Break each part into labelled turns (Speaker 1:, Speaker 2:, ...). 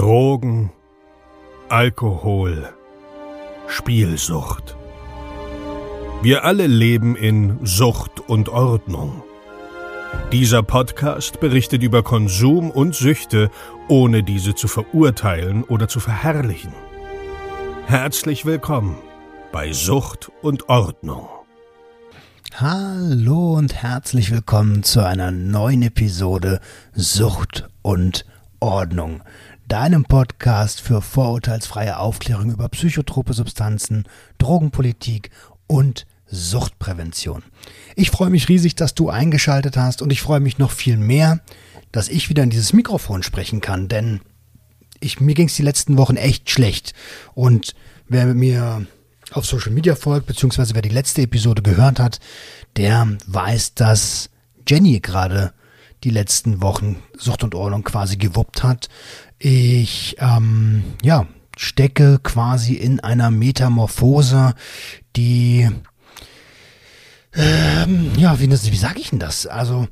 Speaker 1: Drogen, Alkohol, Spielsucht. Wir alle leben in Sucht und Ordnung. Dieser Podcast berichtet über Konsum und Süchte, ohne diese zu verurteilen oder zu verherrlichen. Herzlich willkommen bei Sucht und Ordnung.
Speaker 2: Hallo und herzlich willkommen zu einer neuen Episode Sucht und Ordnung, deinem Podcast für vorurteilsfreie Aufklärung über psychotrope Substanzen, Drogenpolitik und Suchtprävention. Ich freue mich riesig, dass du eingeschaltet hast und ich freue mich noch viel mehr, dass ich wieder in dieses Mikrofon sprechen kann, denn ich, mir ging es die letzten Wochen echt schlecht und wer mir auf Social Media folgt, beziehungsweise wer die letzte Episode gehört hat, der weiß, dass Jenny gerade die letzten Wochen Sucht und Ordnung quasi gewuppt hat. Ich, ähm, ja, stecke quasi in einer Metamorphose, die, ähm, ja, wie, wie sage ich denn das? Also,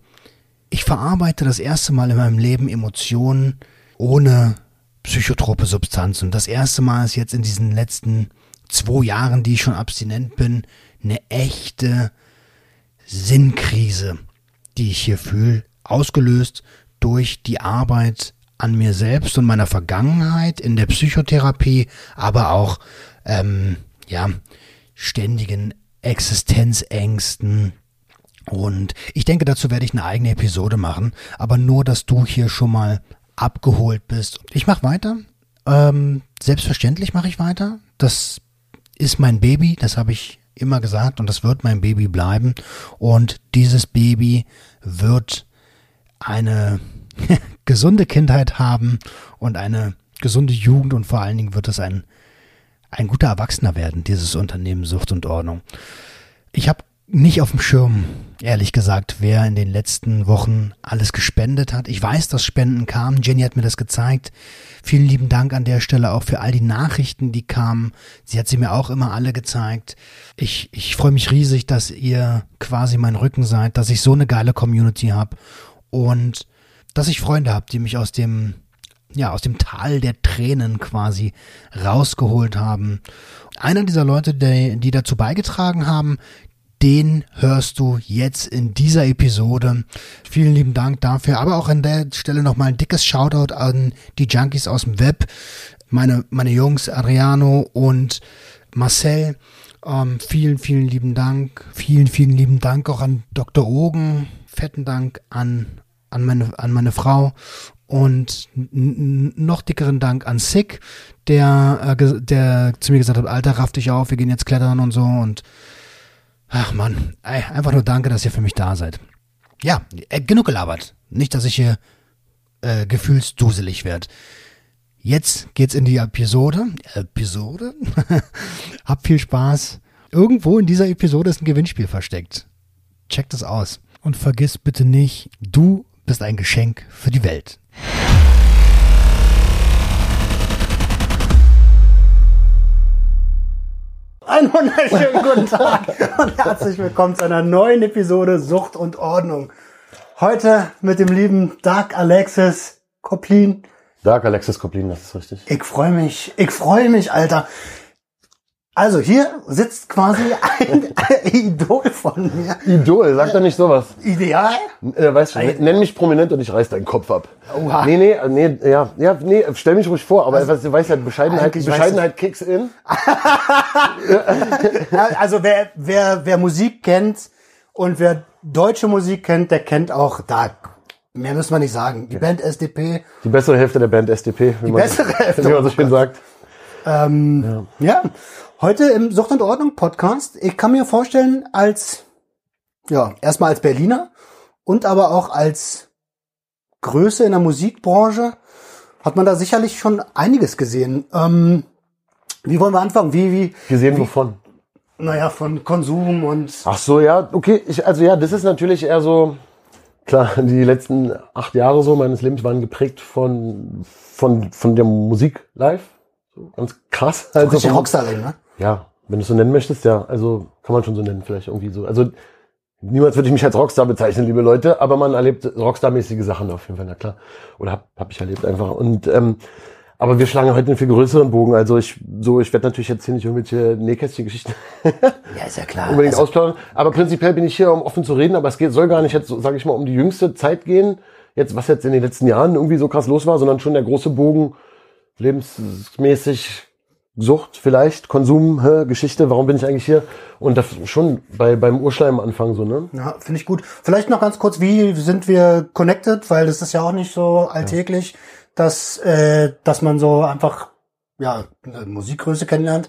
Speaker 2: ich verarbeite das erste Mal in meinem Leben Emotionen ohne psychotrope Substanzen. Und das erste Mal ist jetzt in diesen letzten zwei Jahren, die ich schon abstinent bin, eine echte Sinnkrise, die ich hier fühle, ausgelöst durch die Arbeit an mir selbst und meiner Vergangenheit in der Psychotherapie, aber auch ähm, ja ständigen Existenzängsten. Und ich denke, dazu werde ich eine eigene Episode machen, aber nur, dass du hier schon mal abgeholt bist. Ich mache weiter. Ähm, selbstverständlich mache ich weiter. Das ist mein Baby, das habe ich immer gesagt und das wird mein Baby bleiben. Und dieses Baby wird eine gesunde Kindheit haben und eine gesunde Jugend und vor allen Dingen wird es ein, ein guter Erwachsener werden, dieses Unternehmen Sucht und Ordnung. Ich habe nicht auf dem Schirm, ehrlich gesagt, wer in den letzten Wochen alles gespendet hat. Ich weiß, dass Spenden kamen. Jenny hat mir das gezeigt. Vielen lieben Dank an der Stelle auch für all die Nachrichten, die kamen. Sie hat sie mir auch immer alle gezeigt. Ich, ich freue mich riesig, dass ihr quasi mein Rücken seid, dass ich so eine geile Community habe und dass ich Freunde habe, die mich aus dem ja, aus dem Tal der Tränen quasi rausgeholt haben. Einer dieser Leute, die, die dazu beigetragen haben, den hörst du jetzt in dieser Episode. Vielen lieben Dank dafür, aber auch an der Stelle nochmal ein dickes Shoutout an die Junkies aus dem Web, meine, meine Jungs Adriano und Marcel. Ähm, vielen, vielen lieben Dank. Vielen, vielen lieben Dank auch an Dr. Ogen. Fetten Dank an an meine, an meine Frau und noch dickeren Dank an Sick, der, äh, der zu mir gesagt hat, Alter, raff dich auf, wir gehen jetzt klettern und so und ach man, einfach nur danke, dass ihr für mich da seid. Ja, äh, genug gelabert. Nicht, dass ich hier äh, gefühlsduselig werde. Jetzt geht's in die Episode. Episode? Hab viel Spaß. Irgendwo in dieser Episode ist ein Gewinnspiel versteckt. Checkt es aus. Und vergiss bitte nicht, du bist ein Geschenk für die Welt. Einen wunderschönen guten Tag und herzlich willkommen zu einer neuen Episode Sucht und Ordnung. Heute mit dem lieben Dark Alexis Koplin.
Speaker 3: Dark Alexis Koplin, das ist richtig.
Speaker 2: Ich freue mich, ich freue mich, Alter. Also hier sitzt quasi ein, ein Idol von mir.
Speaker 3: Idol, sag doch nicht sowas.
Speaker 2: Ideal?
Speaker 3: Äh, weißt du, nenn mich prominent und ich reiß deinen Kopf ab. Oha. Nee, nee, nee, ja, ja, nee, stell mich ruhig vor, aber also, du weißt ja, Bescheidenheit, Bescheidenheit kicks in.
Speaker 2: also wer, wer, wer Musik kennt und wer deutsche Musik kennt, der kennt auch Dark. Mehr müssen wir nicht sagen. Die ja. Band SDP.
Speaker 3: Die bessere Hälfte der Band SDP,
Speaker 2: wie, die man, bessere Hälfte,
Speaker 3: wie man so schön sagt.
Speaker 2: Ähm, ja. ja. Heute im Sucht und Ordnung Podcast. Ich kann mir vorstellen, als, ja, erstmal als Berliner und aber auch als Größe in der Musikbranche hat man da sicherlich schon einiges gesehen. Ähm, wie wollen wir anfangen? Wie, wie?
Speaker 3: Gesehen
Speaker 2: wie,
Speaker 3: wovon?
Speaker 2: Naja, von Konsum und.
Speaker 3: Ach so, ja, okay. Ich, also ja, das ist natürlich eher so, klar, die letzten acht Jahre so meines Lebens waren geprägt von, von, von der Musik live. Ganz krass.
Speaker 2: Also Richtig Rockstar, ne?
Speaker 3: ja, wenn du es so nennen möchtest, ja, also kann man schon so nennen, vielleicht irgendwie so. Also niemals würde ich mich als Rockstar bezeichnen, liebe Leute, aber man erlebt Rockstar-mäßige Sachen auf jeden Fall, na klar. Oder hab, hab ich erlebt einfach. Und ähm, Aber wir schlagen heute einen viel größeren Bogen. Also ich, so, ich werde natürlich jetzt hier nicht irgendwelche Nähkästchen-Geschichten
Speaker 2: Ja, ist ja klar.
Speaker 3: unbedingt
Speaker 2: Also,
Speaker 3: ausplaudern. Aber prinzipiell bin ich hier, um offen zu reden. Aber es geht, soll gar nicht jetzt, sage ich mal, um die jüngste Zeit gehen. Jetzt, was jetzt in den letzten Jahren irgendwie so krass los war, sondern schon der große Bogen lebensmäßig Sucht vielleicht, Konsum, hä, Geschichte, warum bin ich eigentlich hier? Und das schon bei, beim Urschleim am Anfang so, ne?
Speaker 2: Ja, finde ich gut. Vielleicht noch ganz kurz, wie sind wir connected? Weil das ist ja auch nicht so alltäglich, dass, äh, dass man so einfach ja Musikgröße kennenlernt.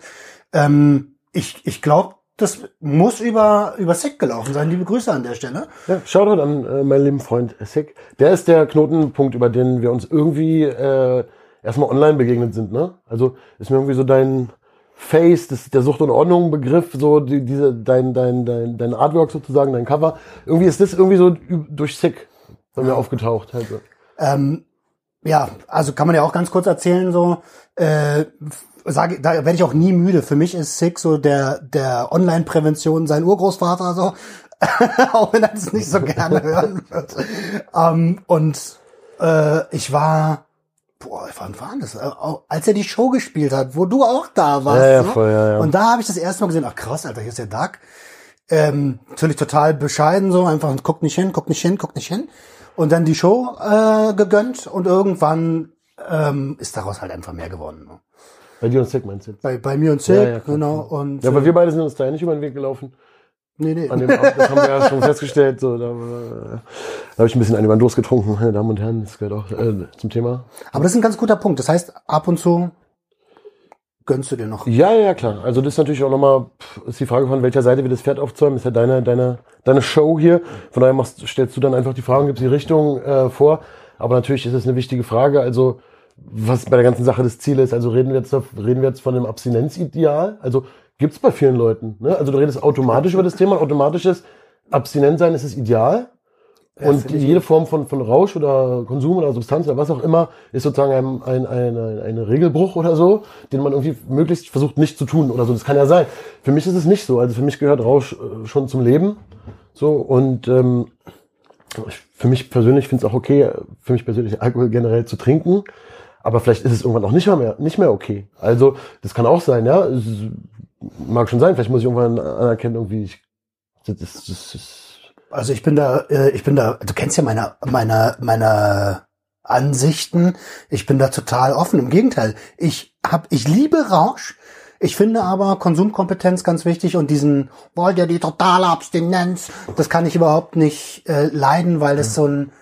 Speaker 2: Ähm, ich ich glaube, das muss über über Sick gelaufen sein. Liebe Grüße an der Stelle.
Speaker 3: Ja, Shoutout an äh, meinen lieben Freund Sick. Der ist der Knotenpunkt, über den wir uns irgendwie äh, erstmal online begegnet sind, ne? Also ist mir irgendwie so dein Face, das, der Sucht und Ordnung Begriff, so die, diese dein dein dein dein Artwork sozusagen, dein Cover. Irgendwie ist das irgendwie so durch Sick bei mir aufgetaucht. Halt. so.
Speaker 2: Ähm, ja, also kann man ja auch ganz kurz erzählen, so, äh, sage, da werde ich auch nie müde. Für mich ist Sick so der, der Online-Prävention sein Urgroßvater, so, auch wenn er das nicht so gerne hören wird. Ähm, und äh, ich war, boah, wann war das? Äh, Als er die Show gespielt hat, wo du auch da warst.
Speaker 3: Ja, ja,
Speaker 2: ne?
Speaker 3: voll, ja, ja.
Speaker 2: Und da habe ich das erste Mal gesehen, ach krass, Alter, hier ist der Doug. Ähm, natürlich total bescheiden so, einfach guckt nicht hin, guckt nicht hin, guckt nicht hin. Und dann die Show äh, gegönnt und irgendwann ähm, ist daraus halt einfach mehr geworden. Ne?
Speaker 3: Bei dir und Sick meinst du?
Speaker 2: Bei, bei mir und Sid,
Speaker 3: Ja, ja,
Speaker 2: genau. Und
Speaker 3: Ja, aber wir beide sind uns da ja nicht über den Weg gelaufen.
Speaker 2: Nee, nee.
Speaker 3: An dem Abend, das haben wir ja schon festgestellt. So, da, äh, da habe ich ein bisschen einen über den Durst getrunken, meine Damen und Herren. Das gehört auch äh, zum Thema.
Speaker 2: Aber das ist ein ganz guter Punkt. Das heißt, ab und zu gönnst du dir noch.
Speaker 3: Ja, ja, klar. Also das ist natürlich auch nochmal, ist die Frage von welcher Seite wir das Pferd aufzäumen. ist ja deine, deine, deine Show hier. Von daher machst, stellst du dann einfach die Fragen, gibst die Richtung äh, vor. Aber natürlich ist es eine wichtige Frage. Also was bei der ganzen Sache das Ziel ist. Also reden wir jetzt, reden wir jetzt von einem Abstinenzideal. Also gibt's bei vielen Leuten. Ne? Also du redest automatisch über das Thema. und Automatisch ist Abstinent sein ist das Ideal. Und jede Form von, von Rausch oder Konsum oder Substanz oder was auch immer ist sozusagen ein, ein, ein, ein, ein Regelbruch oder so, den man irgendwie möglichst versucht nicht zu tun oder so. Das kann ja sein. Für mich ist es nicht so. Also für mich gehört Rausch äh, schon zum Leben. So und ähm, für mich persönlich finde es auch okay, für mich persönlich Alkohol generell zu trinken. Aber vielleicht ist es irgendwann auch nicht mehr, nicht mehr okay. Also das kann auch sein, ja. Mag schon sein. Vielleicht muss ich irgendwann anerkennen, irgendwie. Ich, das, das, das, das,
Speaker 2: Also ich bin da, äh, ich bin da, du kennst ja meine, meine, meine Ansichten. Ich bin da total offen. Im Gegenteil, ich hab, ich liebe Rausch. Ich finde aber Konsumkompetenz ganz wichtig und diesen, wollt ihr die totale Abstinenz, das kann ich überhaupt nicht äh, leiden, weil das so ein,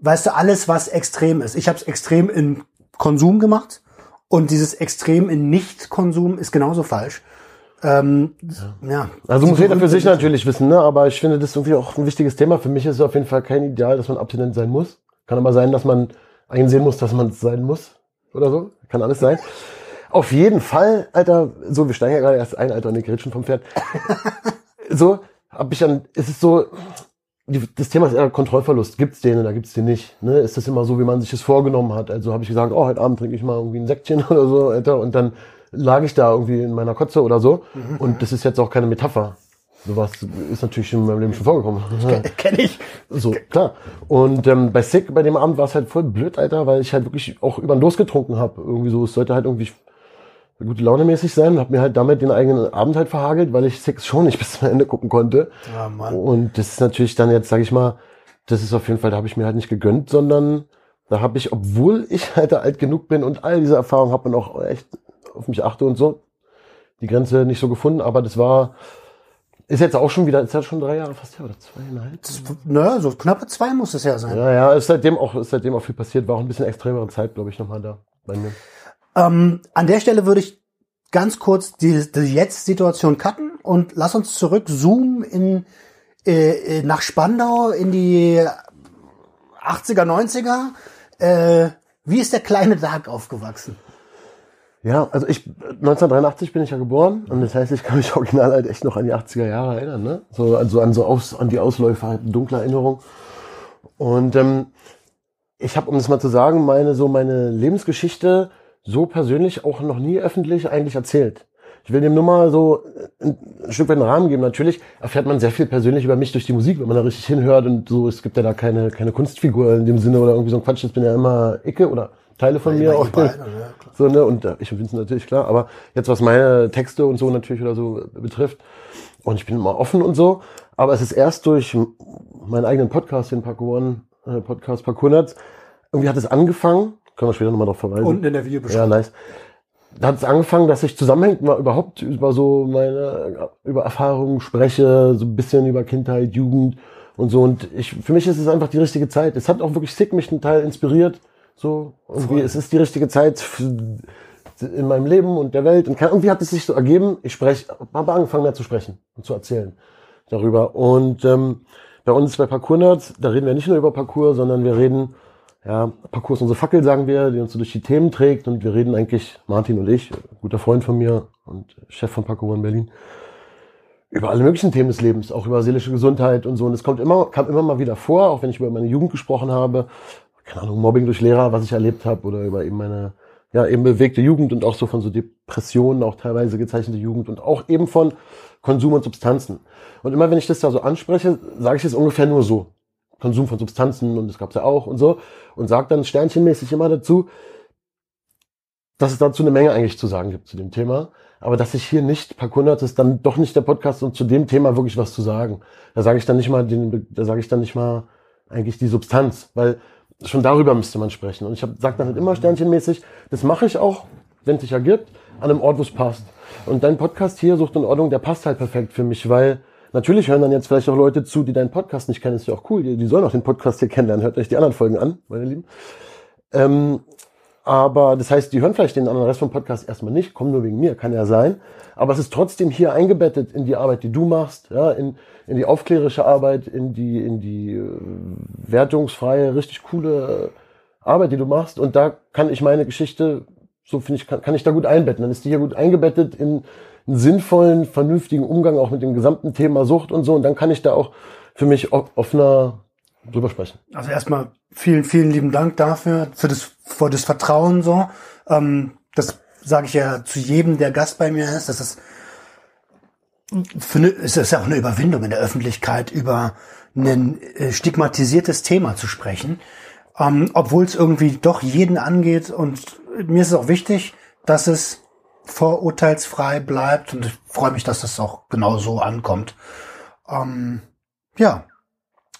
Speaker 2: weißt du, alles was extrem ist. Ich habe es extrem in Konsum gemacht und dieses Extrem in Nicht-Konsum ist genauso falsch. Ähm, ja.
Speaker 3: Also muss jeder für sich natürlich wissen, ne? aber ich finde das ist irgendwie auch ein wichtiges Thema. Für mich ist es auf jeden Fall kein Ideal, dass man abstinent sein muss. Kann aber sein, dass man einsehen muss, dass man es sein muss oder so. Kann alles sein. Auf jeden Fall, Alter, so, wir steigen ja gerade erst ein, Alter, und schon vom Pferd. so, hab ich dann, ist es so, die, das Thema ist eher Kontrollverlust. Gibt's den oder gibt's den nicht? Ne? Ist das immer so, wie man sich das vorgenommen hat? Also habe ich gesagt, oh, heute Abend trinke ich mal irgendwie ein Säckchen oder so, Alter, und dann lag ich da irgendwie in meiner Kotze oder so. Und das ist jetzt auch keine Metapher. Sowas ist natürlich in meinem Leben schon vorgekommen.
Speaker 2: Kenne ich.
Speaker 3: So, klar. Und ähm, bei Sick, bei dem Abend war es halt voll blöd, Alter, weil ich halt wirklich auch über den Durst getrunken habe. Irgendwie so, es sollte halt irgendwie gute Laune mäßig sein. Hab mir halt damit den eigenen Abend halt verhagelt, weil ich Sick schon nicht bis zum Ende gucken konnte.
Speaker 2: Ja, Mann.
Speaker 3: Und das ist natürlich dann jetzt, sag ich mal, das ist auf jeden Fall, da habe ich mir halt nicht gegönnt, sondern da habe ich, obwohl ich halt alt genug bin und all diese Erfahrungen habe und auch echt auf mich achte und so, die Grenze nicht so gefunden. Aber das war, ist jetzt auch schon wieder, ist ja schon drei Jahre fast her oder zweieinhalb.
Speaker 2: Naja, so knappe zwei muss es ja sein.
Speaker 3: Ja, ja, ist seitdem auch, ist seitdem auch viel passiert. War auch ein bisschen extremere Zeit, glaube ich, nochmal da bei mir.
Speaker 2: Ähm, an der Stelle würde ich ganz kurz die, die Jetzt-Situation cutten und lass uns zurück zoomen in, äh, äh, nach Spandau in die 80er, 90er. Äh, wie ist der kleine Dark aufgewachsen?
Speaker 3: Ja, also ich, 1983 bin ich ja geboren und das heißt, ich kann mich original halt echt noch an die 80er Jahre erinnern, ne? So, also an so aus, an die Ausläufer, halt eine dunkle Erinnerung. Und ähm, ich habe, um das mal zu sagen, meine so meine Lebensgeschichte so persönlich auch noch nie öffentlich eigentlich erzählt. Ich will dem nur mal so ein, ein Stück weit einen Rahmen geben. Natürlich erfährt man sehr viel persönlich über mich durch die Musik, wenn man da richtig hinhört und so. Es gibt ja da keine, keine Kunstfigur in dem Sinne oder irgendwie so ein Quatsch. Das bin ja immer Icke oder Teile von mir auch.
Speaker 2: Beide, ja,
Speaker 3: so, ne? Und äh, ich und Vincent natürlich klar. Aber jetzt, was meine Texte und so natürlich oder so betrifft, und ich bin immer offen und so. Aber es ist erst durch meinen eigenen Podcast, den Parkour One, äh, Podcast Parkour Nerds, irgendwie hat es angefangen, können wir später nochmal darauf verweisen.
Speaker 2: Unten in der Videobeschreibung.
Speaker 3: Ja, nice. Da hat es angefangen, dass ich zusammenhängt mal überhaupt über so meine, über Erfahrungen spreche, so ein bisschen über Kindheit, Jugend und so. Und ich, für mich ist es einfach die richtige Zeit. Es hat auch wirklich sick mich ein Teil inspiriert. So, irgendwie,
Speaker 2: Voll.
Speaker 3: es ist die richtige Zeit in meinem Leben und der Welt. Und irgendwie hat es sich so ergeben, ich spreche, habe angefangen mehr zu sprechen und zu erzählen darüber. Und ähm, bei uns bei Parkour Nerds, da reden wir nicht nur über Parkour, sondern wir reden, ja, Parkour ist unsere Fackel, sagen wir, die uns so durch die Themen trägt. Und wir reden eigentlich, Martin und ich, guter Freund von mir und Chef von Parkour in Berlin, über alle möglichen Themen des Lebens, auch über seelische Gesundheit und so. Und es kommt immer, kam immer mal wieder vor, auch wenn ich über meine Jugend gesprochen habe, keine Ahnung, Mobbing durch Lehrer, was ich erlebt habe, oder über eben meine, ja, eben bewegte Jugend und auch so von so Depressionen, auch teilweise gezeichnete Jugend und auch eben von Konsum und Substanzen. Und immer wenn ich das da so anspreche, sage ich es ungefähr nur so. Konsum von Substanzen und das gab's ja auch und so. Und sage dann sternchenmäßig immer dazu, dass es dazu eine Menge eigentlich zu sagen gibt zu dem Thema. Aber dass ich hier nicht, Parkour ist dann doch nicht der Podcast und zu dem Thema wirklich was zu sagen. Da sage ich dann nicht mal, den, da sage ich dann nicht mal eigentlich die Substanz, weil schon darüber müsste man sprechen. Und ich sage dann halt immer sternchenmäßig, das mache ich auch, wenn es sich ergibt, an einem Ort, wo es passt. Und dein Podcast hier, Sucht und Ordnung, der passt halt perfekt für mich, weil natürlich hören dann jetzt vielleicht auch Leute zu, die deinen Podcast nicht kennen, ist ja auch cool, die, die sollen auch den Podcast hier kennenlernen, hört euch die anderen Folgen an, meine Lieben. Ähm, aber das heißt, die hören vielleicht den anderen Rest vom Podcast erstmal nicht, kommen nur wegen mir, kann ja sein. Aber es ist trotzdem hier eingebettet in die Arbeit, die du machst, ja, in, in die aufklärische Arbeit, in die, in die äh, wertungsfreie, richtig coole äh, Arbeit, die du machst. Und da kann ich meine Geschichte, so finde ich, kann, kann ich da gut einbetten. Dann ist die hier gut eingebettet in einen sinnvollen, vernünftigen Umgang auch mit dem gesamten Thema Sucht und so. Und dann kann ich da auch für mich offener drüber sprechen.
Speaker 2: Also erstmal vielen, vielen lieben Dank dafür, für das, für das Vertrauen so. Ähm, das sage ich ja zu jedem, der Gast bei mir ist. Das ist, für eine, es ist ja auch eine Überwindung in der Öffentlichkeit über ein äh, stigmatisiertes Thema zu sprechen, ähm, obwohl es irgendwie doch jeden angeht. Und mir ist es auch wichtig, dass es vorurteilsfrei bleibt. Und ich freue mich, dass das auch genau so ankommt. Ähm, ja,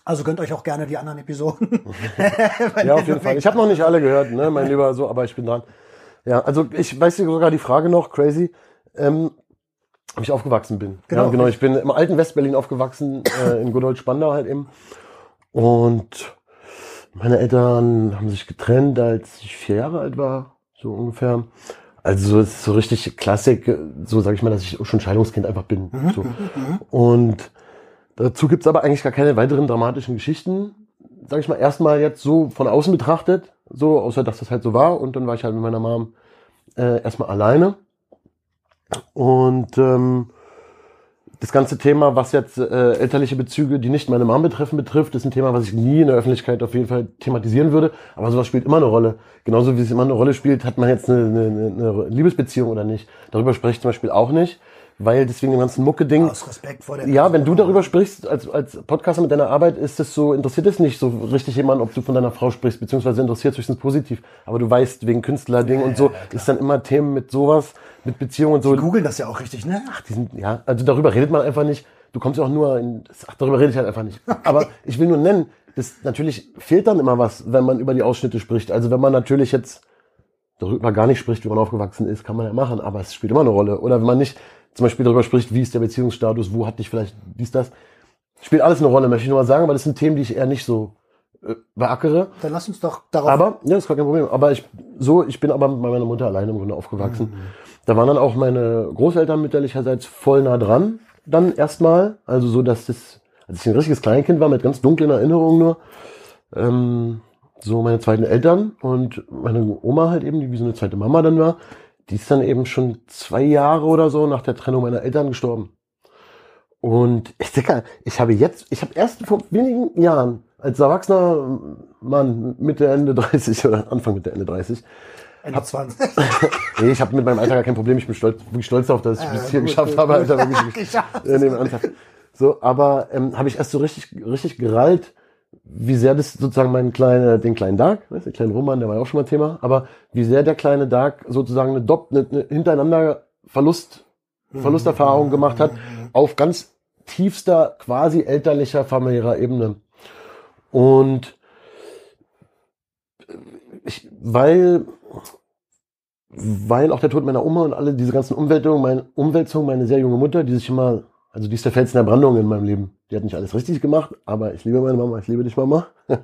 Speaker 2: also gönnt euch auch gerne die anderen Episoden.
Speaker 3: ja, auf jeden Fall. Ich habe noch nicht alle gehört, ne, mein Lieber, so, aber ich bin dran. Ja, also ich weiß sogar die Frage noch, crazy, ähm, ob ich aufgewachsen bin.
Speaker 2: Genau.
Speaker 3: Ja, genau. Ich bin im alten Westberlin aufgewachsen, äh, in Godold-Spandau halt eben. Und meine Eltern haben sich getrennt, als ich vier Jahre alt war, so ungefähr. Also ist so richtig Klassik, so sage ich mal, dass ich schon Scheidungskind einfach bin.
Speaker 2: Mhm,
Speaker 3: So. Und dazu gibt's aber eigentlich gar keine weiteren dramatischen Geschichten, sage ich mal, erstmal jetzt so von außen betrachtet, so, außer dass das halt so war. Und dann war ich halt mit meiner Mom äh, erstmal alleine. Und ähm, das ganze Thema, was jetzt äh, elterliche Bezüge, die nicht meine Mom betreffen, betrifft, ist ein Thema, was ich nie in der Öffentlichkeit auf jeden Fall thematisieren würde. Aber sowas spielt immer eine Rolle. Genauso wie es immer eine Rolle spielt, hat man jetzt eine, eine, eine Liebesbeziehung oder nicht. Darüber spreche ich zum Beispiel auch nicht, weil deswegen dem ganzen Mucke-Ding.
Speaker 2: Aus Respekt vor der
Speaker 3: Ja, wenn du darüber sprichst als, als Podcaster mit deiner Arbeit, ist es so, interessiert es nicht so richtig jemand, ob du von deiner Frau sprichst, beziehungsweise interessiert es höchstens positiv. Aber du weißt, wegen Künstlerding und so, ist dann immer Themen mit sowas, mit Beziehungen und so.
Speaker 2: Die googeln das ja auch richtig, ne?
Speaker 3: Ach, die sind, ja, also darüber redet man einfach nicht. Du kommst ja auch nur in, ach, darüber rede ich halt einfach nicht. Aber ich will nur nennen, das, natürlich fehlt dann immer was, wenn man über die Ausschnitte spricht. Also wenn man natürlich jetzt darüber gar nicht spricht, wie man aufgewachsen ist, kann man ja machen, aber es spielt immer eine Rolle. Oder wenn man nicht zum Beispiel darüber spricht, wie ist der Beziehungsstatus, wo hat dich vielleicht dies, das, spielt alles eine Rolle, möchte ich nur mal sagen, aber das sind Themen, die ich eher nicht so äh, beackere.
Speaker 2: Dann lass uns doch darauf.
Speaker 3: Aber, ja, das ist gar kein Problem. Aber ich, so, ich bin aber bei meiner Mutter alleine im Grunde aufgewachsen. Da waren dann auch meine Großeltern mütterlicherseits voll nah dran, dann erstmal. Also so, dass das, als ich ein richtiges Kleinkind war, mit ganz dunklen Erinnerungen nur, ähm, so meine zweiten Eltern und meine Oma halt eben, die wie so eine zweite Mama dann war, die ist dann eben schon zwei Jahre oder so nach der Trennung meiner Eltern gestorben. Und ich denke, ich habe jetzt, ich habe erst vor wenigen Jahren als erwachsener Mann Mitte, Ende 30 oder Anfang Mitte, Ende 30,
Speaker 2: Ende 20.
Speaker 3: Nee, ich habe mit meinem Alter gar kein Problem. Ich bin stolz, wirklich stolz darauf, dass ich
Speaker 2: Ja,
Speaker 3: bis hier
Speaker 2: gut,
Speaker 3: geschafft
Speaker 2: gut,
Speaker 3: habe. Alter, wirklich.
Speaker 2: Geschafft.
Speaker 3: Nee, ernsthaft. So, aber ähm, habe ich erst so richtig, richtig gerallt, wie sehr das sozusagen meinen kleinen, den kleinen Dark, weißt, den kleinen Roman, der war ja auch schon mal Thema, aber wie sehr der kleine Dark sozusagen eine, Dopp, eine, eine hintereinander Verlust, Verlusterfahrung gemacht hat, auf ganz tiefster, quasi elterlicher, familiärer Ebene. Und ich, weil, weil auch der Tod meiner Oma und alle diese ganzen Umwälzungen, meine Umwälzung, meine sehr junge Mutter, die sich immer, also die ist der Felsen der Brandung in meinem Leben. Die hat nicht alles richtig gemacht, aber ich liebe meine Mama, ich liebe dich, Mama.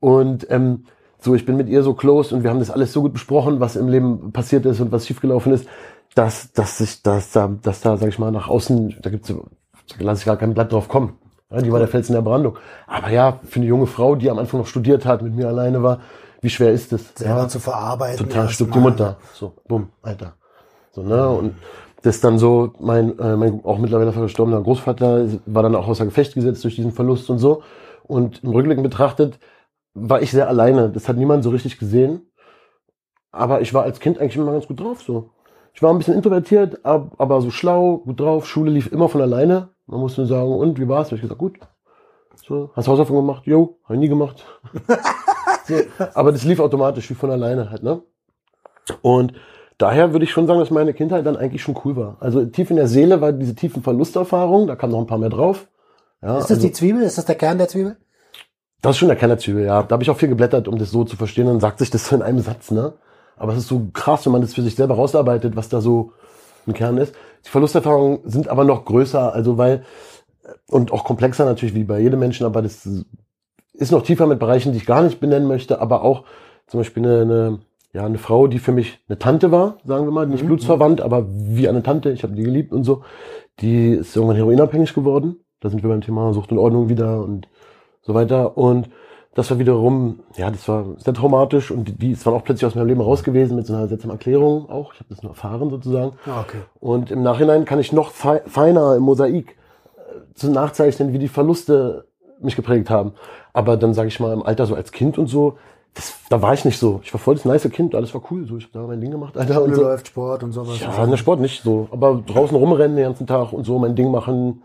Speaker 3: Und ähm, so, ich bin mit ihr so close und wir haben das alles so gut besprochen, was im Leben passiert ist und was schiefgelaufen ist, dass, dass ich, dass da, dass da, sag ich mal, nach außen, da gibt's, da lasse ich gar kein Blatt drauf kommen. Ja, die war der Felsen der Brandung. Aber ja, für eine junge Frau, die am Anfang noch studiert hat, mit mir alleine war, wie schwer ist das?
Speaker 2: Selber
Speaker 3: ja,
Speaker 2: zu verarbeiten.
Speaker 3: total stirbt die. Mutter. So, bumm, Alter. So, ne? Und das dann so, mein, äh, mein auch mittlerweile verstorbener Großvater war dann auch außer Gefecht gesetzt durch diesen Verlust und so. Und im Rückblick betrachtet war ich sehr alleine. Das hat niemand so richtig gesehen. Aber ich war als Kind eigentlich immer ganz gut drauf, so. Ich war ein bisschen introvertiert, ab- aber so schlau, gut drauf. Schule lief immer von alleine. Man musste nur sagen, und wie war's? Hab ich gesagt, gut. So, hast Hausaufgaben gemacht? Jo, hab ich nie gemacht. so, aber das lief automatisch, wie von alleine halt, ne? Und daher würde ich schon sagen, dass meine Kindheit dann eigentlich schon cool war. Also tief in der Seele war diese tiefen Verlusterfahrungen, da kam noch ein paar mehr drauf. Ja,
Speaker 2: Ist das
Speaker 3: also,
Speaker 2: die Zwiebel? Ist das der Kern der Zwiebel?
Speaker 3: das ist schon der Kern der Zwiebel, ja. Da habe ich auch viel geblättert, um das so zu verstehen. Dann sagt sich das so in einem Satz, ne? Aber es ist so krass, wenn man das für sich selber rausarbeitet, was da so ein Kern ist. Die Verlusterfahrungen sind aber noch größer, also weil und auch komplexer natürlich wie bei jedem Menschen, aber das ist noch tiefer mit Bereichen, die ich gar nicht benennen möchte, aber auch zum Beispiel eine, eine, ja, eine Frau, die für mich eine Tante war, sagen wir mal, nicht blutsverwandt, aber wie eine Tante, ich habe die geliebt und so, die ist irgendwann heroinabhängig geworden. Da sind wir beim Thema Sucht und Ordnung wieder und so weiter. Und das war wiederum, ja, das war sehr traumatisch und die, ist dann auch plötzlich aus meinem Leben raus gewesen mit so einer seltsamen Erklärung auch. Ich habe das nur erfahren sozusagen.
Speaker 2: Ah, okay.
Speaker 3: Und im Nachhinein kann ich noch fei- feiner im Mosaik äh, zu nachzeichnen, wie die Verluste mich geprägt haben. Aber dann sage ich mal im Alter so als Kind und so, das, da war ich nicht so. Ich war voll das nice Kind, alles war cool. So, ich habe da mein Ding gemacht, Alter. Und so.
Speaker 2: läuft Sport und sowas.
Speaker 3: Ja, der Sport nicht so. Aber draußen rumrennen den ganzen Tag und so mein Ding machen,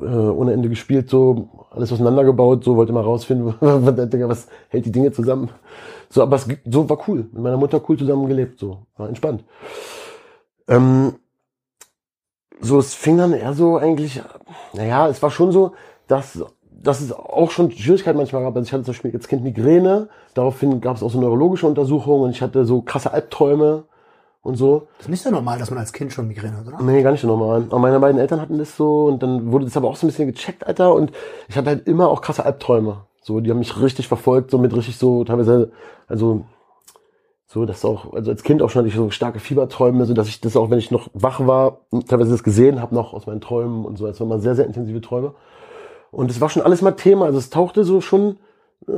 Speaker 3: äh, ohne Ende gespielt, so alles auseinandergebaut, so wollte mal rausfinden, was hält die Dinge zusammen. So, aber es, so war cool. Mit meiner Mutter cool zusammen gelebt, so war entspannt. Ähm, so, es fing dann eher so eigentlich, naja, es war schon so, dass, dass es auch schon Schwierigkeiten manchmal gab. Also ich hatte zum Beispiel als Kind Migräne, daraufhin gab es auch so neurologische Untersuchungen und ich hatte so krasse Albträume und so.
Speaker 2: Das ist nicht so normal, dass man als Kind schon Migräne hat, oder?
Speaker 3: Nee, gar nicht so normal. Aber meine beiden Eltern hatten das so und dann wurde das aber auch so ein bisschen gecheckt, Alter. Und ich hatte halt immer auch krasse Albträume. So, die haben mich richtig verfolgt, so mit richtig so, teilweise, also, so, das auch, also als Kind auch schon hatte ich so starke Fieberträume, so dass ich das auch, wenn ich noch wach war, teilweise das gesehen habe, noch aus meinen Träumen und so. Es waren mal sehr, sehr intensive Träume. Und es war schon alles mal Thema. Also es tauchte so schon, äh,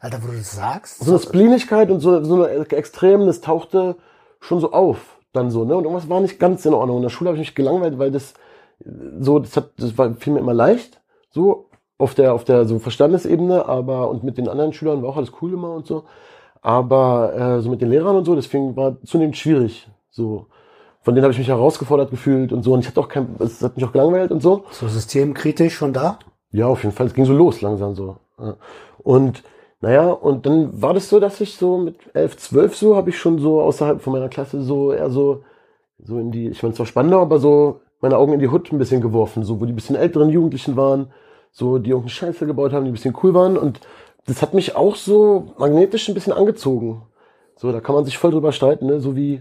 Speaker 2: Alter, wo du das sagst.
Speaker 3: so eine Splinigkeit und so, so eine Extrem, das tauchte schon so auf, dann so, ne? Und irgendwas war nicht ganz in Ordnung. In der Schule habe ich mich gelangweilt, weil das äh, so, das hat, das war fiel mir immer leicht, so auf der, auf der so Verstandesebene, aber und mit den anderen Schülern war auch alles cool immer und so. Aber äh, so mit den Lehrern und so, deswegen war zunehmend schwierig. So. Von denen habe ich mich herausgefordert gefühlt und so. Und ich hatte auch kein, es hat mich auch gelangweilt und so.
Speaker 2: So systemkritisch schon da?
Speaker 3: Ja, auf jeden Fall. Es ging so los langsam so. Und naja, und dann war das so, dass ich so mit elf, zwölf so, habe ich schon so außerhalb von meiner Klasse so eher so, so in die, ich meine zwar Spandau, aber so meine Augen in die Hut ein bisschen geworfen, so wo die bisschen älteren Jugendlichen waren, so die irgendeine Scheiße gebaut haben, die ein bisschen cool waren. Und das hat mich auch so magnetisch ein bisschen angezogen. So, da kann man sich voll drüber streiten, ne? So wie,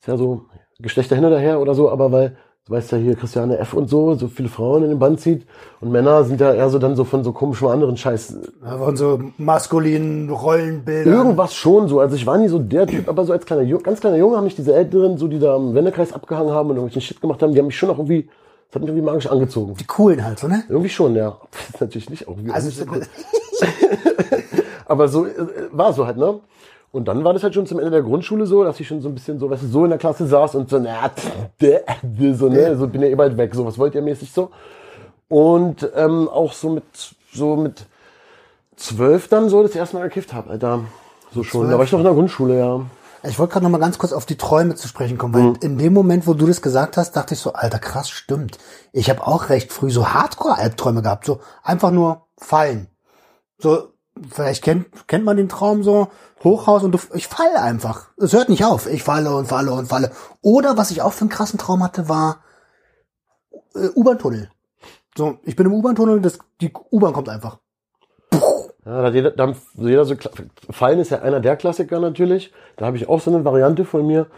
Speaker 3: ist ja so Geschlechter hin oder her oder so, aber weil, du weißt ja hier Christiane F. und so, so viele Frauen in den Band zieht und Männer sind ja eher so dann so von so komischem anderen Scheiß.
Speaker 2: Ja, Von so maskulinen Rollenbildern.
Speaker 3: Irgendwas schon so. Also ich war nie so der Typ, aber so als kleiner Junge, ganz kleiner Junge haben mich diese Älteren, so die da am Wendekreis abgehangen haben und irgendwelchen Shit gemacht haben, die haben mich schon auch irgendwie, das hat mich irgendwie magisch angezogen.
Speaker 2: Die coolen halt, so, ne?
Speaker 3: Irgendwie schon, ja. Natürlich nicht auch.
Speaker 2: Also,
Speaker 3: so cool. Aber so äh, war so halt, ne? Und dann war das halt schon zum Ende der Grundschule so, dass ich schon so ein bisschen so, weißt du, so in der Klasse saß und so, na, pff, so, ne, so bin ja eh bald weg, so, was wollt ihr mäßig so? Und ähm, auch so mit, so mit zwölf dann so das erste Mal gekifft habe, Alter. So schon. Da war ich noch in der Grundschule, ja.
Speaker 2: Ich wollte gerade noch mal ganz kurz auf die Träume zu sprechen kommen, weil
Speaker 3: Mhm.
Speaker 2: in dem Moment, wo du das gesagt hast, dachte ich so, alter, krass, stimmt. Ich habe auch recht früh so Hardcore-Albträume gehabt, so einfach nur fallen. So, vielleicht kennt, kennt man den Traum so, Hochhaus und du, ich falle einfach. Es hört nicht auf. Ich falle und falle und falle. Oder was ich auch für einen krassen Traum hatte, war äh, U-Bahn-Tunnel. So, ich bin im U-Bahn-Tunnel, das, die U-Bahn kommt einfach.
Speaker 3: Ja, da hat jeder, da jeder so Fallen ist ja einer der Klassiker natürlich. Da habe ich auch so eine Variante von mir.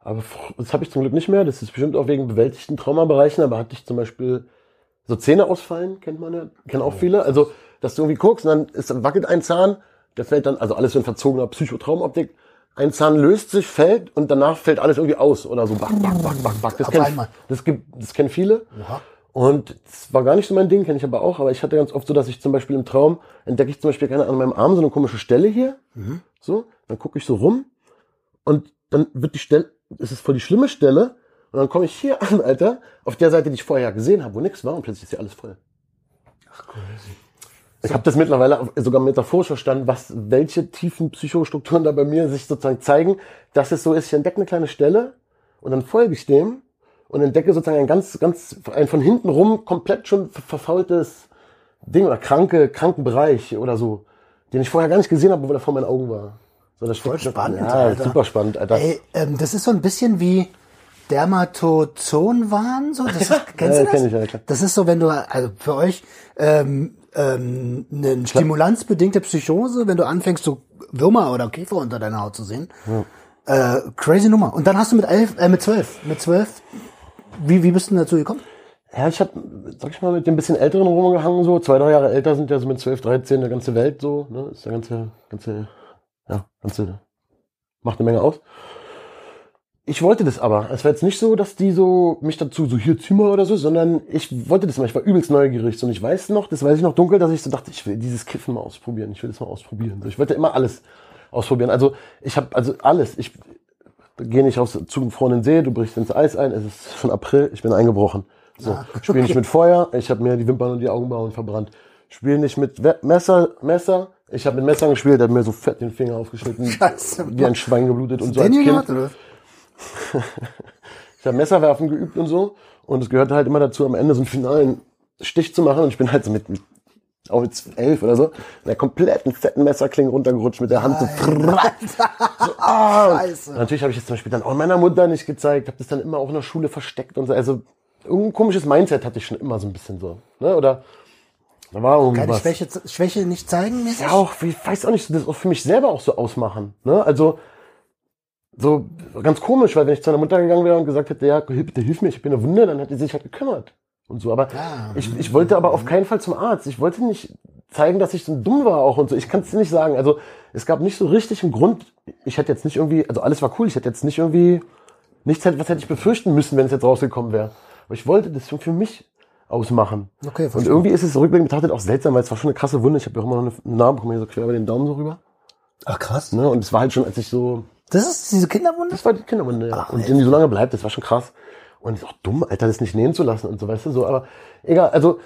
Speaker 3: Aber das habe ich zum Glück nicht mehr. Das ist bestimmt auch wegen bewältigten Traumabereichen. Aber hatte ich zum Beispiel so Zähne ausfallen, kennt man ja, kennen auch viele. Also, dass du irgendwie guckst und dann ist, wackelt ein Zahn, der fällt dann, also alles so in verzogener Psychotraumoptik. Ein Zahn löst sich, fällt und danach fällt alles irgendwie aus oder so. Back, back, back, back, back. Das,
Speaker 2: einmal.
Speaker 3: das, gibt, das kennen viele. Und das war gar nicht so mein Ding, kenne ich aber auch. Aber ich hatte ganz oft so, dass ich zum Beispiel im Traum entdecke ich zum Beispiel keine an meinem Arm so eine komische Stelle hier. So, dann gucke ich so rum und dann wird die Stelle, es ist voll die schlimme Stelle. Und dann komme ich hier an, Alter, auf der Seite, die ich vorher gesehen habe, wo nichts war und plötzlich ist hier alles voll. Ich habe das mittlerweile sogar metaphorisch verstanden, was, welche tiefen Psychostrukturen da bei mir sich sozusagen zeigen, dass es so ist, ich entdecke eine kleine Stelle und dann folge ich dem und entdecke sozusagen ein ganz, ganz, ein von hinten rum komplett schon ver- verfaultes Ding oder kranke, kranken Bereich oder so, den ich vorher gar nicht gesehen habe, obwohl er vor meinen Augen war. So, das
Speaker 2: Voll spannend,
Speaker 3: Ja,
Speaker 2: Alter.
Speaker 3: super spannend, Alter.
Speaker 2: Ey, ähm, das ist so ein bisschen wie Dermatozonwahn, so. Das ist, kennst
Speaker 3: Ja,
Speaker 2: du das?
Speaker 3: kenn ich, klar.
Speaker 2: Das ist so, wenn du, also für euch, ähm, ähm, eine stimulanzbedingte Psychose, wenn du anfängst, so Würmer oder Käfer unter deiner Haut zu sehen. Äh, crazy Nummer. Und dann hast du mit elf, äh, mit zwölf, mit zwölf, wie, wie bist du denn dazu gekommen?
Speaker 3: Ja, ich habe, sag ich mal, mit dem bisschen Älteren rumgehangen, so zwei, drei Jahre älter sind ja so mit 12, 13 der ganze Welt so, ne, ist der ganze, ganze, ja, ganze, macht eine Menge aus. Ich wollte das aber. Es war jetzt nicht so, dass die so mich dazu so hier mal oder so, sondern ich wollte das mal. Ich war übelst neugierig. So, Und ich weiß noch, das weiß ich noch dunkel, dass ich so dachte, ich will dieses Kiffen mal ausprobieren. Ich will das mal ausprobieren. So, ich wollte immer alles ausprobieren. Also ich habe also alles. Ich gehe nicht aufs zugefrorenen See, du brichst ins Eis ein. Es ist schon April, ich bin eingebrochen. So, spiel nicht mit Feuer. Ich habe mir die Wimpern und die Augenbrauen verbrannt. Spiel nicht mit We Messer, Messer. Ich habe mit Messern gespielt, der hat mir so fett den Finger aufgeschnitten,
Speaker 2: Scheiße.
Speaker 3: wie ein Schwein geblutet und so als Kind.
Speaker 2: oder?
Speaker 3: Ich habe Messerwerfen geübt und so. Und es gehörte halt immer dazu, am Ende so einen finalen Stich zu machen. Und ich bin halt so mit, auch jetzt elf oder so, in der kompletten fetten Messerklinge runtergerutscht mit der Hand so. so ah.
Speaker 2: Scheiße.
Speaker 3: Natürlich habe ich das zum Beispiel dann auch meiner Mutter nicht gezeigt, habe das dann immer auch in der Schule versteckt und so. Also irgendein komisches Mindset hatte ich schon immer so ein bisschen so. Ne? Oder da war
Speaker 2: Keine
Speaker 3: irgendwas.
Speaker 2: Schwäche, Schwäche nicht zeigen mäßig?
Speaker 3: Ja, auch, ich weiß auch nicht, das auch für mich selber auch so ausmachen. Ne? Also, so ganz komisch, weil wenn ich zu einer Mutter gegangen wäre und gesagt hätte, ja, bitte hilf mir, ich bin eine Wunde, dann hätte sie sich halt gekümmert. Und so. Aber
Speaker 2: Ja.
Speaker 3: ich, ich wollte aber auf keinen Fall zum Arzt. Ich wollte nicht zeigen, dass ich so dumm war auch und so. Ich kann es nicht sagen. Also, es gab nicht so richtig einen Grund. Ich hätte jetzt nicht irgendwie, also alles war cool. Ich hätte jetzt nicht irgendwie, nichts was hätte ich befürchten müssen, wenn es jetzt rausgekommen wäre. Aber ich wollte das für mich ausmachen.
Speaker 2: Okay,
Speaker 3: Und
Speaker 2: verstehe.
Speaker 3: irgendwie ist es rückblickend betrachtet auch seltsam, weil es war schon eine krasse Wunde. Ich habe ja auch immer noch eine Narbe, guck mal hier so quer über den Daumen so rüber.
Speaker 2: Ach krass.
Speaker 3: Ne? Und es war halt schon, als ich so,
Speaker 2: Das ist diese Kinderwunde?
Speaker 3: das war die Kinderwunde, ja.
Speaker 2: Ach,
Speaker 3: und die so lange bleibt, das war schon krass. Und ist auch dumm, Alter, das nicht nähen zu lassen und so, weißt du, so, aber egal, also,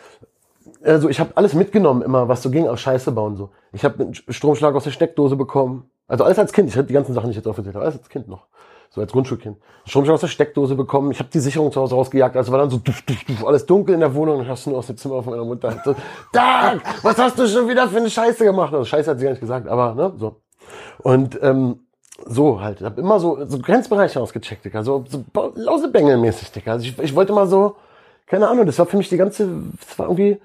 Speaker 3: also ich habe alles mitgenommen immer, was so ging, aus Scheiße bauen so. Ich habe einen Stromschlag aus der Steckdose bekommen. Also alles als Kind, ich hatte die ganzen Sachen, die ich jetzt aufgezählt habe, alles als Kind noch. So als Grundschulkind. Stromschlag aus der Steckdose bekommen, ich habe die Sicherung zu Hause rausgejagt, also war dann so duf, duf, duf, alles dunkel in der Wohnung, dann hast du nur aus dem Zimmer von meiner Mutter halt so, Dag, was hast du schon wieder für eine Scheiße gemacht? Also Scheiße hat sie gar nicht gesagt, aber ne, so. Und ähm, so halt, ich habe immer so, so Grenzbereiche ausgecheckt, Digga, so, so Lausebengel-mäßig, Digga. Also ich, ich wollte mal so, keine Ahnung, das war für mich die ganze, das war irgendwie,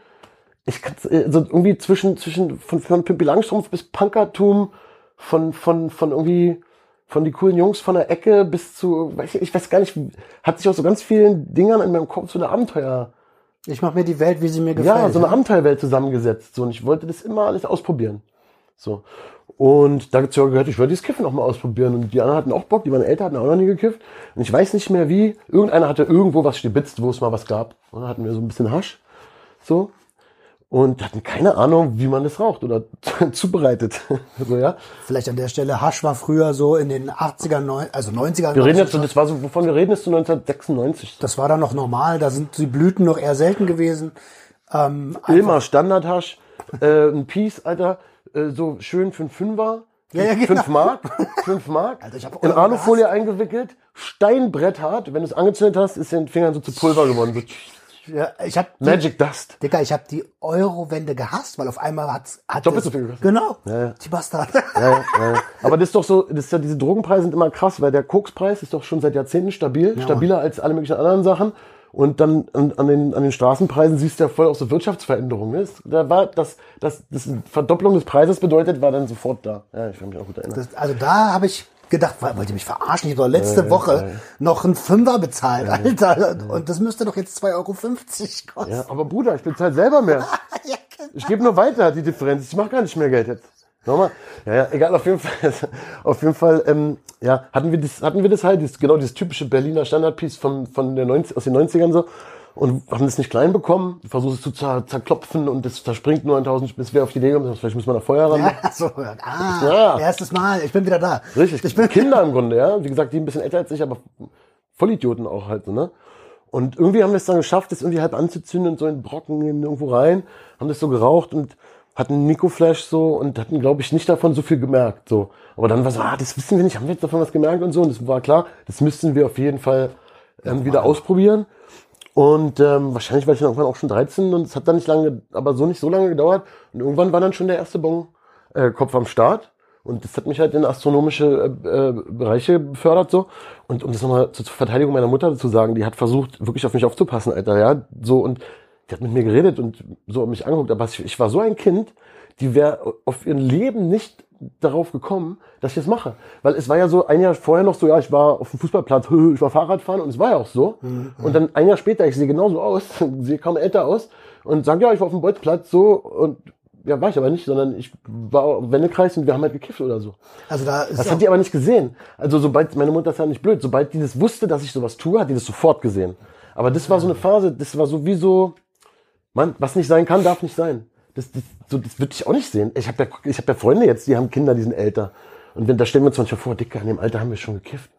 Speaker 3: ich kann so irgendwie zwischen, zwischen, von, von Pippi Langstrumpf bis Punkertum, von, von, von irgendwie, von die coolen Jungs von der Ecke bis zu, weiß ich, ich weiß gar nicht, hat sich aus so ganz vielen Dingern in meinem Kopf so eine Abenteuer,
Speaker 2: Ich mache mir die Welt, wie sie mir gefällt.
Speaker 3: ja, so eine Abenteuerwelt zusammengesetzt. So, und ich wollte das immer alles ausprobieren. So. Und da dazu gehört, ich wollte dieses Kiffen auch mal ausprobieren. Und die anderen hatten auch Bock, die waren älter, hatten auch noch nie gekifft. Und ich weiß nicht mehr wie. Irgendeiner hatte irgendwo was stibitzt, wo es mal was gab. Und dann hatten wir so ein bisschen Hasch. So. Und hatten keine Ahnung, wie man das raucht oder zubereitet. so, ja.
Speaker 2: Vielleicht an der Stelle, Hasch war früher so in den 80er, neun- also 90er.
Speaker 3: Wir reden jetzt, so, das war so, wovon wir reden, ist so 1996.
Speaker 2: das war dann noch normal, da sind die Blüten noch eher selten gewesen. Ähm,
Speaker 3: Ilma Standardhasch, äh, ein Piece, Alter, äh, so schön für einen Fünfer,
Speaker 2: Ja, ja, genau.
Speaker 3: Fünf Mark, fünf Mark,
Speaker 2: Alter, ich hab
Speaker 3: in Alufolie eingewickelt, Steinbretthart. Wenn du es angezündet hast, ist den Fingern so zu Pulver geworden. So
Speaker 2: Ja, ich hab die,
Speaker 3: Magic Dust.
Speaker 2: Digga, ich hab die Eurowende gehasst, weil auf einmal hat's, hat
Speaker 3: Doppelt so viel gekostet.
Speaker 2: Genau.
Speaker 3: ja.
Speaker 2: Die Bastard.
Speaker 3: Ja, ja, ja. Aber das ist doch so, das ist ja, diese Drogenpreise sind immer krass, weil der Kokspreis ist doch schon seit Jahrzehnten stabil, stabiler als alle möglichen anderen Sachen. Und dann an, an, den, an den Straßenpreisen siehst du ja voll auch so Wirtschaftsveränderungen. Ne? Da war das, das, das Verdopplung des Preises bedeutet, war dann sofort da. Ja, ich kann mich auch gut erinnern.
Speaker 2: Das, also da habe ich gedacht, wollt ihr mich verarschen? Ich habe doch letzte Woche noch einen Fünfer bezahlt, Alter. Und das müsste doch jetzt 2,50 Euro kosten.
Speaker 3: Ja, aber Bruder, ich bezahle selber mehr.
Speaker 2: Ja,
Speaker 3: Ich gebe nur weiter die Differenz. Ich mache gar nicht mehr Geld jetzt. Nochmal. Ja, ja, egal, auf jeden Fall, auf jeden Fall, ähm, ja, hatten wir das, hatten wir das halt, dieses, genau dieses typische Berliner Standardpiece von, von der 90, aus den 90ern so. Und haben das nicht klein bekommen, versuchen es zu zer, zerklopfen und das zerspringt nur 1000, bis wir auf die Idee kommen, vielleicht müssen wir nach Feuer ran.
Speaker 2: Ja, so, ah,
Speaker 3: Ja.
Speaker 2: erstes Mal, ich bin wieder da.
Speaker 3: Richtig.
Speaker 2: Ich bin,
Speaker 3: Kinder im Grunde, ja. Wie gesagt, die ein bisschen älter als ich, aber Vollidioten auch halt so, ne? Und irgendwie haben wir es dann geschafft, das irgendwie halb anzuzünden und so in Brocken in irgendwo rein, haben das so geraucht und hatten einen Mikroflash so und hatten, glaube ich, nicht davon so viel gemerkt, so. Aber dann war so, ah, das wissen wir nicht, haben wir jetzt davon was gemerkt und so. Und das war klar, das müssten wir auf jeden Fall ähm, wieder ausprobieren. Und ähm, wahrscheinlich war ich dann irgendwann auch schon 13 und es hat dann nicht lange, aber so nicht so lange gedauert. Und irgendwann war dann schon der erste Bon äh, Kopf am Start. Und das hat mich halt in astronomische äh, äh, Bereiche befördert so. Und um das nochmal zur Verteidigung meiner Mutter zu sagen, die hat versucht, wirklich auf mich aufzupassen, Alter, ja. So und die hat mit mir geredet und so mich angeguckt. Aber ich, ich war so ein Kind, die wäre auf ihr Leben nicht darauf gekommen, dass ich das mache. Weil es war ja so ein Jahr vorher noch so, ja, ich war auf dem Fußballplatz, ich war Fahrradfahren und es war ja auch so. Und dann ein Jahr später, ich sehe genauso aus, sehe kaum älter aus und sage, ja, ich war auf dem Bolzplatz so und ja, war ich aber nicht, sondern ich war im Wendekreis und wir haben halt gekifft oder so.
Speaker 2: also da ist
Speaker 3: Das hat die aber nicht gesehen. Also sobald, meine Mutter ist ja nicht blöd, sobald die das wusste, dass ich sowas tue, hat die das sofort gesehen. Aber das war so eine Phase, das war so wie so, Mann, was nicht sein kann, darf nicht sein. Das, das, so, das würde ich auch nicht sehen. Ich habe ja, ich hab ja Freunde jetzt, die haben Kinder, die sind älter. Und wenn, da stellen wir uns manchmal vor, Dicker, in dem Alter haben wir schon gekifft.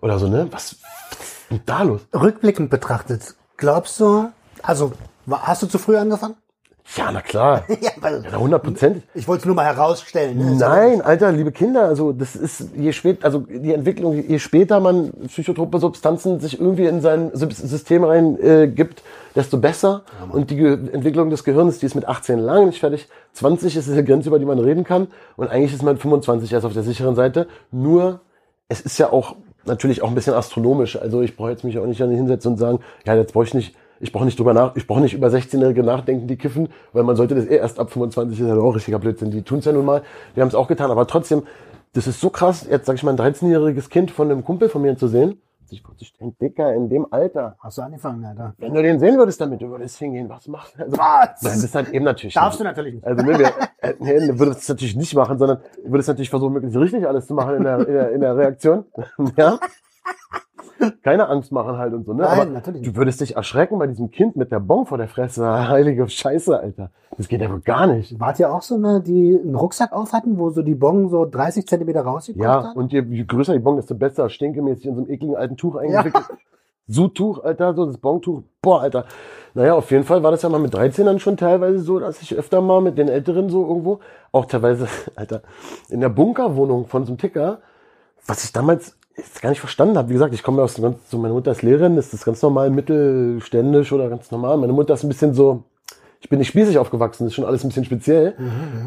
Speaker 3: Oder so, ne? Was, was ist da los?
Speaker 2: rückblickend betrachtet, glaubst du, also hast du zu früh angefangen?
Speaker 3: Ja, na klar.
Speaker 2: ja, weil,
Speaker 3: Ja, hundertprozentig.
Speaker 2: ich wollte es nur mal herausstellen. Ne?
Speaker 3: Nein, Alter, liebe Kinder, also das ist je spät, also die Entwicklung, je später man psychotrope Substanzen sich irgendwie in sein Sys- System rein äh, gibt, desto besser. und die Ge Entwicklung des Gehirns, die ist mit 18 lang nicht fertig. 20 ist eine Grenze, über die man reden kann. Und eigentlich ist man mit 25 erst auf der sicheren Seite. Nur, es ist ja auch natürlich auch ein bisschen astronomisch. Also ich brauche jetzt mich auch nicht hinsetzen und sagen, ja, jetzt brauche ich nicht, ich brauche nicht drüber nach, ich brauche nicht über 16-Jährige nachdenken, die kiffen, weil man sollte das eh erst ab 25 ist ja auch richtiger Blödsinn. Die tun's ja nun mal. Wir haben es auch getan, aber trotzdem, das ist so krass, jetzt sag ich mal, ein 13-jähriges Kind von einem Kumpel von mir zu sehen. Sich denk, Dicker, in dem Alter.
Speaker 2: Hast du angefangen, Alter?
Speaker 3: Wenn du den sehen würdest damit, du würdest hingehen, was machst du? Also,
Speaker 2: Was?
Speaker 3: Nein, das ist halt eben natürlich.
Speaker 2: Darfst
Speaker 3: nicht.
Speaker 2: du natürlich nicht.
Speaker 3: Also, ne, wir, äh, nee, du würdest es natürlich nicht machen, sondern du würdest natürlich versuchen, möglichst richtig alles zu machen in der, in der, in der Reaktion. ja. Keine Angst machen halt und so, ne?
Speaker 2: Nein,
Speaker 3: Aber
Speaker 2: natürlich
Speaker 3: du würdest dich erschrecken bei diesem Kind mit der Bon vor der Fresse. Heilige Scheiße, Alter. Das geht ja wohl gar nicht.
Speaker 2: Wart ihr auch so eine, die einen Rucksack auf hatten, wo so die Bon so 30 Zentimeter rausgekommen
Speaker 3: Ja,
Speaker 2: hat?
Speaker 3: und je, je größer die Bon, desto besser. Stinkemäßig in so einem ekligen alten Tuch eingewickelt. Sudtuch, Alter, so das Bontuch. Boah, Alter. Naja, auf jeden Fall war das ja mal mit 13 dann schon teilweise so, dass ich öfter mal mit den Älteren so irgendwo, auch teilweise, Alter, in der Bunkerwohnung von so einem Ticker, was ich damals jetzt gar nicht verstanden habe. Wie gesagt, ich komme ja aus dem ganz, so meine Mutter ist Lehrerin, das ist ganz normal mittelständisch oder ganz normal. Meine Mutter ist ein bisschen so, ich bin nicht spießig aufgewachsen, das ist schon alles ein bisschen speziell,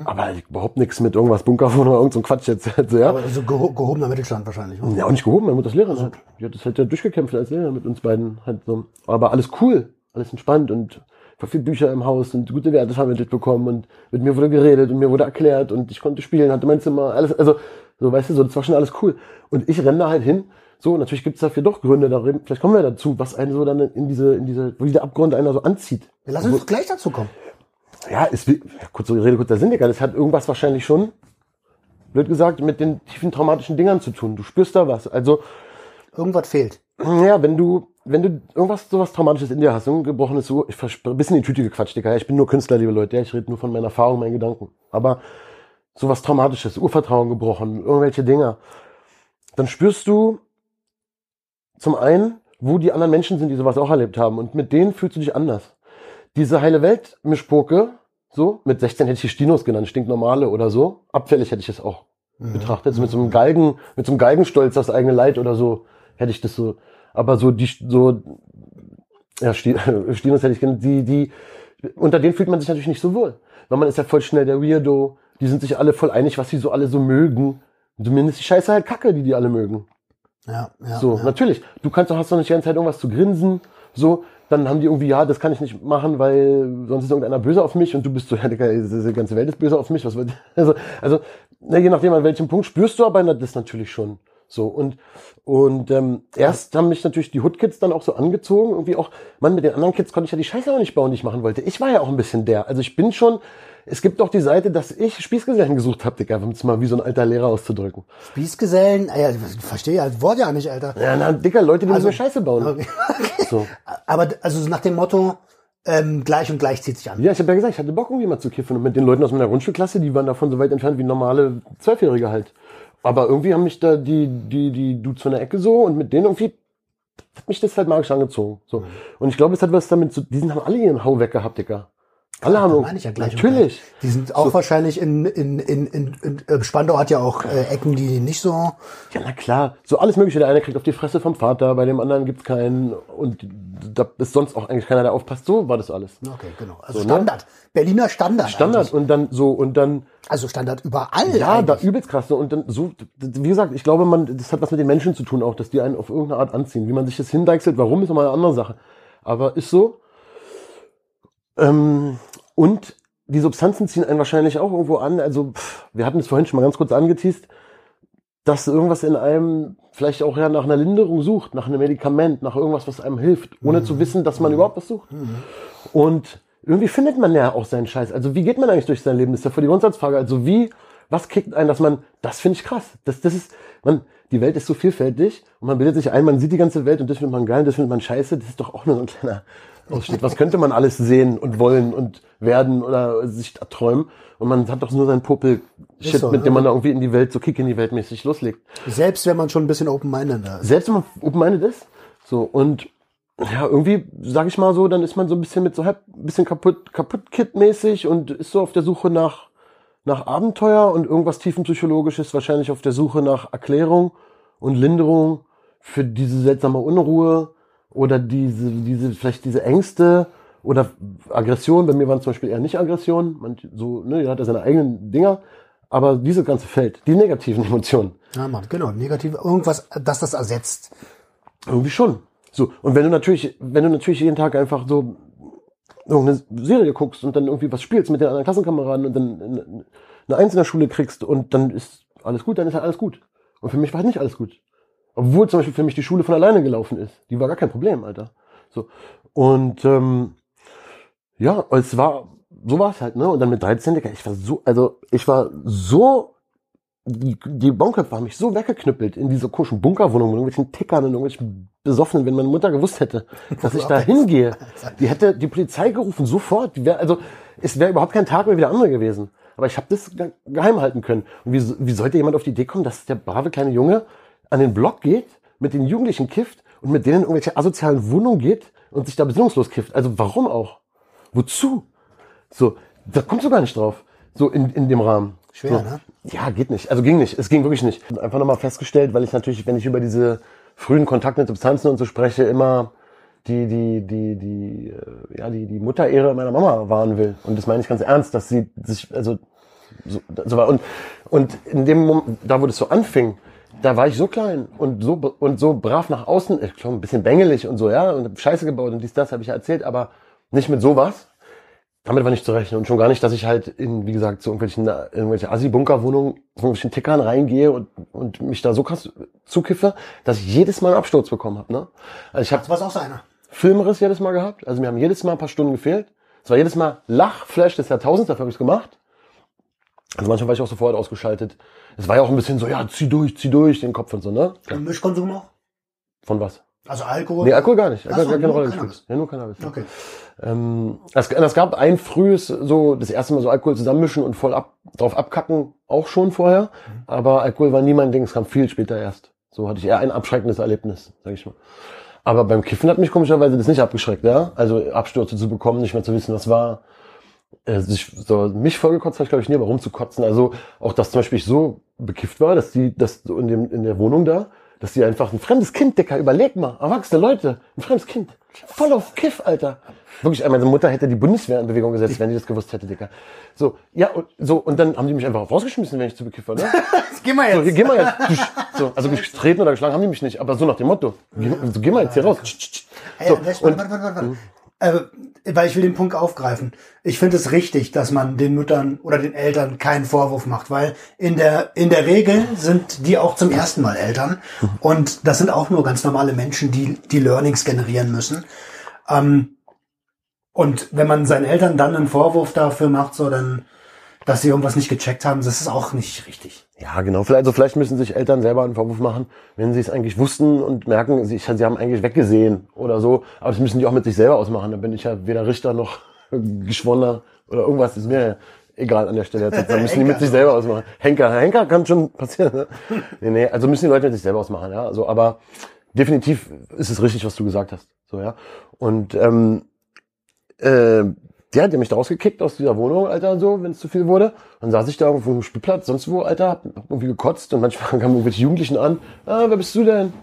Speaker 3: aber überhaupt nichts mit irgendwas Bunkerwohnung oder irgend so Quatsch jetzt. Also, ja.
Speaker 2: Aber so geho gehobener Mittelstand wahrscheinlich. oder?
Speaker 3: Ja, auch nicht gehoben, meine Mutter ist Lehrerin. Halt. Die hat das halt ja durchgekämpft als Lehrerin mit uns beiden. Halt so. Aber alles cool, alles entspannt und war viel Bücher im Haus und gute Werte vermittelt bekommen und mit mir wurde geredet und mir wurde erklärt und ich konnte spielen, hatte mein Zimmer, alles, also, so, weißt du, so, das war schon alles cool. Und ich renne da halt hin. So, natürlich gibt's dafür doch Gründe darin. Vielleicht kommen wir dazu, was einen so dann in diese, in diese, wo dieser Abgrund einer so anzieht.
Speaker 2: Ja, Lass uns gleich dazu kommen.
Speaker 3: Ja, ist wie, ja, kurze Rede, kurzer Sinn, Digga. Das hat irgendwas wahrscheinlich schon, blöd gesagt, mit den tiefen traumatischen Dingern zu tun. Du spürst da was. Also,
Speaker 2: Irgendwas fehlt.
Speaker 3: ja, wenn du, wenn du irgendwas, sowas Traumatisches in dir hast, ein gebrochenes Uhr, ich ein bisschen in die Tüte gequatscht, Digga. Ja, Ich bin nur Künstler, liebe Leute. Ja, ich rede nur von meinen Erfahrungen, meinen Gedanken. Aber sowas Traumatisches, Urvertrauen gebrochen, irgendwelche Dinger, dann spürst du zum einen, wo die anderen Menschen sind, die sowas auch erlebt haben. Und mit denen fühlst du dich anders. Diese heile Welt-Mischpoke, so, mit 16 hätte ich die Stinos genannt, stinknormale oder so. Abfällig hätte ich es auch betrachtet. So mit so einem Galgen, mit so einem Galgenstolz aufs eigene Leid oder so, hätte ich das so. Aber so die, so, ja, Sti- Stinos hätte ich genannt, die, die, unter denen fühlt man sich natürlich nicht so wohl. Weil man ist ja voll schnell der Weirdo. Die sind sich alle voll einig, was sie so alle so mögen. Zumindest die Scheiße halt Kacke, die die alle mögen.
Speaker 2: Ja, ja.
Speaker 3: So,
Speaker 2: ja.
Speaker 3: natürlich. Du kannst doch, hast doch nicht die ganze Zeit irgendwas zu grinsen. So, dann haben die irgendwie, ja, das kann ich nicht machen, weil sonst ist irgendeiner böse auf mich und du bist so, ja, Digga, die ganze Welt ist böse auf mich. Was wird, also, also, na, je nachdem, an welchem Punkt spürst du aber das natürlich schon. So, und, und ähm, erst haben mich natürlich die Hood-Kids dann auch so angezogen. Irgendwie auch, Mann, mit den anderen Kids konnte ich ja die Scheiße auch nicht bauen, die ich machen wollte. Ich war ja auch ein bisschen der. Also ich bin schon, es gibt doch die Seite, dass ich Spießgesellen gesucht habe, Digga, um es mal wie so ein alter Lehrer auszudrücken.
Speaker 2: Spießgesellen, ah ja, ich verstehe ja das Wort ja nicht, Alter.
Speaker 3: Ja, na, Digga, Leute, die
Speaker 2: Also-
Speaker 3: müssen Scheiße bauen.
Speaker 2: Okay.
Speaker 3: So.
Speaker 2: Aber also so nach dem Motto, ähm, gleich und gleich zieht sich an.
Speaker 3: Ja, ich habe ja gesagt, ich hatte Bock, irgendwie mal zu kiffen. Und mit den Leuten aus meiner Grundschulklasse, die waren davon so weit entfernt wie normale Zwölfjährige halt. Aber irgendwie haben mich da die, die, die Dudes von der Ecke so und mit denen irgendwie hat mich das halt magisch angezogen. So. Und ich glaube, es hat was damit zu, die sind, haben alle ihren Hau weg gehabt, Dicker. Alle haben
Speaker 2: Da meine ich ja gleich.
Speaker 3: Natürlich.
Speaker 2: Die sind auch wahrscheinlich in, in, in, in, in äh, Spandau hat ja auch äh, Ecken, die nicht so.
Speaker 3: Ja, na klar. So alles mögliche. Der eine kriegt auf die Fresse vom Vater, bei dem anderen gibt's keinen. Und da ist sonst auch eigentlich keiner, der aufpasst. So war das alles.
Speaker 2: Okay, genau. Also
Speaker 3: So, ne?
Speaker 2: Standard. Berliner Standard.
Speaker 3: Standard.
Speaker 2: eigentlich.
Speaker 3: Und dann so, und dann
Speaker 2: Also Standard überall.
Speaker 3: Ja, da
Speaker 2: eigentlich.
Speaker 3: übelst krass. ne? Und dann so, wie gesagt, ich glaube, man, das hat was mit den Menschen zu tun auch, dass die einen auf irgendeine Art anziehen. Wie man sich das hindeichselt, warum, ist nochmal eine andere Sache. Aber ist so. Ähm, und die Substanzen ziehen einen wahrscheinlich auch irgendwo an. Also, pff, wir hatten es vorhin schon mal ganz kurz angeteased, dass irgendwas in einem vielleicht auch ja nach einer Linderung sucht, nach einem Medikament, nach irgendwas, was einem hilft, ohne zu wissen, dass man überhaupt was sucht. Und irgendwie findet man ja auch seinen Scheiß. Also wie geht man eigentlich durch sein Leben? Das ist ja voll die Grundsatzfrage. Also wie, was kickt einen, dass man, das finde ich krass. Das, das ist, man, die Welt ist so vielfältig und man bildet sich ein, man sieht die ganze Welt und das findet man geil, das findet man scheiße. Das ist doch auch nur so ein kleiner Ausschnitt. Was könnte man alles sehen und wollen und werden oder sich träumen? Und man hat doch nur seinen Popel-Shit,
Speaker 2: so,
Speaker 3: mit dem man da irgendwie in die Welt, so Kick in die Welt mäßig loslegt
Speaker 2: Selbst wenn man schon ein bisschen open-minded ist.
Speaker 3: selbst wenn man open-minded ist, so, und ja, irgendwie, sag ich mal so, dann ist man so ein bisschen mit so halb, ein bisschen kaputt, kaputt Kid-mäßig und ist so auf der Suche nach, nach Abenteuer und irgendwas tiefenpsychologisches, wahrscheinlich auf der Suche nach Erklärung und Linderung für diese seltsame Unruhe oder diese, diese, vielleicht diese Ängste oder Aggression. Bei mir waren zum Beispiel eher nicht Aggression, man, so, ne, jeder hat ja seine eigenen Dinger, aber diese ganze Feld, die negativen Emotionen,
Speaker 2: Ja, Mann, genau. Negativ, irgendwas, dass das ersetzt.
Speaker 3: Irgendwie schon. So. Und wenn du natürlich, wenn du natürlich jeden Tag einfach so irgendeine Serie guckst und dann irgendwie was spielst mit den anderen Klassenkameraden und dann eine- eine Eins in der Schule kriegst und dann ist alles gut, dann ist halt alles gut. Und für mich war halt nicht alles gut. Obwohl zum Beispiel für mich die Schule von alleine gelaufen ist. Die war gar kein Problem, Alter. So. Und ähm, ja, es war, so war es halt, ne? Und dann mit 13, Digga, ich war so, also ich war so die, die Bonköpfe haben mich so weggeknüppelt in diese komischen Bunkerwohnung mit irgendwelchen Tickern und irgendwelchen Besoffenen, wenn meine Mutter gewusst hätte, dass ich da hingehe. Die hätte die Polizei gerufen, sofort. Die wär, also es wäre überhaupt kein Tag mehr wie der andere gewesen. Aber ich habe das ge- geheim halten können. Und wie, wie sollte jemand auf die Idee kommen, dass der brave kleine Junge an den Block geht, mit den Jugendlichen kifft und mit denen in irgendwelche asozialen Wohnungen geht und sich da besinnungslos kifft? Also warum auch? Wozu? So, da kommst du gar nicht drauf. So in, in dem Rahmen.
Speaker 2: Schwer,
Speaker 3: so.
Speaker 2: ne?
Speaker 3: Ja, geht nicht. Also ging nicht. Es ging wirklich nicht. Einfach nochmal festgestellt, weil ich natürlich, wenn ich über diese frühen Kontakte mit Substanzen und so spreche, immer die, die, die, die, äh, ja, die, die Mutterehre meiner Mama wahren will. Und das meine ich ganz ernst, dass sie sich, also, so, so war. Und, und in dem Moment, da wo das so anfing, da war ich so klein und so, und so brav nach außen, ich glaube, ein bisschen bängelig und so, ja, und Scheiße gebaut und dies, das habe ich ja erzählt, aber nicht mit sowas. Damit war nicht zu rechnen und schon gar nicht, dass ich halt in, wie gesagt, so irgendwelchen, irgendwelche Assi-Bunker-Wohnungen, so irgendwelchen Tickern reingehe und, und mich da so krass zukiffe, dass ich jedes Mal einen Absturz bekommen habe. Ne? Also ich habe
Speaker 2: war auch seiner.
Speaker 3: Filmriss jedes Mal gehabt, also mir haben jedes Mal ein paar Stunden gefehlt. Es war jedes Mal Lachflash des Jahrtausends, dafür habe ich es gemacht. Also manchmal war ich auch sofort ausgeschaltet. Es war ja auch ein bisschen so, ja, zieh durch, zieh durch, den Kopf und so, ne?
Speaker 2: Und Mischkonsum auch?
Speaker 3: Von was?
Speaker 2: Also Alkohol?
Speaker 3: Nee, Alkohol gar nicht. Alkohol
Speaker 2: so,
Speaker 3: hat keine Rolle gespielt. Ja, nur Cannabis.
Speaker 2: Okay.
Speaker 3: Ähm, es, es gab ein frühes, so das erste Mal so Alkohol zusammenmischen und voll ab, drauf abkacken, auch schon vorher.
Speaker 2: Mhm.
Speaker 3: Aber Alkohol war nie mein Ding, es kam viel später erst. So hatte ich eher ein abschreckendes Erlebnis, sag ich mal. Aber beim Kiffen hat mich komischerweise das nicht abgeschreckt, ja. Also Abstürze zu bekommen, nicht mehr zu wissen, was war. Äh, sich so mich vollgekotzt habe ich glaube ich nie, aber rumzukotzen. Also auch, dass zum Beispiel ich so bekifft war, dass die, das so in dem in der Wohnung da, dass die einfach ein fremdes Kind, Dicker, überleg mal, erwachsene Leute, ein fremdes Kind, voll auf Kiff, Alter. Wirklich, meine Mutter hätte die Bundeswehr in Bewegung gesetzt, wenn die das gewusst hätte, Dicker. So, ja, und so, und dann haben die mich einfach rausgeschmissen, wenn ich zu bekifft war, ne?
Speaker 2: Geh mal
Speaker 3: So, hier, geh mal jetzt. So, also getreten oder geschlagen haben die mich nicht, aber so nach dem Motto. Geh, so, geh mal jetzt hier raus. So, und-
Speaker 2: warte. Äh, weil ich will den Punkt aufgreifen. Ich finde es richtig, dass man den Müttern oder den Eltern keinen Vorwurf macht, weil in der, in der Regel sind die auch zum ersten Mal Eltern und das sind auch nur ganz normale Menschen, die die Learnings generieren müssen. Ähm, und wenn man seinen Eltern dann einen Vorwurf dafür macht, so dann, dass sie irgendwas nicht gecheckt haben, das ist auch nicht richtig.
Speaker 3: Ja, genau. Vielleicht, also vielleicht müssen sich Eltern selber einen Vorwurf machen, wenn sie es eigentlich wussten und merken, sie, sie haben eigentlich weggesehen oder so. Aber das müssen die auch mit sich selber ausmachen. Da bin ich ja weder Richter noch Geschworener oder irgendwas. Ist mir egal an der Stelle. Jetzt. Da müssen die mit sich selber ausmachen. Henker, Henker kann schon passieren. Ne? Nee, nee, also müssen die Leute mit sich selber ausmachen. Ja, also, aber definitiv ist es richtig, was du gesagt hast. So, ja. Und ähm, äh, ja, die haben mich rausgekickt aus dieser Wohnung, Alter, so, wenn es zu viel wurde. Dann saß ich da irgendwo im Spielplatz, sonst wo, Alter, hab hab irgendwie gekotzt und manchmal kamen irgendwelche Jugendlichen an. Ah, wer bist du denn?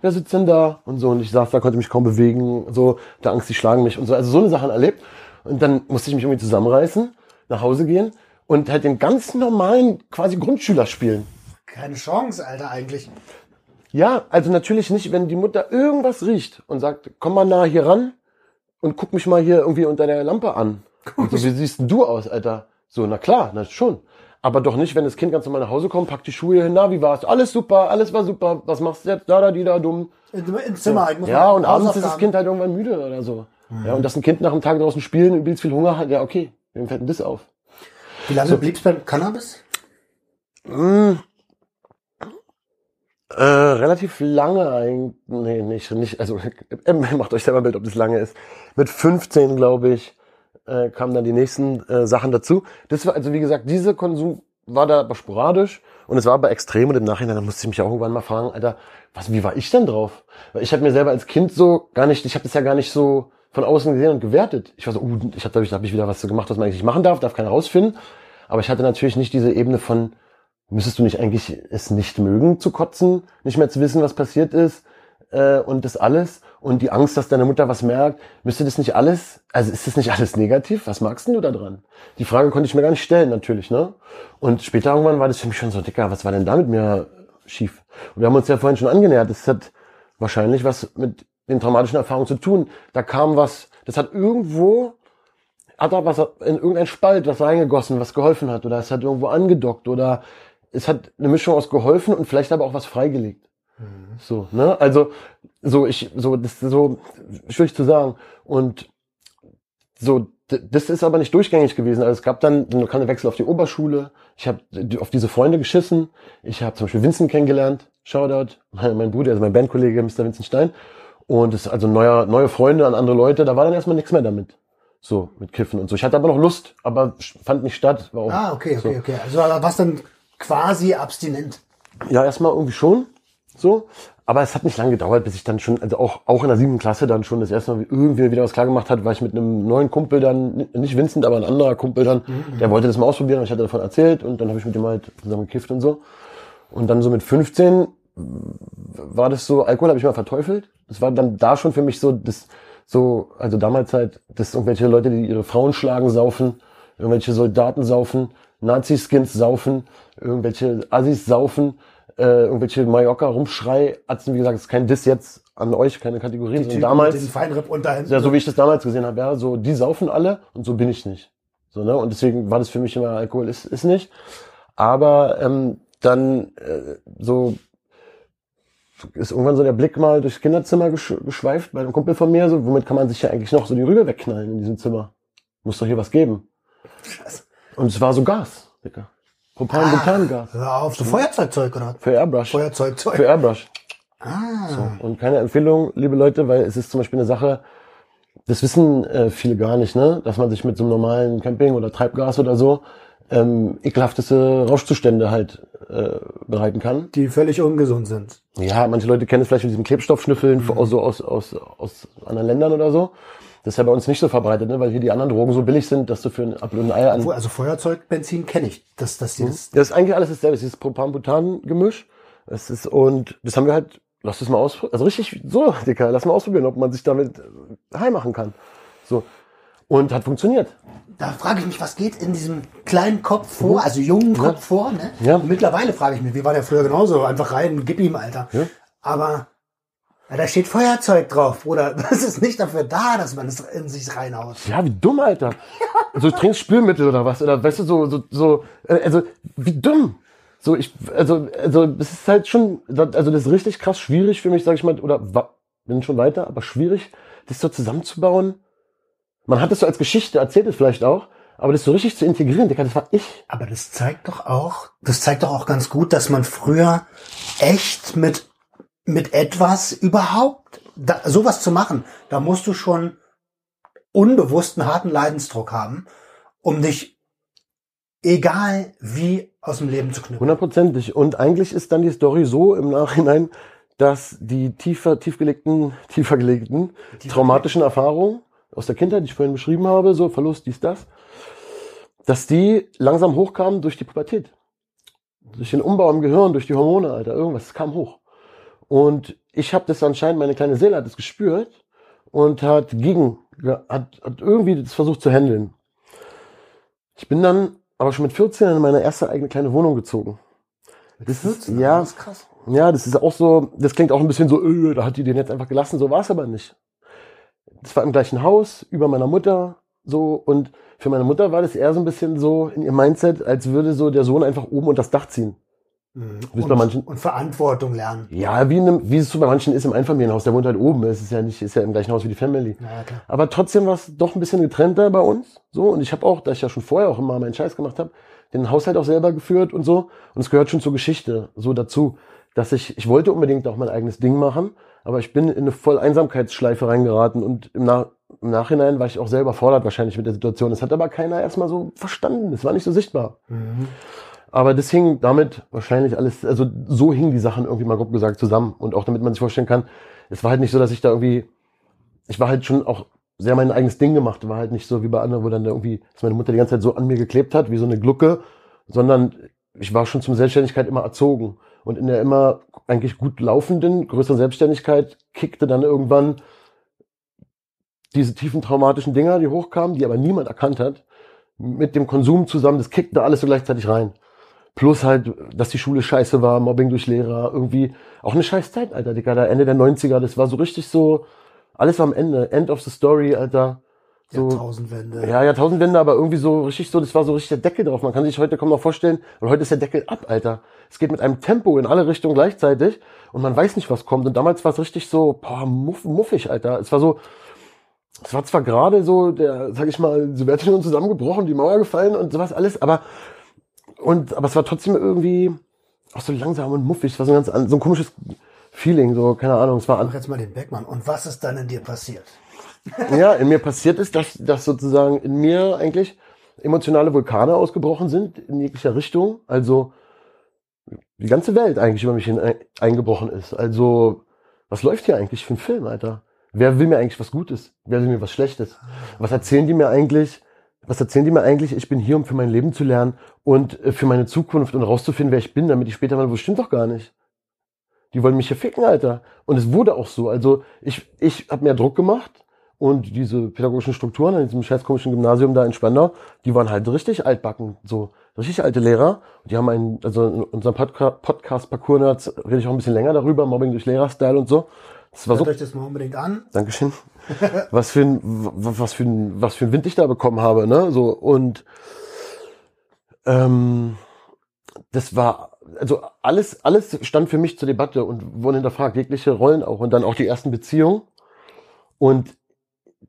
Speaker 3: Wer sitzt denn da? Und so, und ich saß da, konnte mich kaum bewegen, so, der Angst, die schlagen mich und so. Also so eine Sachen erlebt. Und dann musste ich mich irgendwie zusammenreißen, nach Hause gehen und halt den ganz normalen, quasi Grundschüler spielen.
Speaker 2: Keine Chance, Alter, eigentlich.
Speaker 3: Ja, also natürlich nicht, wenn die Mutter irgendwas riecht und sagt, komm mal nah hier ran und guck mich mal hier irgendwie unter der Lampe an. Und so, wie siehst denn du aus, Alter? So, na klar, na schon. Aber doch nicht, wenn das Kind ganz normal nach Hause kommt, packt die Schuhe hin, na, wie war's? Alles super, alles war super, was machst du jetzt? Da, da, die, da, dumm.
Speaker 2: In- Ins Zimmer. ich muss
Speaker 3: Ja, und abends ist das. Kind halt irgendwann müde oder so. Ja, und dass ein Kind nach dem Tag draußen spielen und übelst viel Hunger hat, ja, okay, wem fällt denn das auf?
Speaker 2: Wie lange blieb's beim Cannabis?
Speaker 3: Äh, relativ lange eigentlich. Nee, nicht, nicht. Also äh, macht euch selber ein Bild, ob das lange ist. Mit 15, glaube ich, äh, kamen dann die nächsten äh, Sachen dazu. Das war, also wie gesagt, dieser Konsum war da aber sporadisch und es war aber extrem und im Nachhinein da musste ich mich auch irgendwann mal fragen, Alter, was, wie war ich denn drauf? Weil ich habe mir selber als Kind so gar nicht, ich habe das ja gar nicht so von außen gesehen und gewertet. Ich war so, uh, ich habe, da habe ich wieder was so gemacht, was man eigentlich nicht machen darf, darf keiner rausfinden. Aber ich hatte natürlich nicht diese Ebene von, müsstest du nicht eigentlich es nicht mögen zu kotzen, nicht mehr zu wissen, was passiert ist äh, und das alles und die Angst, dass deine Mutter was merkt, müsste das nicht alles, also ist das nicht alles negativ? Was magst denn du da dran? Die Frage konnte ich mir gar nicht stellen, natürlich, ne? Und später irgendwann war das für mich schon so, Dicker, was war denn da mit mir schief? Und wir haben uns ja vorhin schon angenähert, das hat wahrscheinlich was mit den traumatischen Erfahrungen zu tun. Da kam was, das hat irgendwo hat da was in irgendein Spalt was reingegossen, was geholfen hat, oder es hat irgendwo angedockt, oder es hat eine Mischung aus geholfen und vielleicht aber auch was freigelegt. So, ne? Also, so, ich, so, das ist so schwierig zu sagen. Und so, das ist aber nicht durchgängig gewesen. Also es gab dann einen kleinen Wechsel auf die Oberschule. Ich habe auf diese Freunde geschissen. Ich habe zum Beispiel Vincent kennengelernt. Shoutout. Mein, mein Bruder, also mein Bandkollege Mr. Vincent Stein. Und das ist also neuer, neue Freunde an andere Leute. Da war dann erstmal nichts mehr damit. So, mit Kiffen und so. Ich hatte aber noch Lust, aber fand nicht statt. War auch
Speaker 2: Ah, okay, okay,
Speaker 3: so.
Speaker 2: okay. Also was dann quasi abstinent.
Speaker 3: Ja, erstmal irgendwie schon. So. Aber es hat nicht lange gedauert, bis ich dann schon, also auch, auch in der siebten Klasse dann schon das erste Mal irgendwie wieder was klar gemacht hat, weil ich mit einem neuen Kumpel dann, nicht Vincent, aber ein anderer Kumpel dann, der wollte das mal ausprobieren und ich hatte davon erzählt und dann habe ich mit dem halt zusammen gekifft und so. Und dann so mit 15 war das so, Alkohol habe ich mal verteufelt. Das war dann da schon für mich so, das, so, also damals halt, dass irgendwelche Leute, die ihre Frauen schlagen, saufen, irgendwelche Soldaten saufen, Nazi-Skins saufen, irgendwelche Assis saufen, äh, irgendwelche Mallorca-Rumschrei, Atzen, wie gesagt, ist kein Diss jetzt an euch, keine Kategorien, sondern damals, ja, so wie ich das damals gesehen habe, ja, so, die saufen alle und so bin ich nicht. So, ne? Und deswegen war das für mich immer, Alkohol ist, ist nicht. Aber ähm, dann äh, so ist irgendwann so der Blick mal durchs Kinderzimmer gesch geschweift bei einem Kumpel von mir, so, womit kann man sich ja eigentlich noch so die Rübe wegknallen in diesem Zimmer? Muss doch hier was geben. Und es war so Gas, Dicker. Propan, Butangas.
Speaker 2: Hör auf, so Feuerzeugzeug oder?
Speaker 3: Für Airbrush.
Speaker 2: Feuerzeugzeug.
Speaker 3: Für Airbrush.
Speaker 2: ah.
Speaker 3: So. Und keine Empfehlung, liebe Leute, weil es ist zum Beispiel eine Sache, das wissen äh, viele gar nicht, ne? dass man sich mit so einem normalen Camping oder Treibgas oder so ähm, ekelhafteste Rauschzustände halt äh, bereiten kann.
Speaker 2: Die völlig ungesund sind.
Speaker 3: Ja, manche Leute kennen es vielleicht mit diesem Klebstoffschnüffeln aus, so aus, aus, aus anderen Ländern oder so. Das ist ja bei uns nicht so verbreitet, ne? weil hier die anderen Drogen so billig sind, dass du für ein Apfel und ein Ei an...
Speaker 2: Obwohl, also Feuerzeugbenzin kenne ich. Das, das, das,
Speaker 3: Das ist eigentlich alles dasselbe. Es ist dieses Propan-Butan-Gemisch. Es ist, und das haben wir halt, lass das mal ausprobieren. Also richtig so, Dicker, lass mal ausprobieren, ob man sich damit äh, heim machen kann. So. Und hat funktioniert.
Speaker 2: da frage ich mich, was geht in diesem kleinen Kopf vor, also jungen Kopf vor. Ne?
Speaker 3: Ja.
Speaker 2: Und mittlerweile frage ich mich, wie war der früher genauso? Einfach rein, gib ihm, Alter.
Speaker 3: Ja.
Speaker 2: Aber ja, da steht Feuerzeug drauf, Bruder. Das ist nicht dafür da, dass man es in sich reinhaut.
Speaker 3: Ja, wie dumm, Alter. So, du trinkst Spülmittel oder was? Oder weißt du, so, so, so, äh, also, wie dumm. So, ich, also, also, das ist halt schon, also, das ist richtig krass schwierig für mich, sag ich mal, oder bin schon weiter, aber schwierig, das so zusammenzubauen. Man hat es so als Geschichte, erzählt es vielleicht auch, aber das so richtig zu integrieren, Digga, das war ich.
Speaker 2: Aber das zeigt doch auch, das zeigt doch auch ganz gut, dass man früher echt mit, mit etwas überhaupt, da, sowas zu machen, da musst du schon unbewussten harten Leidensdruck haben, um dich, egal wie, aus dem Leben zu knüpfen.
Speaker 3: Hundertprozentig. Und eigentlich ist dann die Story so im Nachhinein, dass die tiefer, tiefgelegten, tiefer gelegten, traumatischen Erfahrungen aus der Kindheit, die ich vorhin beschrieben habe, so Verlust, dies, das, dass die langsam hochkamen durch die Pubertät. Durch den Umbau im Gehirn, durch die Hormone, Alter, irgendwas, es kam hoch. Und ich habe das anscheinend, meine kleine Seele hat es gespürt und hat gegen, hat, hat irgendwie das versucht zu handeln. Ich bin dann aber schon mit 14 in meine erste eigene kleine Wohnung gezogen. Das ist, ja,
Speaker 2: Das ist krass.
Speaker 3: ja, das ist auch so, das klingt auch ein bisschen so, öh, da hat die den jetzt einfach gelassen, so war es aber nicht. Das war im gleichen Haus, über meiner Mutter, so, und für meine Mutter war das eher so ein bisschen so in ihr Mindset, als würde so der Sohn einfach oben unter das Dach ziehen.
Speaker 2: Mhm. Und,
Speaker 3: manchen-
Speaker 2: und Verantwortung lernen.
Speaker 3: Ja, wie, in einem, wie es so bei manchen ist im Einfamilienhaus, der wohnt halt oben, es ist ja nicht, ist ja im gleichen Haus wie die Family.
Speaker 2: Ja.
Speaker 3: Aber trotzdem war es doch ein bisschen getrennter bei uns. So, und ich habe auch, da ich ja schon vorher auch immer meinen Scheiß gemacht habe, den Haushalt auch selber geführt und so. Und es gehört schon zur Geschichte so dazu, dass ich, ich wollte unbedingt auch mein eigenes Ding machen, aber ich bin in eine voll Einsamkeitsschleife reingeraten und im, Nach im Nachhinein war ich auch selber fordert wahrscheinlich mit der Situation. Das hat aber keiner erstmal so verstanden. Das war nicht so sichtbar.
Speaker 2: Mhm.
Speaker 3: Aber das hing damit wahrscheinlich alles, also so hingen die Sachen irgendwie mal grob gesagt zusammen. Und auch damit man sich vorstellen kann, es war halt nicht so, dass ich da irgendwie, ich war halt schon auch sehr mein eigenes Ding gemacht. War halt nicht so wie bei anderen, wo dann da irgendwie, dass meine Mutter die ganze Zeit so an mir geklebt hat, wie so eine Glucke, sondern ich war schon zum Selbstständigkeit immer erzogen. Und in der immer eigentlich gut laufenden, größeren Selbstständigkeit kickte dann irgendwann diese tiefen traumatischen Dinger, die hochkamen, die aber niemand erkannt hat, mit dem Konsum zusammen, das kickte alles so gleichzeitig rein. Plus halt, dass die Schule scheiße war, Mobbing durch Lehrer, irgendwie auch eine scheiß Zeit, Alter, Digga, da Ende der 90er, das war so richtig so, alles war am Ende, End of the story, Alter. So,
Speaker 2: Jahrtausendwende.
Speaker 3: ja, Jahrtausendwende, aber irgendwie so richtig so, das war so richtig der Deckel drauf. Man kann sich heute kaum noch vorstellen, und heute ist der Deckel ab, Alter. Es geht mit einem Tempo in alle Richtungen gleichzeitig und man weiß nicht, was kommt. Und damals war es richtig so, boah, muff, muffig, Alter. Es war so, es war zwar gerade so, der, sag ich mal, Sowjetunion zusammengebrochen, die Mauer gefallen und sowas alles, aber, und, aber es war trotzdem irgendwie auch so langsam und muffig. Es war so ein ganz, an- so ein komisches Feeling, so, keine Ahnung, es war
Speaker 2: Mach jetzt mal den Beckmann. Und was ist dann in dir passiert?
Speaker 3: ja, in mir passiert ist, dass, dass sozusagen in mir eigentlich emotionale Vulkane ausgebrochen sind in jeglicher Richtung. Also die ganze Welt eigentlich über mich hin ein- eingebrochen ist. Also was läuft hier eigentlich für ein Film, Alter? Wer will mir eigentlich was Gutes? Wer will mir was Schlechtes? Was erzählen die mir eigentlich? Was erzählen die mir eigentlich? Ich bin hier, um für mein Leben zu lernen und äh, für meine Zukunft und rauszufinden, wer ich bin, damit ich später mal, wo stimmt doch gar nicht. Die wollen mich hier ficken, Alter. Und es wurde auch so. Also ich, ich habe mehr Druck gemacht und diese pädagogischen Strukturen an diesem scheiß komischen Gymnasium da in Spandau, die waren halt richtig altbacken, so richtig alte Lehrer. Und die haben einen, also in unserem Podca Podcast-Parcours rede ich auch ein bisschen länger darüber, Mobbing durch Lehrer-Style und so. Das war so
Speaker 2: Hört euch das mal unbedingt an.
Speaker 3: Dankeschön. was für ein, was für ein, was für ein Wind ich da bekommen habe, ne? So und ähm, das war also alles, alles stand für mich zur Debatte und wurde hinterfragt, jegliche Rollen auch und dann auch die ersten Beziehungen und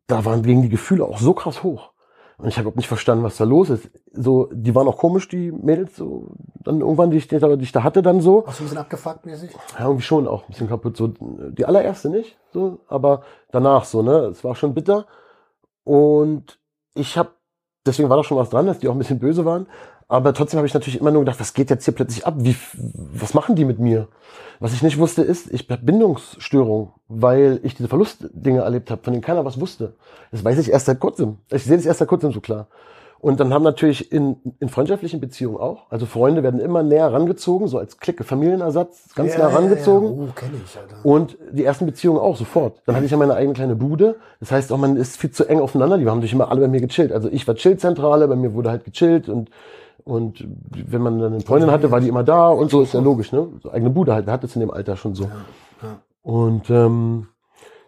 Speaker 3: da waren gegen die Gefühle auch so krass hoch. Und ich habe überhaupt nicht verstanden, was da los ist. So, die waren auch komisch, die Mädels, so, dann irgendwann, die ich, die ich da hatte, dann so.
Speaker 2: Auch so ein bisschen abgefuckt mäßig.
Speaker 3: Ja, irgendwie schon auch ein bisschen kaputt. So, die allererste nicht, so, aber danach so, ne? Es war schon bitter. Und ich habe, deswegen war da schon was dran, dass die auch ein bisschen böse waren. Aber trotzdem habe ich natürlich immer nur gedacht, was geht jetzt hier plötzlich ab? Wie, was machen die mit mir? Was ich nicht wusste, ist, ich habe Bindungsstörung, weil ich diese Verlustdinge erlebt habe, von denen keiner was wusste. Das weiß ich erst seit kurzem. Ich sehe das erst seit kurzem so klar. Und dann haben natürlich in, in freundschaftlichen Beziehungen auch, also Freunde werden immer näher rangezogen, so als Clique, Familienersatz, ganz
Speaker 2: Ja,
Speaker 3: nah
Speaker 2: ja,
Speaker 3: rangezogen.
Speaker 2: Ja, Oh, kenn ich, Alter.
Speaker 3: Und die ersten Beziehungen auch sofort. Dann hatte ich ja meine eigene kleine Bude. Das heißt auch, man ist viel zu eng aufeinander. Die haben sich immer alle bei mir gechillt. Also ich war Chillzentrale, bei mir wurde halt gechillt und und wenn man dann eine Freundin hatte, war die immer da und so ist ja logisch, ne? So eigene Bude halt, hat das in dem Alter schon so. Und ähm,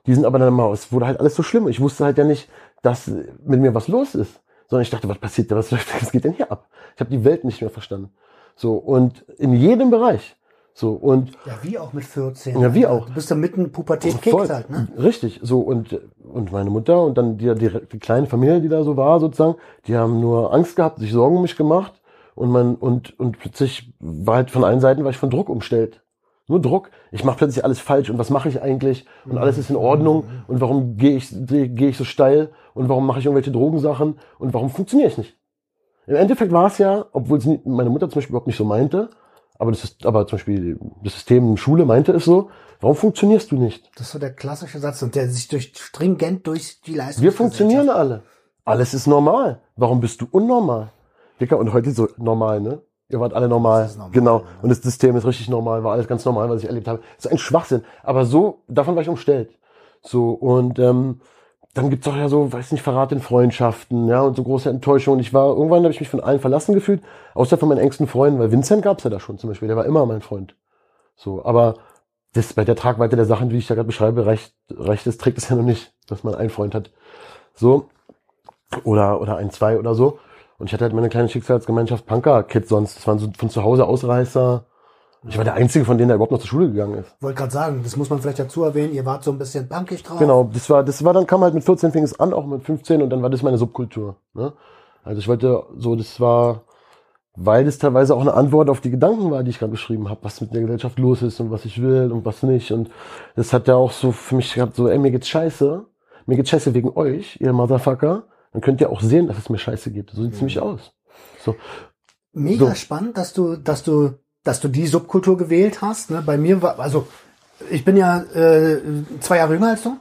Speaker 3: die sind aber dann mal, es wurde halt alles so schlimm. Ich wusste halt ja nicht, dass mit mir was los ist. Sondern ich dachte, was passiert da, was, was geht denn hier ab? Ich habe die Welt nicht mehr verstanden. So, und in jedem Bereich. So, und
Speaker 2: Ja, wie auch mit 14.
Speaker 3: Ja, wie
Speaker 2: Alter.
Speaker 3: auch.
Speaker 2: Du bist da mitten Pubertät kickt halt, ne?
Speaker 3: Richtig, so und und meine Mutter und dann die, die, die kleine Familie, die da so war sozusagen, die haben nur Angst gehabt, sich Sorgen um mich gemacht und man und und plötzlich war halt von allen Seiten war ich von Druck umstellt. Nur Druck. Ich mache plötzlich alles falsch und was mache ich eigentlich und alles ist in Ordnung und warum gehe ich gehe ich so steil und warum mache ich irgendwelche Drogensachen und warum funktioniere ich nicht? Im Endeffekt war es ja, obwohl es meine Mutter zum Beispiel überhaupt nicht so meinte, aber das ist, aber zum Beispiel das System Schule meinte es so, warum funktionierst du nicht?
Speaker 2: Das ist so der klassische Satz und der sich durch stringent durch die Leistung.
Speaker 3: Wir funktionieren alle. Alles ist normal. Warum bist du unnormal? Dicker, und heute so normal, ne? Ihr wart alle normal.
Speaker 2: Das ist normal,
Speaker 3: genau.
Speaker 2: ja.
Speaker 3: Und das System ist richtig normal, war alles ganz normal, was ich erlebt habe. Das ist ein Schwachsinn. Aber so, davon war ich umstellt. So, und ähm, dann gibt's auch ja so, weiß nicht, Verrat in Freundschaften, ja, und so große Enttäuschungen. Ich war, irgendwann habe ich mich von allen verlassen gefühlt, außer von meinen engsten Freunden, weil Vincent gab's ja da schon zum Beispiel, der war immer mein Freund. So, aber das bei der Tragweite der Sachen, wie ich da gerade beschreibe, reicht, reicht es, trägt es ja noch nicht, dass man einen Freund hat. So. Oder, oder ein, zwei oder so. Und ich hatte halt meine kleine Schicksalsgemeinschaft Punker-Kids sonst. Das waren so von zu Hause Ausreißer. Ich war der Einzige von denen, der überhaupt noch zur Schule gegangen ist.
Speaker 2: Wollte gerade sagen, das muss man vielleicht dazu erwähnen, ihr wart so ein bisschen punkig drauf.
Speaker 3: Genau, das war, das war dann kam halt mit 14 fing es an, auch mit 15 und dann war das meine Subkultur. Ne? Also ich wollte so, das war, weil das teilweise auch eine Antwort auf die Gedanken war, die ich gerade beschrieben habe, was mit der Gesellschaft los ist und was ich will und was nicht. Und das hat ja auch so für mich gehabt, so, ey, mir geht's scheiße, mir geht's scheiße wegen euch, ihr Motherfucker. Dann könnt ihr auch sehen, dass es mir scheiße geht. So sieht's nämlich aus. So,
Speaker 2: Mega
Speaker 3: So.
Speaker 2: spannend, dass du, dass du, dass du die Subkultur gewählt hast. Ne? Bei mir war, also ich bin ja äh, zwei Jahre jünger als du.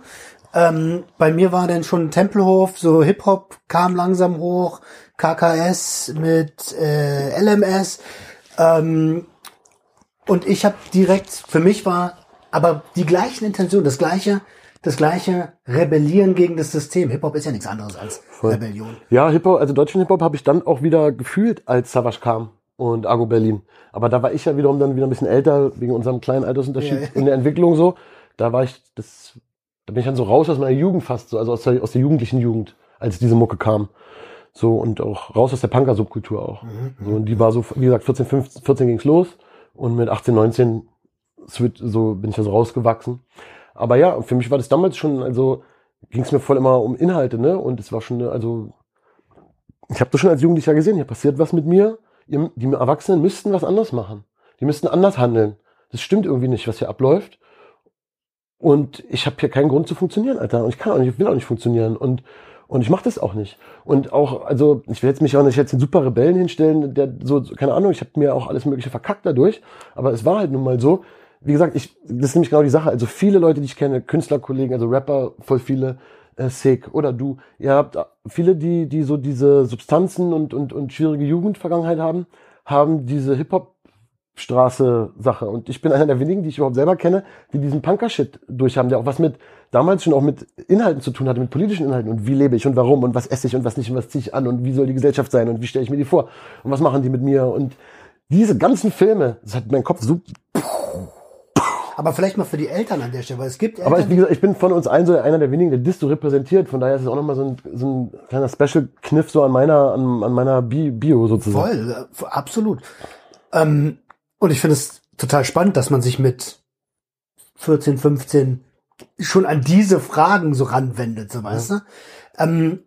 Speaker 2: Ähm, bei mir war dann schon Tempelhof, so Hip Hop kam langsam hoch, KKS mit äh, LMS. Ähm, und ich habe direkt, für mich war aber die gleichen Intentionen, das gleiche, das gleiche Rebellieren gegen das System. Hip Hop ist ja nichts anderes als Rebellion.
Speaker 3: Ja, Hip-Hop, also deutschen Hip-Hop habe ich dann auch wieder gefühlt, als Savage kam und Argo Berlin. Aber da war ich ja wiederum dann wieder ein bisschen älter, wegen unserem kleinen Altersunterschied
Speaker 2: Ja, ja.
Speaker 3: in der Entwicklung so. Da war ich, das, da bin ich dann so raus aus meiner Jugend fast, so, also aus der, aus der jugendlichen Jugend, als diese Mucke kam. So, und auch raus aus der Punker-Subkultur auch. So, und die war so, wie gesagt, 14, 15, 14 ging's los und mit 18, 19 switch- so bin ich da so rausgewachsen. Aber ja, für mich war das damals schon, also ging es mir voll immer um Inhalte, ne? Und es war schon, also ich habe das schon als Jugendlicher gesehen, hier passiert was mit mir. Die Erwachsenen müssten was anderes machen. Die müssten anders handeln. Das stimmt irgendwie nicht, was hier abläuft. Und ich habe hier keinen Grund zu funktionieren, Alter. Und ich kann auch nicht, ich will auch nicht funktionieren. Und und ich mache das auch nicht. Und auch, also ich will jetzt mich auch nicht jetzt den super Rebellen hinstellen, der so, keine Ahnung, ich habe mir auch alles Mögliche verkackt dadurch. Aber es war halt nun mal so. Wie gesagt, ich, das ist nämlich genau die Sache. Also viele Leute, die ich kenne, Künstlerkollegen, also Rapper, voll viele, äh, Sick oder du, ihr habt viele, die, die so diese Substanzen und, und, und schwierige Jugendvergangenheit haben, haben diese Hip-Hop-Straße-Sache. Und ich bin einer der wenigen, die ich überhaupt selber kenne, die diesen Punker-Shit durchhaben, der auch was mit, damals schon auch mit Inhalten zu tun hatte, mit politischen Inhalten und wie lebe ich und warum und was esse ich und was nicht und was ziehe ich an und wie soll die Gesellschaft sein und wie stelle ich mir die vor und was machen die mit mir und diese ganzen Filme, das hat mein Kopf so
Speaker 2: Aber vielleicht mal für die Eltern an der Stelle, weil es gibt Eltern,
Speaker 3: Aber ich, wie gesagt, ich bin von uns allen so einer der wenigen, der das so repräsentiert. Von daher ist es auch nochmal so ein, so ein kleiner Special-Kniff so an meiner, an, an meiner Bi Bio sozusagen.
Speaker 2: Voll, äh, absolut. Ähm, und ich finde es total spannend, dass man sich mit 14, 15 schon an diese Fragen so ranwendet, so weißt du. Ähm,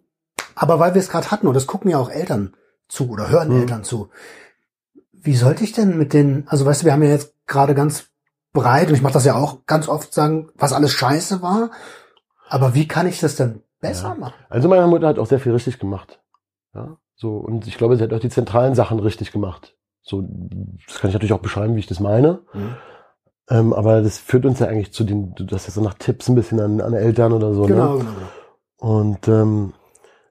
Speaker 2: aber weil wir es gerade hatten, und das gucken ja auch Eltern zu oder hören
Speaker 3: Mhm.
Speaker 2: Eltern zu, wie sollte ich denn mit den, also weißt du, wir haben ja jetzt gerade ganz breit, und ich mache das ja auch ganz oft sagen, was alles scheiße war, aber wie kann ich das denn besser machen?
Speaker 3: Also meine Mutter hat auch sehr viel richtig gemacht. Ja? So, und ich glaube, sie hat auch die zentralen Sachen richtig gemacht. So, das kann ich natürlich auch beschreiben, wie ich das meine.
Speaker 2: Mhm.
Speaker 3: Ähm, aber das führt uns ja eigentlich zu den, du hast ja so nach Tipps ein bisschen an, an Eltern oder so.
Speaker 2: Genau,
Speaker 3: Ne?
Speaker 2: genau, genau.
Speaker 3: Und ähm,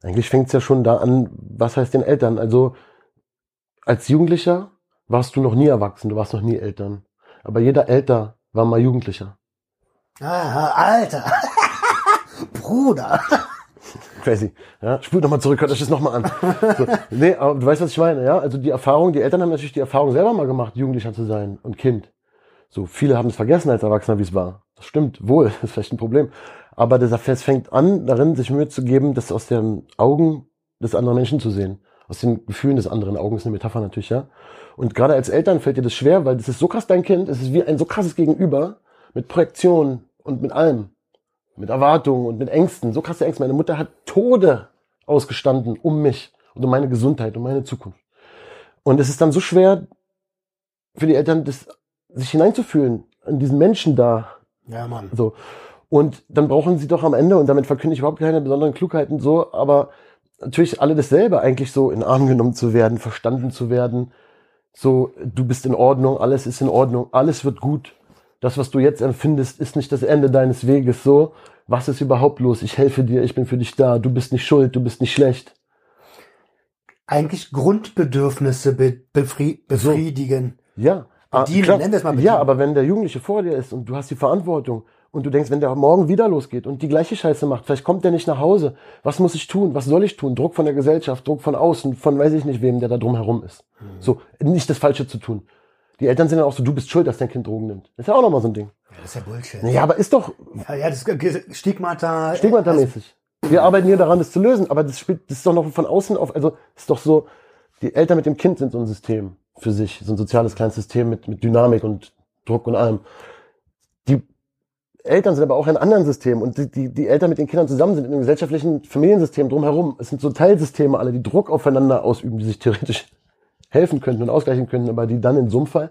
Speaker 3: eigentlich fängt es ja schon da an, was heißt den Eltern? Also als Jugendlicher warst du noch nie erwachsen, du warst noch nie Eltern. Aber jeder Älter war mal Jugendlicher.
Speaker 2: Ah, Alter. Bruder.
Speaker 3: Crazy. Ja, spult nochmal zurück, hört euch das nochmal an. So, nee, aber du weißt, was ich meine, ja? Also die Erfahrung, die Eltern haben natürlich die Erfahrung selber mal gemacht, Jugendlicher zu sein und Kind. So, viele haben es vergessen als Erwachsener, wie es war. Das stimmt wohl, das ist vielleicht ein Problem. Aber dieser Fest fängt an, darin sich Mühe zu geben, das aus den Augen des anderen Menschen zu sehen. Aus den Gefühlen des anderen Augen ist eine Metapher natürlich, ja. Und gerade als Eltern fällt dir das schwer, weil das ist so krass dein Kind, es ist wie ein so krasses Gegenüber mit Projektion und mit allem. Mit Erwartungen und mit Ängsten, so krasse Ängste. Meine Mutter hat Tode ausgestanden um mich und um meine Gesundheit, um meine Zukunft. Und es ist dann so schwer für die Eltern, das, sich hineinzufühlen an diesen Menschen da,
Speaker 2: Ja, Mann.
Speaker 3: so. Und dann brauchen sie doch am Ende, und damit verkünde ich überhaupt keine besonderen Klugheiten so, aber natürlich alle dasselbe, eigentlich so in Arm genommen zu werden, verstanden zu werden. So, du bist in Ordnung, alles ist in Ordnung, alles wird gut. Das, was du jetzt empfindest, ist nicht das Ende deines Weges. So, was ist überhaupt los? Ich helfe dir, ich bin für dich da, du bist nicht schuld, du bist nicht schlecht.
Speaker 2: Eigentlich Grundbedürfnisse be befri befriedigen.
Speaker 3: Ja. ah,
Speaker 2: Bedienen, nennen wir es mal
Speaker 3: Ja,
Speaker 2: bedienen.
Speaker 3: aber wenn der Jugendliche vor dir ist und du hast die Verantwortung und du denkst, wenn der morgen wieder losgeht und die gleiche Scheiße macht, vielleicht kommt der nicht nach Hause. Was muss ich tun? Was soll ich tun? Druck von der Gesellschaft, Druck von außen, von weiß ich nicht wem, der da drum herum ist.
Speaker 2: Mhm.
Speaker 3: So, nicht das Falsche zu tun. Die Eltern sind dann auch so, du bist schuld, dass dein Kind Drogen nimmt. Das ist ja auch nochmal so ein Ding.
Speaker 2: Ja, das ist ja Bullshit.
Speaker 3: Ja, aber ist doch
Speaker 2: Ja, ja, das ist Stigmata.
Speaker 3: stigmatamäßig. Wir arbeiten hier daran, das zu lösen, aber das spielt, das ist doch noch von außen auf, also, ist doch so, die Eltern mit dem Kind sind so ein System für sich, so ein soziales kleines System mit, mit Dynamik und Druck und allem. Eltern sind aber auch in anderen Systemen und die, die, die Eltern mit den Kindern zusammen sind in einem gesellschaftlichen Familiensystem drumherum. Es sind so Teilsysteme alle, die Druck aufeinander ausüben, die sich theoretisch helfen könnten und ausgleichen könnten, aber die dann in so einem Fall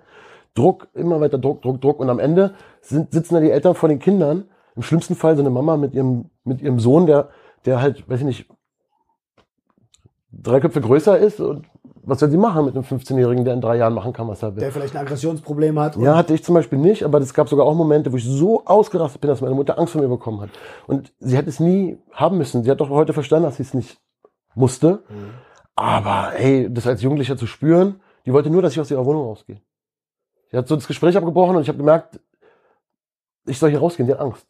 Speaker 3: Druck, immer weiter Druck, Druck, Druck und am Ende sind, sitzen da die Eltern vor den Kindern. Im schlimmsten Fall so eine Mama mit ihrem, mit ihrem Sohn, der, der halt, weiß ich nicht, drei Köpfe größer ist und was soll sie machen mit einem 15-Jährigen, der in drei Jahren machen kann, was er will?
Speaker 2: Der vielleicht ein Aggressionsproblem hat.
Speaker 3: Ja, hatte ich zum Beispiel nicht, aber es gab sogar auch Momente, wo ich so ausgerastet bin, dass meine Mutter Angst vor mir bekommen hat. Und sie hätte es nie haben müssen. Sie hat doch heute verstanden, dass sie es nicht musste. Aber hey, das als Jugendlicher zu spüren, die wollte nur, dass ich aus ihrer Wohnung rausgehe. Sie hat so das Gespräch abgebrochen und ich habe gemerkt, ich soll hier rausgehen, die hat Angst.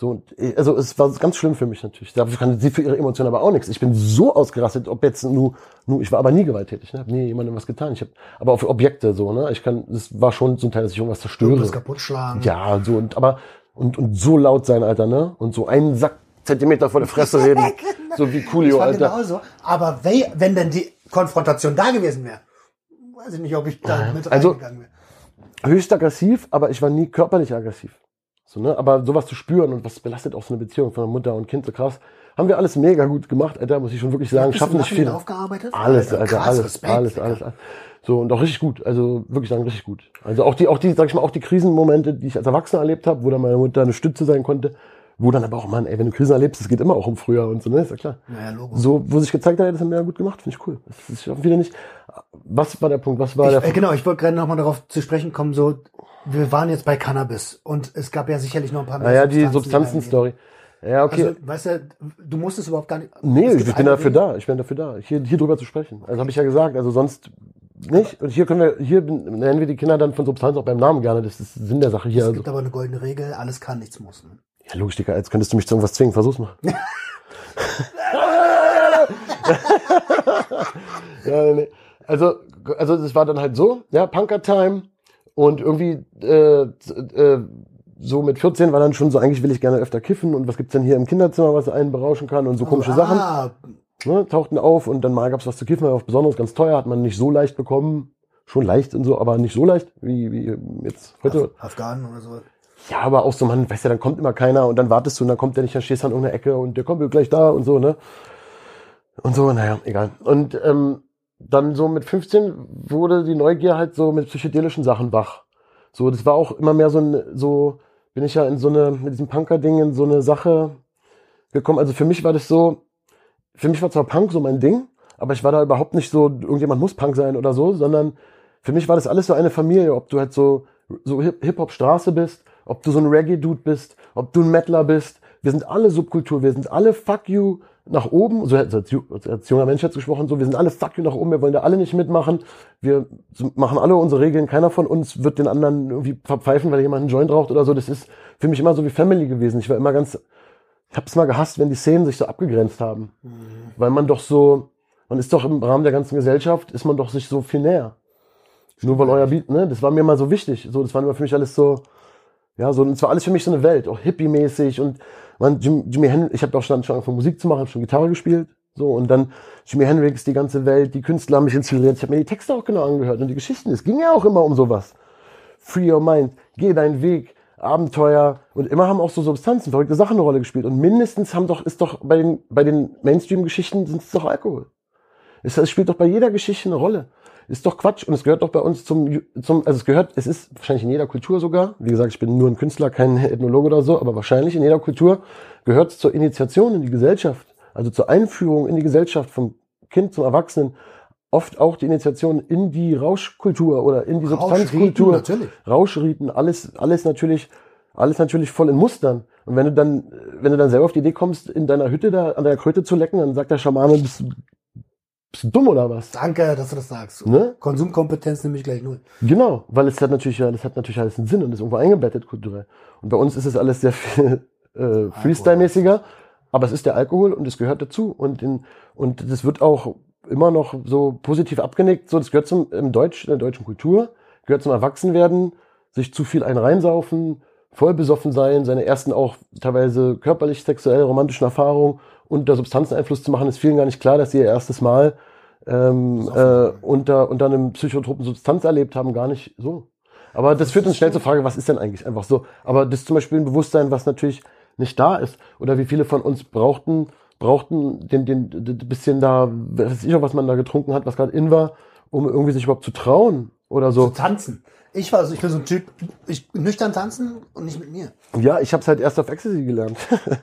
Speaker 3: So, äh, also es war ganz schlimm für mich natürlich. Dafür kann sie für ihre Emotionen aber auch nichts. Ich bin so ausgerastet, ob jetzt nur, nur ich war aber nie gewalttätig, ne? Hab nie jemandem was getan. Ich habe aber auf Objekte so, ne? Ich kann, das war schon zum Teil, dass ich irgendwas zerstöre.
Speaker 2: Irgendwas kaputt schlagen.
Speaker 3: Ja, so und aber und und so laut sein, Alter, ne? Und so einen Sack Zentimeter vor der Fresse reden, so wie
Speaker 2: Das
Speaker 3: Coolio,
Speaker 2: war
Speaker 3: Alter.
Speaker 2: genauso. Aber we wenn denn die Konfrontation da gewesen wäre, weiß ich nicht, ob ich da mit
Speaker 3: Also-
Speaker 2: reingegangen wäre.
Speaker 3: Höchst aggressiv, aber ich war nie körperlich aggressiv. So, ne? Aber sowas zu spüren und was belastet auch so eine Beziehung von Mutter und Kind so krass, haben wir alles mega gut gemacht, Alter, muss ich schon wirklich sagen. Schaffen nicht viele.
Speaker 2: aufgearbeitet?
Speaker 3: Alles, Alter,
Speaker 2: krass,
Speaker 3: alles,
Speaker 2: Respekt,
Speaker 3: alles, alles, alles. So, und auch richtig gut. Also wirklich sagen, richtig gut. Also auch die, auch die, sag ich mal, auch die Krisenmomente, die ich als Erwachsener erlebt habe, wo dann meine Mutter eine Stütze sein konnte, wo dann aber auch, Mann, ey, wenn du Krisen erlebst, es geht immer auch um früher und so, ne? Ist ja klar.
Speaker 2: Naja, Logo.
Speaker 3: So, wo sich gezeigt hat, das haben wir ja gut gemacht, finde ich cool. Das ist wieder nicht. Was war der Punkt? Was war
Speaker 2: Ich,
Speaker 3: der
Speaker 2: äh, genau, ich wollte gerade nochmal darauf zu sprechen kommen, so, wir waren jetzt bei Cannabis und es gab ja sicherlich noch ein paar mehr
Speaker 3: Naja, die
Speaker 2: Substanzen,
Speaker 3: Substanzen-Story. Ja, okay.
Speaker 2: Also, weißt du, du musst es überhaupt gar nicht.
Speaker 3: nee,
Speaker 2: es
Speaker 3: ich bin dafür da. Ich bin dafür da, hier, hier drüber zu sprechen. Also habe ich ja gesagt. Also sonst nicht. Und hier können wir, hier nennen wir die Kinder dann von Substanz auch beim Namen gerne. Das ist Sinn der Sache hier.
Speaker 2: Es
Speaker 3: Also,
Speaker 2: gibt aber eine goldene Regel, alles kann, nichts muss. Ne?
Speaker 3: ja, logisch, Digga, als könntest du mich zu irgendwas zwingen. Versuch's mal. ja, nee. Also, also das war dann halt so, ja, Punker-Time. Und irgendwie äh, äh, so mit 14 war dann schon so, eigentlich will ich gerne öfter kiffen und was gibt's denn hier im Kinderzimmer, was einen berauschen kann und so komische Sachen.
Speaker 2: Ah,
Speaker 3: Ne, tauchten auf und dann mal gab's was zu kiffen, war was Besonderes, ganz teuer, hat man nicht so leicht bekommen. Schon leicht und so, aber nicht so leicht wie, wie jetzt heute.
Speaker 2: Afghanen oder so.
Speaker 3: Ja, aber auch so, man, weißt ja, dann kommt immer keiner und dann wartest du und dann kommt der nicht, dann stehst du an irgendeiner Ecke und der kommt gleich da und so, ne? Und so, naja, egal. Und ähm, dann so mit 15 wurde die Neugier halt so mit psychedelischen Sachen wach. So, das war auch immer mehr so ein, so bin ich ja in so eine, mit diesem Punker-Ding in so eine Sache gekommen. Also für mich war das so, für mich war zwar Punk so mein Ding, aber ich war da überhaupt nicht so, irgendjemand muss Punk sein oder so, sondern für mich war das alles so eine Familie, ob du halt so, so Hip-Hop-Straße bist, ob du so ein Reggae-Dude bist, ob du ein Metaler bist. Wir sind alle Subkultur, wir sind alle Fuck you nach oben, so als, als junger Mensch jetzt gesprochen, so, wir sind alle Fuck you nach oben, wir wollen da alle nicht mitmachen, wir machen alle unsere Regeln, keiner von uns wird den anderen irgendwie verpfeifen, weil jemand einen Joint raucht oder so, das ist für mich immer so wie Family gewesen. Ich war immer ganz, ich hab's mal gehasst, wenn die Szenen sich so abgegrenzt haben, mhm. weil man doch so, man ist doch im Rahmen der ganzen Gesellschaft, ist man doch sich so viel näher. Nur weil euer Beat, ne, das war mir mal so wichtig, so, das war immer für mich alles so, ja, so, und es war alles für mich so eine Welt, auch hippie-mäßig und man, Jim, Jimi Hendrix, ich habe auch schon, angefangen Musik zu machen, habe schon Gitarre gespielt, so und dann Jimi Hendrix, die ganze Welt, die Künstler haben mich inspiriert. Ich habe mir die Texte auch genau angehört und die Geschichten. Es ging ja auch immer um sowas. Free your mind, geh deinen Weg, Abenteuer und immer haben auch so Substanzen, verrückte Sachen eine Rolle gespielt und mindestens haben doch ist doch bei den bei den Mainstream-Geschichten sind es doch Alkohol. Es, es spielt doch bei jeder Geschichte eine Rolle. Ist doch Quatsch und es gehört doch bei uns zum, zum, also es gehört, es ist wahrscheinlich in jeder Kultur sogar, wie gesagt, ich bin nur ein Künstler, kein Ethnologe oder so, aber wahrscheinlich in jeder Kultur gehört es zur Initiation in die Gesellschaft, also zur Einführung in die Gesellschaft vom Kind zum Erwachsenen, oft auch die Initiation in die Rauschkultur oder in die Substanzkultur. Natürlich. Rauschriten, alles, alles natürlich, alles natürlich voll in Mustern. Und wenn du dann, wenn du dann selber auf die Idee kommst, in deiner Hütte da an der Kröte zu lecken, dann sagt der Schamane, bist, bist du dumm oder was?
Speaker 2: Danke, dass du das sagst. Ne? Konsumkompetenz nämlich gleich null.
Speaker 3: Genau, weil es hat natürlich, das hat natürlich alles einen Sinn und ist irgendwo eingebettet kulturell. Und bei uns ist es alles sehr viel äh, Freestyle-mäßiger, aber es ist der Alkohol und es gehört dazu. Und, in, und das wird auch immer noch so positiv abgenickt. So, das gehört zum im Deutsch, in der deutschen Kultur, gehört zum Erwachsenwerden, sich zu viel ein reinsaufen, voll besoffen sein, seine ersten auch teilweise körperlich, sexuell, romantischen Erfahrungen unter Substanzeneinfluss zu machen, ist vielen gar nicht klar, dass sie ihr erstes Mal ähm, äh, unter, unter einem psychotropen Substanz erlebt haben, gar nicht so. Aber das führt uns schnell zur Frage, was ist denn eigentlich einfach so? Aber das ist zum Beispiel ein Bewusstsein, was natürlich nicht da ist. Oder wie viele von uns brauchten, brauchten den, den, den bisschen da, weiß ich auch, was man da getrunken hat, was gerade in war, um irgendwie sich überhaupt zu trauen oder so.
Speaker 2: Zu tanzen. Ich war so, ich bin so ein Typ, ich nüchtern tanzen und nicht mit mir.
Speaker 3: Ja, ich habe es halt erst auf Ecstasy gelernt.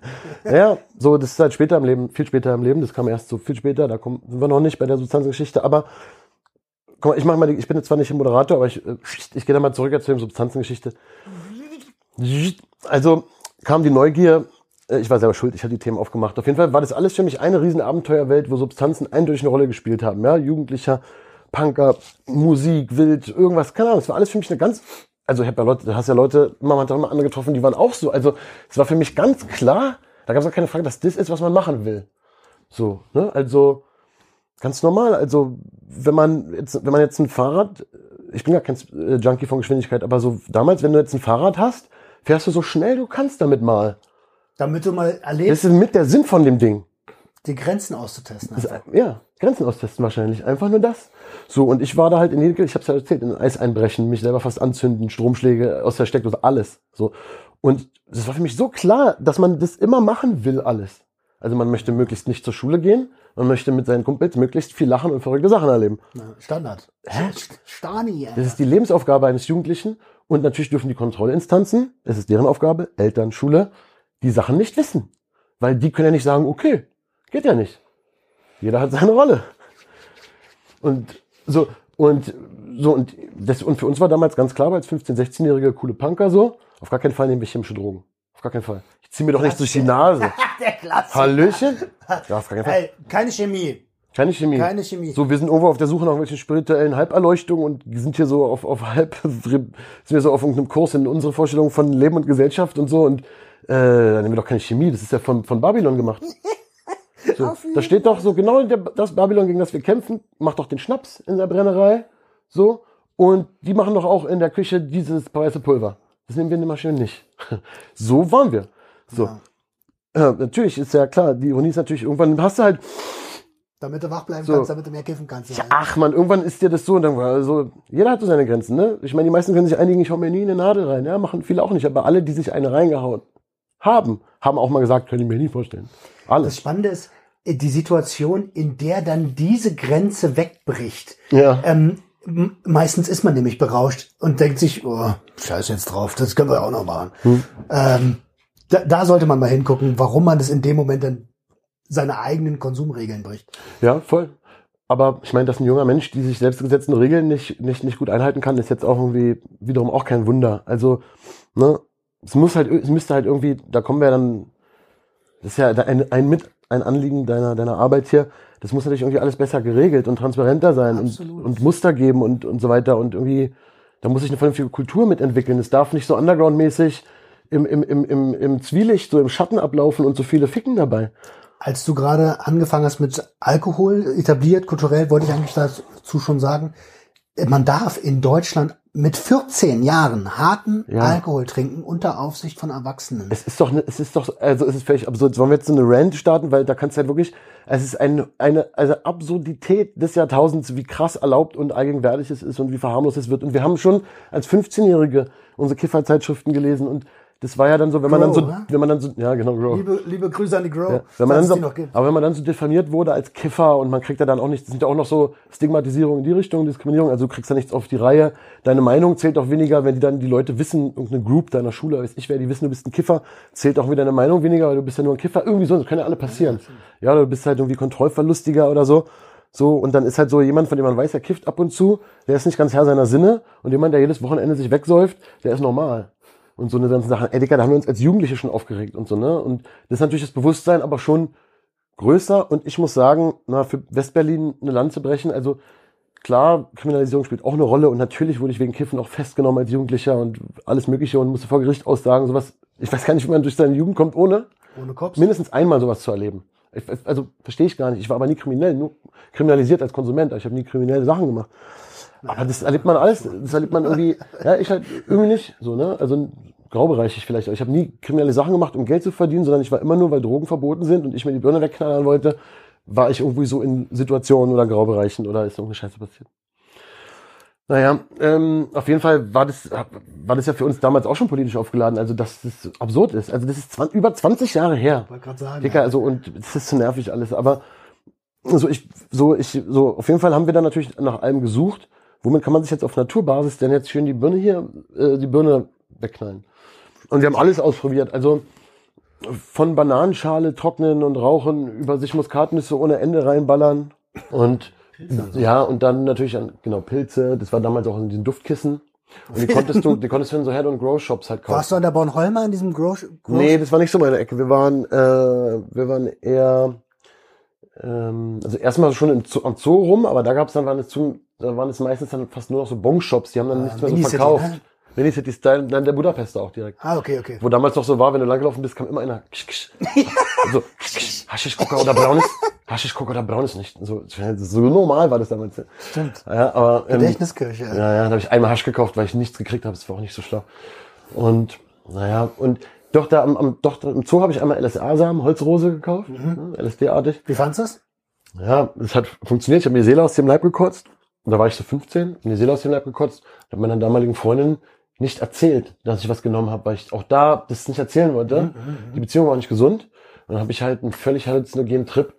Speaker 3: ja, so das ist halt später im Leben, viel später im Leben. Das kam erst so viel später. Da kommen sind wir noch nicht bei der Substanzengeschichte. Aber guck mal, ich mache mal, ich bin jetzt zwar nicht ein Moderator, aber ich, ich gehe da mal zurück zu der Substanzengeschichte. Also kam die Neugier. Äh, ich war selber schuld, ich hatte die Themen aufgemacht. Auf jeden Fall war das alles für mich eine riesen Abenteuerwelt, wo Substanzen eindeutig eine Rolle gespielt haben. Ja, Jugendlicher, Punker, Musik, Wild, irgendwas, keine Ahnung. Es war alles für mich eine ganz, also ich habe ja Leute, du hast ja Leute, man hat auch immer andere getroffen, die waren auch so. Also es war für mich ganz klar, da gab es auch keine Frage, dass das ist, was man machen will. So, ne? Also ganz normal. Also wenn man jetzt, wenn man jetzt ein Fahrrad, ich bin ja kein Junkie von Geschwindigkeit, aber so damals, wenn du jetzt ein Fahrrad hast, fährst du so schnell du kannst damit mal.
Speaker 2: Damit du mal erlebst.
Speaker 3: Das ist mit der Sinn von dem Ding.
Speaker 2: Die Grenzen auszutesten.
Speaker 3: Das, ja, Grenzen austesten wahrscheinlich. Einfach nur das. So, und ich war da halt in Jedeke, ich hab's ja erzählt, in Eis einbrechen, mich selber fast anzünden, Stromschläge aus der Steckdose, alles. So. Und das war für mich so klar, dass man das immer machen will, alles. Also man möchte möglichst nicht zur Schule gehen, man möchte mit seinen Kumpels möglichst viel lachen und verrückte Sachen erleben.
Speaker 2: Standard.
Speaker 3: Hä? Stani, Alter. Das ist die Lebensaufgabe eines Jugendlichen. Und natürlich dürfen die Kontrollinstanzen, es ist deren Aufgabe, Eltern, Schule, die Sachen nicht wissen. Weil die können ja nicht sagen, okay, geht ja nicht. Jeder hat seine Rolle. Und so, und so, und das, und für uns war damals ganz klar, als 15-, 16-jährige coole Punker so, auf gar keinen Fall nehmen wir chemische Drogen. Auf gar keinen Fall. Ich zieh mir doch nicht durch die Nase.
Speaker 2: Der Klassiker.
Speaker 3: Hallöchen? Ja,
Speaker 2: auf gar keinen Fall. Hey, keine Chemie.
Speaker 3: Keine Chemie.
Speaker 2: Keine Chemie.
Speaker 3: So, wir sind irgendwo auf der Suche nach irgendwelchen spirituellen Halberleuchtungen und sind hier so auf, auf halb, sind wir so auf irgendeinem Kurs in unsere Vorstellung von Leben und Gesellschaft und so und, äh, dann nehmen wir doch keine Chemie. Das ist ja von, von Babylon gemacht. So, da steht doch so genau das Babylon, gegen das wir kämpfen, macht doch den Schnaps in der Brennerei. So. Und die machen doch auch in der Küche dieses weiße Pulver. Das nehmen wir in der Maschine nicht. So waren wir. So. Ja. Ja, natürlich ist ja klar, die Ironie ist natürlich, irgendwann hast du halt.
Speaker 2: Damit du wach bleiben so. kannst, damit du mehr kiffen kannst.
Speaker 3: Ja, ach man, irgendwann ist dir das so und dann also, jeder hat so seine Grenzen, ne? Ich meine, die meisten können sich einigen, ich hau mir nie eine Nadel rein, ja, machen viele auch nicht, aber alle, die sich eine reingehauen haben, haben auch mal gesagt, können ich mir nie vorstellen.
Speaker 2: Alles. Das Spannende ist, äh, die Situation, in der dann diese Grenze wegbricht.
Speaker 3: Ja.
Speaker 2: Ähm, meistens ist man nämlich berauscht und denkt sich, oh, scheiß jetzt drauf, das können wir auch noch machen. Hm. Ähm, da, da sollte man mal hingucken, warum man das in dem Moment dann seine eigenen Konsumregeln bricht.
Speaker 3: Ja, voll. Aber ich meine, dass ein junger Mensch, die sich selbst gesetzten Regeln nicht, nicht, nicht gut einhalten kann, ist jetzt auch irgendwie wiederum auch kein Wunder. Also, ne, es muss halt, es müsste halt irgendwie, da kommen wir dann, das ist ja ein, ein mit, ein Anliegen deiner, deiner Arbeit hier, das muss natürlich irgendwie alles besser geregelt und transparenter sein und, und Muster geben und, und so weiter und irgendwie, da muss sich eine vernünftige Kultur mitentwickeln. Es darf nicht so underground-mäßig im, im, im, im, im Zwielicht, so im Schatten ablaufen und so viele Ficken dabei.
Speaker 2: Als du gerade angefangen hast mit Alkohol, etabliert, kulturell, wollte ich eigentlich dazu schon sagen, man darf in Deutschland mit 14 Jahren harten
Speaker 3: Ja.
Speaker 2: Alkohol trinken unter Aufsicht von Erwachsenen.
Speaker 3: Es ist doch, ne- es ist doch, also es ist völlig absurd. Wollen wir jetzt so eine Rant starten, weil da kannst du halt wirklich, es ist ein, eine, also Absurdität des Jahrtausends, wie krass erlaubt und allgegenwärtig es ist und wie verharmlost es wird. Und wir haben schon als 15-Jährige unsere Kifferzeitschriften gelesen und das war ja dann so, wenn man
Speaker 2: Grow,
Speaker 3: dann so,
Speaker 2: ne?
Speaker 3: wenn man dann so, ja genau, Grow.
Speaker 2: Liebe, liebe Grüße an die Grow.
Speaker 3: Ja, wenn man dann so, aber wenn man dann so diffamiert wurde als Kiffer und man kriegt ja dann auch nicht, das sind ja auch noch so Stigmatisierungen in die Richtung, Diskriminierung, also du kriegst ja nichts auf die Reihe. Deine Meinung zählt auch weniger, wenn die dann die Leute wissen, irgendeine Group deiner Schule, weiß ich wer, die wissen, du bist ein Kiffer, zählt auch wieder deine Meinung weniger, weil du bist ja nur ein Kiffer. Irgendwie so, das kann ja alle passieren. Ja, du bist halt irgendwie kontrollverlustiger oder so. So, und dann ist halt so jemand, von dem man weiß, er kifft ab und zu, der ist nicht ganz Herr seiner Sinne und jemand, der jedes Wochenende sich wegsäuft, der ist normal und so eine ganzen Sachen. Ey, Digga, da haben wir uns als Jugendliche schon aufgeregt und so, ne? Und das ist natürlich das Bewusstsein, aber schon größer. Und ich muss sagen, na, für Westberlin eine Lanze brechen, also klar, Kriminalisierung spielt auch eine Rolle und natürlich wurde ich wegen Kiffen auch festgenommen als Jugendlicher und alles Mögliche und musste vor Gericht aussagen, sowas. Ich weiß gar nicht, wie man durch seine Jugend kommt, ohne
Speaker 2: Ohne Cops.
Speaker 3: mindestens einmal sowas zu erleben. Ich, also verstehe ich gar nicht. Ich war aber nie kriminell, nur kriminalisiert als Konsument. Ich habe nie kriminelle Sachen gemacht. Aber das erlebt man alles. Das erlebt man irgendwie. Ja, ich halt irgendwie nicht. So ne, also graubereichig vielleicht. Ich habe nie kriminelle Sachen gemacht, um Geld zu verdienen, sondern ich war immer nur, weil Drogen verboten sind und ich mir die Birne wegknallern wollte, war ich irgendwie so in Situationen oder Graubereichen oder ist irgendeine Scheiße passiert. Naja, ähm, auf jeden Fall war das, war das ja für uns damals auch schon politisch aufgeladen, also dass das absurd ist. Also das ist 20, über 20 Jahre her.
Speaker 2: Wollte gerade sagen.
Speaker 3: Dicker, also und es ist zu nervig alles, aber so ich so ich so auf jeden Fall haben wir dann natürlich nach allem gesucht. Womit kann man sich jetzt auf Naturbasis denn jetzt schön die Birne hier äh, die Birne wegknallen? Und wir haben alles ausprobiert, also von Bananenschale trocknen und rauchen über sich Muskatnüsse ohne Ende reinballern und ja und dann natürlich an genau Pilze. Das war damals auch in diesen Duftkissen. Und die konntest du, die konntest du in so Head and Grow Shops halt kaufen.
Speaker 2: Warst du an der Bornholmer in diesem Grow? Grow
Speaker 3: Nee, das war nicht so meine Ecke. Wir waren, äh, wir waren eher, ähm, also erstmal schon im Zoo, am Zoo rum, aber da gab's dann, waren es, zu, da waren es meistens dann fast nur noch so Bon-Shops, die haben dann nichts mehr so
Speaker 2: Mini-City,
Speaker 3: verkauft.
Speaker 2: ne?
Speaker 3: Mini-City Style, dann der Budapester auch direkt.
Speaker 2: Ah, okay, okay.
Speaker 3: Wo damals noch so war, wenn du langgelaufen bist, kam immer einer, ksch, ksch. so, ksch, Haschischgucker oder braunes, Haschischgucker oder braunes nicht. So, so normal war das damals.
Speaker 2: Stimmt.
Speaker 3: Ja, aber, ähm,
Speaker 2: Gedächtniskirche.
Speaker 3: ja, ja, da habe ich einmal Hasch gekauft, weil ich nichts gekriegt habe. Das war auch nicht so schlau. Und naja, und doch da am, am doch da im Zoo habe ich einmal LSA-Samen, Holzrose gekauft, ne, LSD-artig.
Speaker 2: Wie fandst du das?
Speaker 3: Ja, es hat funktioniert. Ich habe mir die Seele aus dem Leib gekotzt. Und da war ich so 15, mir die Seele aus dem Leib gekotzt. Habe meiner damaligen Freundin nicht erzählt, dass ich was genommen habe, weil ich auch da das nicht erzählen wollte. Die Beziehung war nicht gesund. Und dann habe ich halt einen völlig halluzinogenen Trip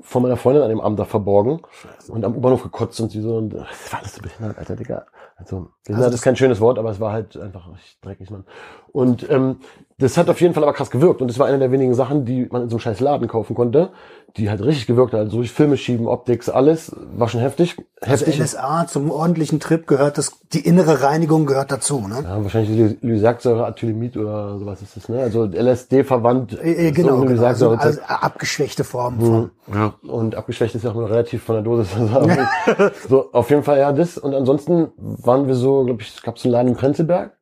Speaker 3: von meiner Freundin an dem Abend da verborgen und am U-Bahnhof gekotzt und sie so, und das war alles so behindert, Alter, Digga. Also,
Speaker 2: das-
Speaker 3: ist kein schönes Wort, aber es war halt einfach richtig dreckig, Mann. Und ähm, das hat auf jeden Fall aber krass gewirkt und das war eine der wenigen Sachen, die man in so einem scheiß Laden kaufen konnte, die halt richtig gewirkt hat. Also durch Filme schieben, Optics, alles, war schon heftig.
Speaker 2: Also
Speaker 3: Heftig.
Speaker 2: LSA zum ordentlichen Trip gehört das, die innere Reinigung gehört dazu, ne?
Speaker 3: ja, wahrscheinlich Lysergsäure, Atylamid oder sowas ist das, ne? Also LSD verwandt.
Speaker 2: Äh, äh,
Speaker 3: ist
Speaker 2: genau, genau. Also, also abgeschwächte Formen von.
Speaker 3: Ja. Und abgeschwächt ist ja auch nur relativ von der Dosis. Also, so, auf jeden Fall ja das. Und ansonsten waren wir so, glaube ich, es gab so einen Laden in Prenzlberg.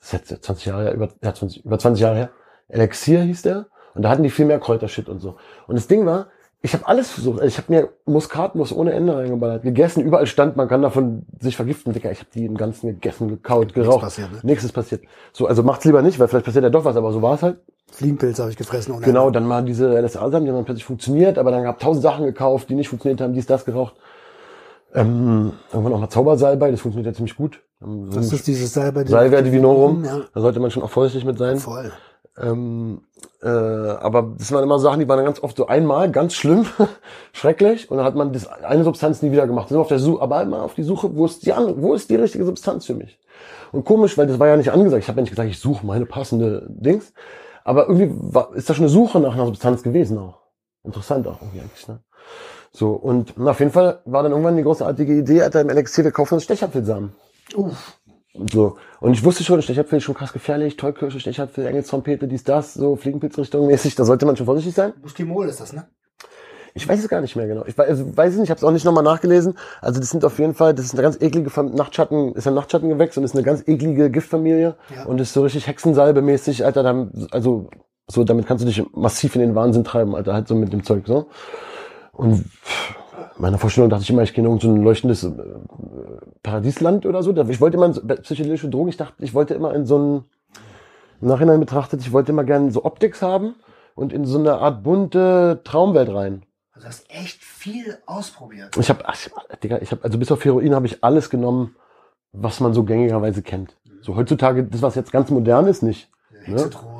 Speaker 3: Das ist jetzt 20 Jahre her, über, ja, 20, über 20 Jahre her. Elixier hieß der. Und da hatten die viel mehr Kräutershit und so. Und das Ding war, ich habe alles versucht. Also ich habe mir Muskatnuss ohne Ende reingeballert, gegessen. Überall stand, man kann davon sich vergiften. Digga, ich habe die im Ganzen gegessen, gekaut, geraucht.
Speaker 2: passiert, ne?
Speaker 3: Nichts ist passiert. So, also macht's lieber nicht, weil vielleicht passiert ja doch was, aber so war es halt.
Speaker 2: Fliegenpilz habe ich gefressen. Ohne
Speaker 3: Genau, dann mal diese LSA-Samen, die haben dann plötzlich funktioniert, aber dann gab tausend Sachen gekauft, die nicht funktioniert haben, dies, das geraucht. Ähm, irgendwann auch mal Zaubersalbei, das funktioniert ja ziemlich gut. Ähm,
Speaker 2: Das
Speaker 3: ein
Speaker 2: ist dieses Salbei.
Speaker 3: Salvia Divinorum,
Speaker 2: Ja,
Speaker 3: da sollte man schon auch vorsichtig mit sein.
Speaker 2: voll.
Speaker 3: Ähm, äh, aber das waren immer Sachen, die waren dann ganz oft so einmal, ganz schlimm, schrecklich, und dann hat man das eine Substanz nie wieder gemacht. Sind auf der Suche, aber immer auf die Suche, wo ist die andere, wo ist die richtige Substanz für mich? Und komisch, weil das war ja nicht angesagt. Ich habe ja nicht gesagt, ich suche meine passende Dings. Aber irgendwie war, ist da schon eine Suche nach einer Substanz gewesen auch. Interessant auch irgendwie eigentlich, ne? So, und na, auf jeden Fall war dann irgendwann die großartige Idee, Alter, im LXC, wir kaufen uns Stechapfelsamen.
Speaker 2: Uff.
Speaker 3: Und so. Und ich wusste schon, Stechapfel ist schon krass gefährlich, Tollkirsche, Stechapfel, Engelstrompete, dies, das, so Fliegenpilzrichtung mäßig, da sollte man schon vorsichtig sein.
Speaker 2: Bustimol ist das, ne?
Speaker 3: Ich weiß es gar nicht mehr genau. Ich weiß, also, weiß es nicht, ich habe es auch nicht nochmal nachgelesen. Also das sind auf jeden Fall, das ist eine ganz eklige Fam- Nachtschatten, ist ein Nachtschattengewächs und ist eine ganz eklige Giftfamilie
Speaker 2: Ja.
Speaker 3: und ist so richtig Hexensalbe-mäßig, Alter, dann, also so damit kannst du dich massiv in den Wahnsinn treiben, Alter, halt so mit dem Zeug so. Und meiner Vorstellung dachte ich immer, ich gehe in so ein leuchtendes äh, Paradiesland oder so. Ich wollte immer so, psychedelische Drogen, ich dachte, ich wollte immer in so ein im Nachhinein betrachtet, ich wollte immer gerne so Optics haben und in so eine Art bunte Traumwelt rein.
Speaker 2: Also du hast echt viel ausprobiert.
Speaker 3: Ich habe, Digga, ich habe, also bis auf Heroin habe ich alles genommen, was man so gängigerweise kennt. So heutzutage, das was jetzt ganz modern ist, nicht.
Speaker 2: Mephedron.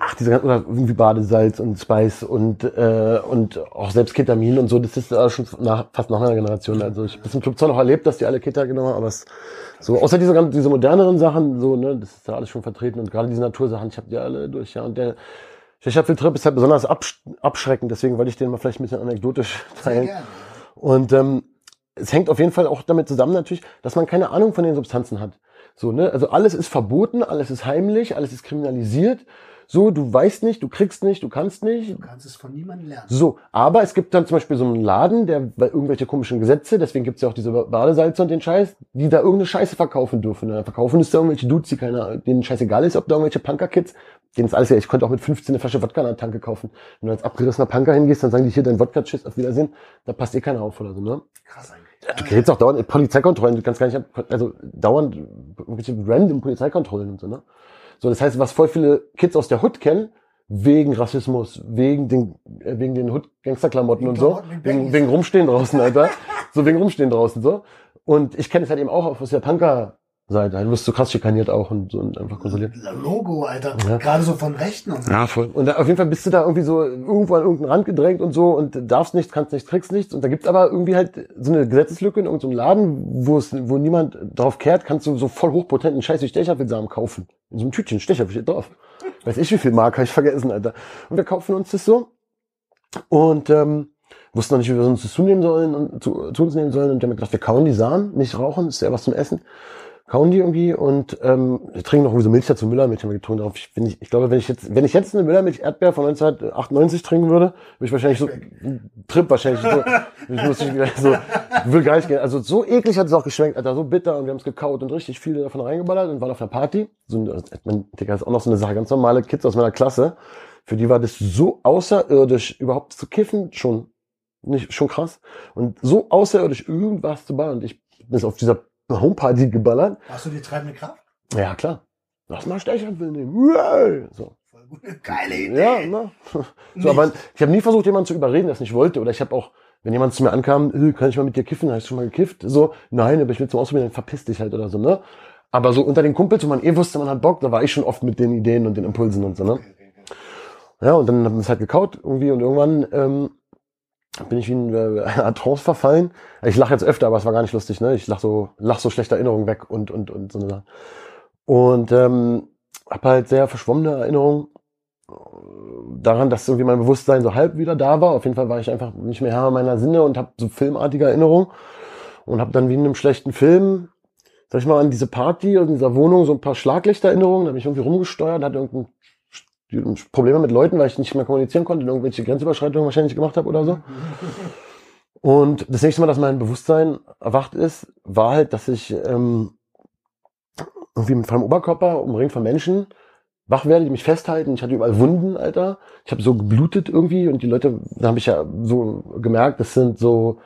Speaker 3: Ach, diese ganzen, oder irgendwie Badesalz und Spice und äh, und auch selbst Ketamin und so, das ist äh, schon nach, fast nach einer Generation. Also ich habe im Club zwar noch erlebt, dass die alle Keta genommen haben, aber es so außer diese ganzen, diese moderneren Sachen, so ne, das ist ja alles schon vertreten und gerade diese Natursachen, ich habe die alle durch, ja und der Stechapfeltrip ist halt besonders absch abschreckend, deswegen wollte ich den mal vielleicht ein bisschen anekdotisch teilen. Und ähm, es hängt auf jeden Fall auch damit zusammen natürlich, dass man keine Ahnung von den Substanzen hat. So, ne? Also alles ist verboten, alles ist heimlich, alles ist kriminalisiert. So, du weißt nicht, du kriegst nicht, du kannst nicht.
Speaker 2: Du kannst es von niemandem lernen.
Speaker 3: So, aber es gibt dann zum Beispiel so einen Laden, der weil irgendwelche komischen Gesetze, deswegen gibt's ja auch diese Badesalze und den Scheiß, die da irgendeine Scheiße verkaufen dürfen. Da verkaufen es da irgendwelche Dudes, die keiner, denen scheißegal ist, ob da irgendwelche Punker-Kids, denen ist alles ja, ich konnte auch mit 15 eine Flasche Wodka an der Tanke kaufen. Wenn du als abgerissener Punker hingehst, dann sagen die hier dein Wodka, tschüss, auf Wiedersehen, da passt eh keiner auf oder so, ne?
Speaker 2: Krass eigentlich.
Speaker 3: Ja, du kriegst auch dauernd Polizeikontrollen, du kannst gar nicht, also dauernd irgendwelche random Polizeikontrollen und so, ne? So, das heißt, was voll viele Kids aus der Hood kennen, wegen Rassismus, wegen den, äh, wegen den Hood-Gangsterklamotten
Speaker 2: Wegen
Speaker 3: und so,
Speaker 2: wegen
Speaker 3: wegen, Rumstehen draußen, Alter. so wegen Rumstehen draußen, so. Und ich kenne es halt eben auch aus der Punker-Seite. Du wirst so krass schikaniert auch und, so und einfach kontrolliert.
Speaker 2: Logo, Alter.
Speaker 3: Ja.
Speaker 2: Gerade so von Rechten und so.
Speaker 3: Ja, voll. Und da, auf jeden Fall bist du da irgendwie so irgendwo an irgendeinen Rand gedrängt und so und darfst nichts, kannst nichts, kriegst nichts. Und da gibt's aber irgendwie halt so eine Gesetzeslücke in irgendeinem Laden, wo es, wo niemand drauf kehrt, kannst du so voll hochpotenten Scheiß wie Stechapfelsamen kaufen. In so einem Tütchen, Stechapfel steht drauf. Weiß ich wie viel Mark, habe ich vergessen, Alter. Und wir kaufen uns das so. Und ähm, wussten noch nicht, wie wir uns das zunehmen sollen und zu, zu uns nehmen sollen. Und wir haben gedacht, wir kauen die Samen, nicht rauchen, ist ja was zum Essen. Kauen die irgendwie und ähm, trinken noch so Milch dazu, Müllermilch haben wir getrunken. Darauf, ich, wenn ich, ich glaube, wenn ich jetzt, wenn ich jetzt eine Müllermilch Erdbeer von 1998 trinken würde, würde ich wahrscheinlich so Trip wahrscheinlich so, ich muss ich gleich so, will gar nicht gehen. Also so eklig hat es auch geschmeckt, Alter, so bitter und wir haben es gekaut und richtig viele davon reingeballert und waren auf einer Party. So, ein- mein Digga, ist auch noch so eine Sache, ganz normale Kids aus meiner Klasse. Für die war das so außerirdisch, überhaupt zu kiffen, schon nicht schon krass. Und so außerirdisch irgendwas zu ballern. Und ich bin auf dieser Homeparty geballert.
Speaker 2: Hast du die treibende Kraft?
Speaker 3: Ja, klar. Lass mal Stechapfel nehmen. So.
Speaker 2: Voll gut. Geile Idee.
Speaker 3: Ja, ne? So, aber ich habe nie versucht, jemanden zu überreden, der es nicht wollte. Oder ich habe auch, wenn jemand zu mir ankam, äh, kann ich mal mit dir kiffen? Hast du schon mal gekifft? So, nein, aber ich will zum Ausprobieren, dann verpiss dich halt oder so, ne? Aber so unter den Kumpels, wo man eh wusste, man hat Bock, da war ich schon oft mit den Ideen und den Impulsen und so, ne? Ja, und dann haben wir es halt gekaut irgendwie und irgendwann ähm, bin ich wie in äh, eine Trance verfallen. Ich lache jetzt öfter, aber es war gar nicht lustig, ne? Ich lach so, lach so schlechte Erinnerungen weg und und und so eine Sache. Und ähm, habe halt sehr verschwommene Erinnerungen äh, daran, dass irgendwie mein Bewusstsein so halb wieder da war. Auf jeden Fall war ich einfach nicht mehr Herr meiner Sinne und habe so filmartige Erinnerungen und habe dann wie in einem schlechten Film, sag ich mal, an diese Party in dieser Wohnung so ein paar Schlaglichterinnerungen, da bin ich irgendwie rumgesteuert, hatte irgendein Probleme mit Leuten, weil ich nicht mehr kommunizieren konnte, und irgendwelche Grenzüberschreitungen wahrscheinlich gemacht habe oder so. Und das nächste Mal, dass mein Bewusstsein erwacht ist, war halt, dass ich ähm, irgendwie mit freiem Oberkörper umringt von Menschen wach werde, die mich festhalten. Ich hatte überall Wunden, Alter. Ich habe so geblutet irgendwie und die Leute, da habe ich ja so gemerkt, das sind so,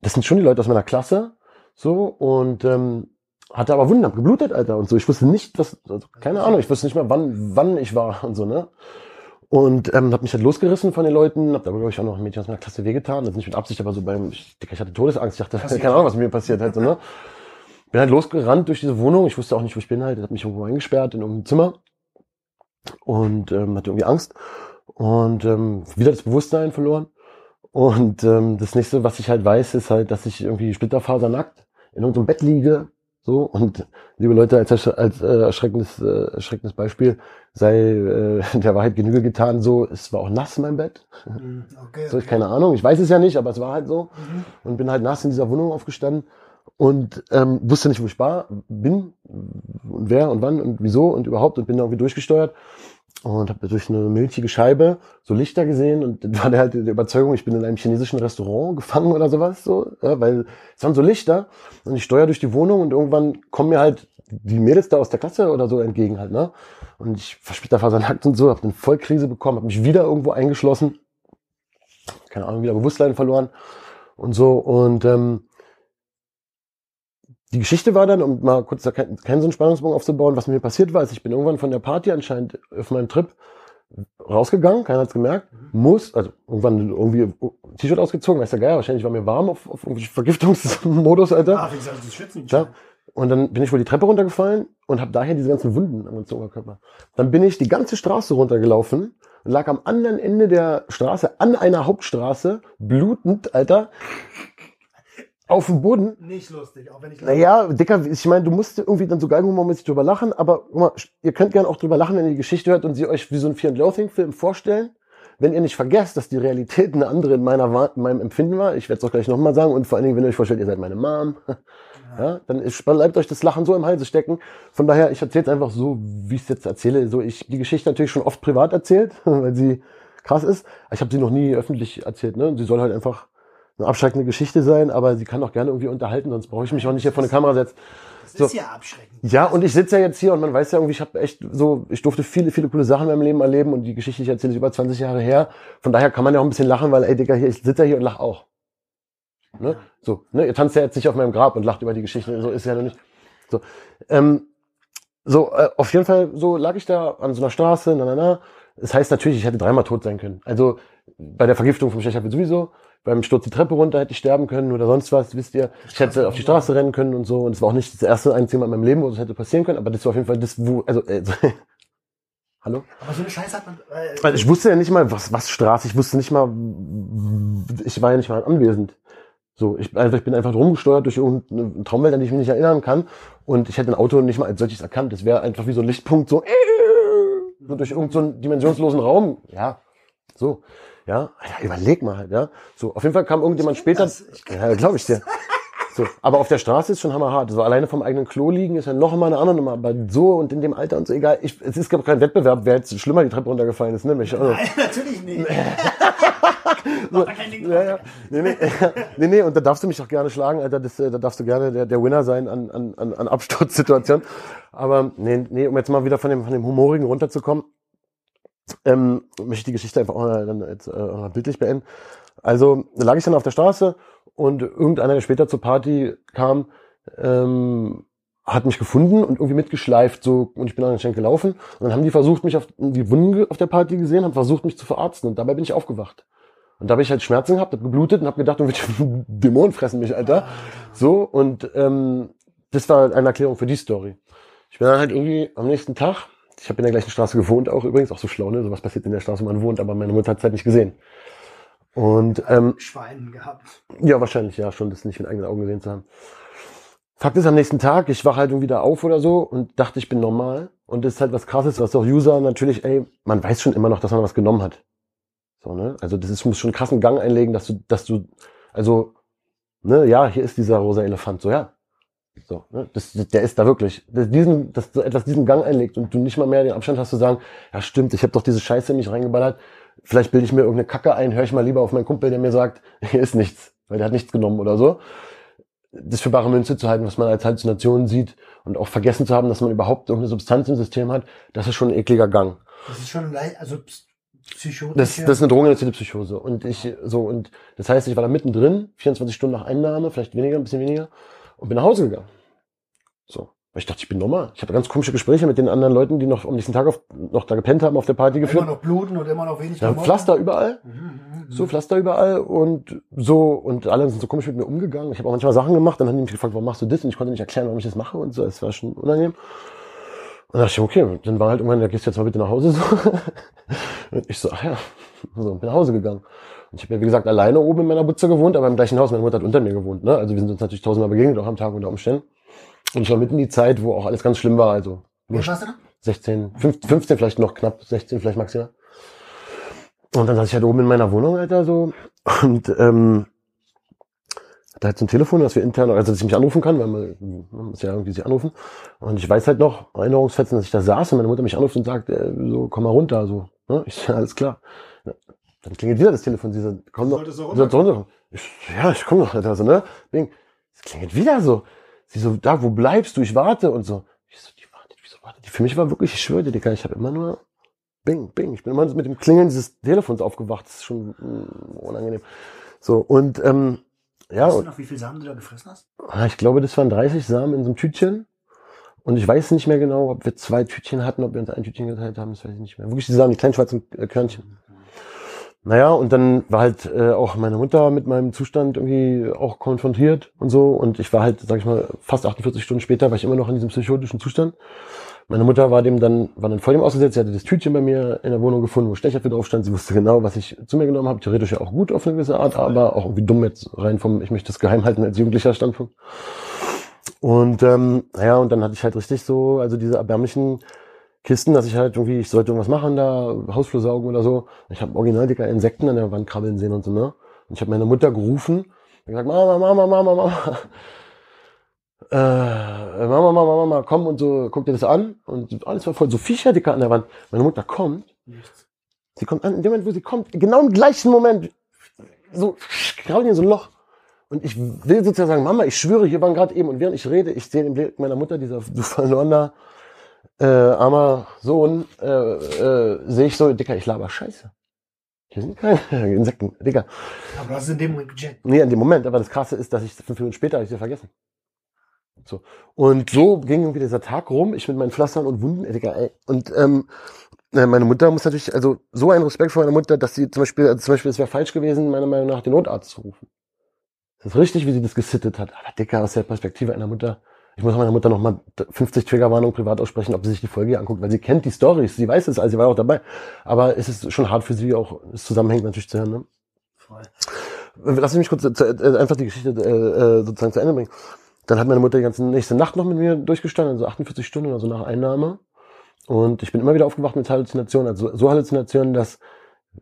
Speaker 3: das sind schon die Leute aus meiner Klasse, so und ähm, hatte aber Wunden, geblutet, Alter und so. Ich wusste nicht, was, also, keine Ahnung, ich wusste nicht mehr, wann, wann ich war und so, ne? Und ähm, hab mich halt losgerissen von den Leuten, hab da glaube ich auch noch ein Mädchen aus meiner Klasse wehgetan, das nicht mit Absicht, aber so beim, ich, ich hatte Todesangst, ich dachte,
Speaker 2: Passiert.
Speaker 3: keine Ahnung, was mit mir passiert halt so, ne? Bin halt losgerannt durch diese Wohnung, ich wusste auch nicht, wo ich bin halt, hab mich irgendwo eingesperrt in irgendeinem Zimmer und ähm, hatte irgendwie Angst und ähm, wieder das Bewusstsein verloren. Und ähm, das nächste, was ich halt weiß, ist halt, dass ich irgendwie splitterfasernackt in irgendeinem Bett liege, So, und liebe Leute, als, als äh, erschreckendes, äh, erschreckendes Beispiel sei äh, der Wahrheit Genüge getan, so, es war auch nass mein Bett.
Speaker 2: Mhm, Okay.
Speaker 3: So, ich keine Ahnung, ich weiß es ja nicht, aber es war halt so. Und bin halt nass in dieser Wohnung aufgestanden und ähm, wusste nicht, wo ich war, bin und wer und wann und wieso und überhaupt und bin da irgendwie durchgesteuert und habe durch eine milchige Scheibe so Lichter gesehen und dann war der halt der Überzeugung, ich bin in einem chinesischen Restaurant gefangen oder sowas so, ja, weil es waren so Lichter und ich steuere durch die Wohnung und irgendwann kommen mir halt die Mädels da aus der Klasse oder so entgegen halt, ne? Und ich verspäter versagt und so, habe eine Vollkrise bekommen, habe mich wieder irgendwo eingeschlossen, keine Ahnung, wieder Bewusstsein verloren und so und ähm, die Geschichte war dann, um mal kurz da keinen keinen so einen Spannungsbogen aufzubauen, was mir passiert war, ist, ich bin irgendwann von der Party anscheinend auf meinem Trip rausgegangen, keiner hat's gemerkt, muss, also irgendwann irgendwie T-Shirt ausgezogen, weiß der Geier, wahrscheinlich war mir warm auf, auf irgendwie Vergiftungsmodus, Alter.
Speaker 2: Ah, wie gesagt, das schützen
Speaker 3: Ja. Und dann bin ich wohl die Treppe runtergefallen und habe daher diese ganzen Wunden am ganzen Oberkörper. Dann bin ich die ganze Straße runtergelaufen und lag am anderen Ende der Straße, an einer Hauptstraße, blutend, Alter, auf dem Boden.
Speaker 2: Nicht lustig, auch wenn ich
Speaker 3: Naja, Dicker, ich meine, du musst irgendwie dann so galgenhumormäßig drüber lachen, aber guck mal, ihr könnt gerne auch drüber lachen, wenn ihr die Geschichte hört und sie euch wie so ein Fear and Loathing Film vorstellen. Wenn ihr nicht vergesst, dass die Realität eine andere in meiner in meinem Empfinden war, ich werde es auch gleich nochmal sagen, und vor allen Dingen, wenn ihr euch vorstellt, ihr seid meine Mom, ja, dann ist, bleibt euch das Lachen so im Halse stecken. Von daher, ich erzähle es einfach so, wie ich es jetzt erzähle. So, ich die Geschichte natürlich schon oft privat erzählt, weil sie krass ist. Ich habe sie noch nie öffentlich erzählt. Ne? Sie soll halt einfach eine abschreckende Geschichte sein, aber sie kann auch gerne irgendwie unterhalten, sonst brauche ich mich auch nicht hier vor eine Kamera setzen.
Speaker 2: Das
Speaker 3: So.
Speaker 2: ist ja abschreckend.
Speaker 3: Ja, und ich sitze ja jetzt hier und man weiß ja irgendwie, ich habe echt so, ich durfte viele, viele coole Sachen in meinem Leben erleben und die Geschichte, die ich erzähle, ist über 20 Jahre her. Von daher kann man ja auch ein bisschen lachen, weil, ey, Digga, hier, ich sitze ja hier und lach auch. Ne? So, ne, ihr tanzt ja jetzt nicht auf meinem Grab und lacht über die Geschichte, so ist ja noch nicht. So, ähm, so äh, auf jeden Fall, so lag ich da an so einer Straße, na, na, na. Das heißt natürlich, ich hätte dreimal tot sein können. Also bei der Vergiftung vom Stechapfel sowieso, beim Sturz die Treppe runter hätte ich sterben können oder sonst was, wisst ihr. Ich hätte auf die Straße rennen können und so. Und es war auch nicht das erste einzige Mal in meinem Leben, wo das hätte passieren können, aber das war auf jeden Fall das, wo, also, äh, hallo?
Speaker 2: Aber so eine Scheiße hat man. Äh,
Speaker 3: Also ich wusste ja nicht mal, was, was Straße, ich wusste nicht mal, ich war ja nicht mal anwesend. So, ich, also ich bin einfach rumgesteuert durch irgendeine Traumwelt, an die ich mich nicht erinnern kann. Und ich hätte ein Auto nicht mal als solches erkannt. Das wäre einfach wie so ein Lichtpunkt, so, so durch irgendeinen so dimensionslosen Raum. Ja, so. Ja, ja, überleg mal ja. So, auf jeden Fall kam irgendjemand später.
Speaker 2: das. Ich kenn
Speaker 3: ja, glaube ich dir. So, aber auf der Straße ist schon hammerhart. So alleine vom eigenen Klo liegen ist ja noch mal eine andere Nummer. Aber so und in dem Alter und so, egal. Ich, es ist glaube kein Wettbewerb, wer jetzt schlimmer die Treppe runtergefallen ist, ne? Mich, also,
Speaker 2: Nein, natürlich nicht.
Speaker 3: so, ja, ja. Nee, nee, nee, nee, und da darfst du mich auch gerne schlagen, Alter. Das, äh, da darfst du gerne der, der Winner sein an, an, an, an Absturzsituationen. Aber nee, nee, um jetzt mal wieder von dem, von dem Humorigen runterzukommen, ähm, möchte ich die Geschichte einfach auch mal, dann jetzt, äh, mal bildlich beenden. Also da lag ich dann auf der Straße und irgendeiner, der später zur Party kam, ähm, hat mich gefunden und irgendwie mitgeschleift so und ich bin anscheinend gelaufen. Und dann haben die versucht mich auf die Wunden auf der Party gesehen haben versucht mich zu verarzten. Und dabei bin ich aufgewacht. Und da habe ich halt Schmerzen gehabt habe geblutet und habe gedacht irgendwelche Dämonen fressen mich Alter. So und ähm, das war eine Erklärung für die Story. Ich bin dann halt irgendwie am nächsten Tag ich habe in der gleichen Straße gewohnt auch übrigens auch so schlau ne sowas passiert in der Straße wo man wohnt aber meine Mutter hat es halt nicht gesehen und ähm,
Speaker 2: Schweinen gehabt.
Speaker 3: ja, wahrscheinlich, ja, schon, das nicht mit eigenen Augen gesehen zu haben. Fakt ist, am nächsten Tag, ich wach halt irgendwie da auf oder so und dachte, ich bin normal. Und das ist halt was krasses, was auch User natürlich, ey, man weiß schon immer noch, dass man was genommen hat. So, ne? Also das ist, muss schon einen krassen Gang einlegen, dass du, dass du, also, ne, ja, hier ist dieser rosa Elefant, so, ja. So, ne? das, der ist da wirklich. Das, diesen, dass du etwas diesen Gang einlegt und du nicht mal mehr den Abstand hast zu sagen, ja stimmt, ich habe doch diese Scheiße in mich reingeballert. Vielleicht bilde ich mir irgendeine Kacke ein, höre ich mal lieber auf meinen Kumpel, der mir sagt, hier ist nichts, weil der hat nichts genommen oder so. Das für bare Münze zu halten, was man als Halluzination sieht und auch vergessen zu haben, dass man überhaupt irgendeine Substanz im System hat, das ist schon ein ekliger Gang.
Speaker 2: Das ist schon leicht, also ps- psychotisch.
Speaker 3: Das, das ist eine drogeninduzierte Psychose. Und ich, so, und das heißt, ich war da mittendrin, 24 Stunden nach Einnahme, vielleicht weniger, ein bisschen weniger, und bin nach Hause gegangen. So. Weil ich dachte, ich bin normal. Ich habe ganz komische Gespräche mit den anderen Leuten, die noch am nächsten Tag auf, noch da gepennt haben auf der Party
Speaker 2: immer
Speaker 3: geführt.
Speaker 2: noch bluten und immer noch wenig
Speaker 3: Ja. Pflaster überall.
Speaker 2: Mhm, mhm,
Speaker 3: So Pflaster überall und so und alle sind so komisch mit mir umgegangen. Ich habe auch manchmal Sachen gemacht, dann haben die mich gefragt, warum machst du das? Und ich konnte nicht erklären, warum ich das mache und so. Es war schon unangenehm. Und dann dachte ich, okay, dann war halt irgendwann, da gehst du jetzt mal bitte nach Hause so. Und ich so, ach ja, so, bin nach Hause gegangen. Und ich habe ja, wie gesagt, alleine oben in meiner Butze gewohnt, aber im gleichen Haus. Meine Mutter hat unter mir gewohnt, ne? Also wir sind uns natürlich tausendmal begegnet, auch am Tag unter Umständen. Und es war mitten die Zeit, wo auch alles ganz schlimm war. Also
Speaker 2: Wie warst du da?
Speaker 3: 16, 15, 15 vielleicht noch knapp, 16 vielleicht maximal. Und dann saß ich halt oben in meiner Wohnung, Alter, so. Und ähm, da hat so ein Telefon, dass wir intern, also dass ich mich anrufen kann, weil man, man muss ja irgendwie sich anrufen. Und ich weiß halt noch, Erinnerungsfetzen, dass ich da saß und meine Mutter mich anruft und sagt, äh, so, komm mal runter, so. Ne? Ich alles klar. Dann klingelt wieder das Telefon, sie so, komm doch, so runter. Ich, ja, ich komm doch, Alter, so, ne? Ding. Es klingelt wieder so. Sie so, da, wo bleibst du? Ich warte und so. Ich so, die wartet, wieso wartet die? Für mich war wirklich, ich schwöre dir, Digga, ich habe immer nur Bing, bing. Ich bin immer mit dem Klingeln dieses Telefons aufgewacht. Das ist schon mm, unangenehm. So, und ähm, ja,
Speaker 2: Weißt du noch, wie viel Samen du da gefressen hast?
Speaker 3: ah, ich glaube, das waren 30 Samen in so einem Tütchen. Und ich weiß nicht mehr genau, ob wir zwei Tütchen hatten, ob wir uns ein Tütchen geteilt haben, das weiß ich nicht mehr. Wirklich die Samen, die kleinen schwarzen Körnchen. Naja, und dann war halt äh, auch meine Mutter mit meinem Zustand irgendwie auch konfrontiert und so. Und ich war halt, sag ich mal, fast 48 Stunden später, war ich immer noch in diesem psychotischen Zustand. Meine Mutter war dem dann, war dann vor dem ausgesetzt, sie hatte das Tütchen bei mir in der Wohnung gefunden, wo Stecher für drauf stand. Sie wusste genau, was ich zu mir genommen habe. Theoretisch ja auch gut auf eine gewisse Art, aber auch irgendwie dumm jetzt rein vom, ich möchte das geheim halten als jugendlicher Standpunkt. Und ähm, naja, und dann hatte ich halt richtig so, also diese erbärmlichen Kisten, dass ich halt irgendwie, ich sollte irgendwas machen da, Hausflur saugen oder so. Ich habe original dicker Insekten an der Wand krabbeln sehen und so, ne? Und ich habe meine Mutter gerufen und gesagt, Mama, Mama, Mama, Mama. Äh, Mama, Mama, Mama, komm und so, guck dir das an. Und alles war voll so Viecher dicker an der Wand. Meine Mutter kommt, sie kommt an, in dem Moment, wo sie kommt, genau im gleichen Moment, so krabbeln in so ein Loch. Und ich will sozusagen sagen, Mama, ich schwöre, hier waren gerade eben, und während ich rede, ich sehe im Blick meiner Mutter, dieser du verlorener, äh, armer Sohn, äh, äh, sehe ich so, Dicker, ich laber Scheiße. Hier sind keine Insekten, Digga.
Speaker 2: Aber hast es in dem Moment gecheckt.
Speaker 3: Nee, in dem Moment, aber das Krasse ist, dass ich fünf Minuten später hab ich sie vergessen. So. Und so ging irgendwie dieser Tag rum, ich mit meinen Pflastern und Wunden, ey, Digga, ey. Und ähm, äh, meine Mutter muss natürlich, also so ein Respekt vor meiner Mutter, dass sie zum Beispiel, also zum Beispiel, es wäre falsch gewesen, meiner Meinung nach, den Notarzt zu rufen. Das ist richtig, wie sie das gesittet hat. Aber Dicker, aus der Perspektive einer Mutter, ich muss meiner Mutter nochmal 50 Triggerwarnungen privat aussprechen, ob sie sich die Folge hier anguckt, weil sie kennt die Stories, sie weiß es, also sie war auch dabei. Aber es ist schon hart für sie auch, es zusammenhängt natürlich zu hören, ne?
Speaker 2: Voll.
Speaker 3: Lass mich kurz äh, äh, einfach die Geschichte äh, äh, sozusagen zu Ende bringen. Dann hat meine Mutter die ganze nächste Nacht noch mit mir durchgestanden, also 48 Stunden oder so nach Einnahme. Und ich bin immer wieder aufgewacht mit Halluzinationen, also so Halluzinationen, dass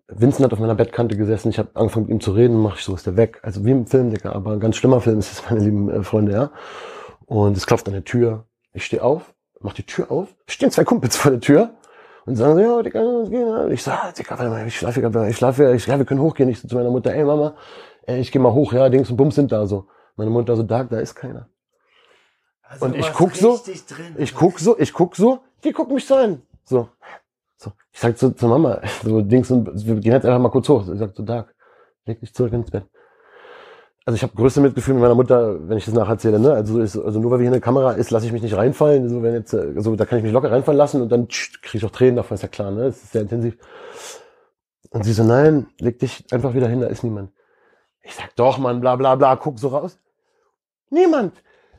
Speaker 3: Vincent hat auf meiner Bettkante gesessen, ich habe angefangen mit ihm zu reden, mach ich so, ist der weg. Also wie im Film, Dicker, aber ein ganz schlimmer Film ist es, meine lieben äh, Freunde, ja. Und es klopft an der Tür. Ich stehe auf, mach die Tür auf, stehen zwei Kumpels vor der Tür und sagen so, ja, Dicker, was geht? Und ich sag, ah, Dicker, warte mal, ich schlafe, ich, ich schlafe, ich, ja, wir können hochgehen. Ich so zu meiner Mutter, ey Mama, ey, ich gehe mal hoch, ja, Dings und Bums sind da so. Meine Mutter so, Dark, da ist keiner.
Speaker 2: Also
Speaker 3: Und ich guck so,
Speaker 2: Drin.
Speaker 3: Ich guck so, ich guck so, die gucken mich so an. So. so. Ich sag so zu Mama, so Dings und wir gehen jetzt einfach mal kurz hoch. Ich sag so, Dark, leg dich zurück ins Bett. Also ich habe größte Mitgefühl mit meiner Mutter, wenn ich das nacherzähle, ne? Also, so ist, also nur weil wir hier eine Kamera ist, lasse ich mich nicht reinfallen. So, wenn jetzt, äh, so, da kann ich mich locker reinfallen lassen und dann kriege ich auch Tränen davon, ist ja klar, ne? Das ist sehr intensiv. Und sie so, nein, leg dich einfach wieder hin, da ist niemand. Ich sag, doch, Mann, bla bla bla, guck so raus. Niemand!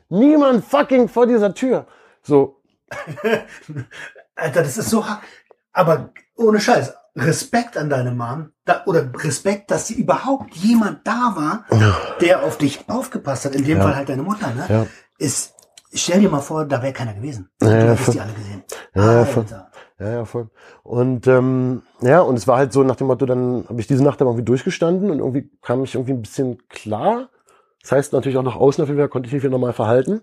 Speaker 3: Niemand fucking vor dieser Tür. So,
Speaker 2: Alter, das ist so. Aber ohne Scheiß. Respekt an deine Mom. Da, oder Respekt, dass sie überhaupt jemand da war, der auf dich aufgepasst hat. In dem
Speaker 3: Ja.
Speaker 2: Fall halt deine Mutter, ne?
Speaker 3: Ja.
Speaker 2: Ist, stell dir mal vor, da wäre keiner gewesen.
Speaker 3: Ja,
Speaker 2: du
Speaker 3: ja,
Speaker 2: hättest die alle gesehen.
Speaker 3: Ja, ja, voll. Ja, ja, voll. Und ähm, ja, und es war halt so nach dem Motto, dann habe ich diese Nacht aber irgendwie durchgestanden und irgendwie kam ich irgendwie ein bisschen klar. Das heißt natürlich auch nach außen auf jeden Fall konnte ich mich wieder normal verhalten.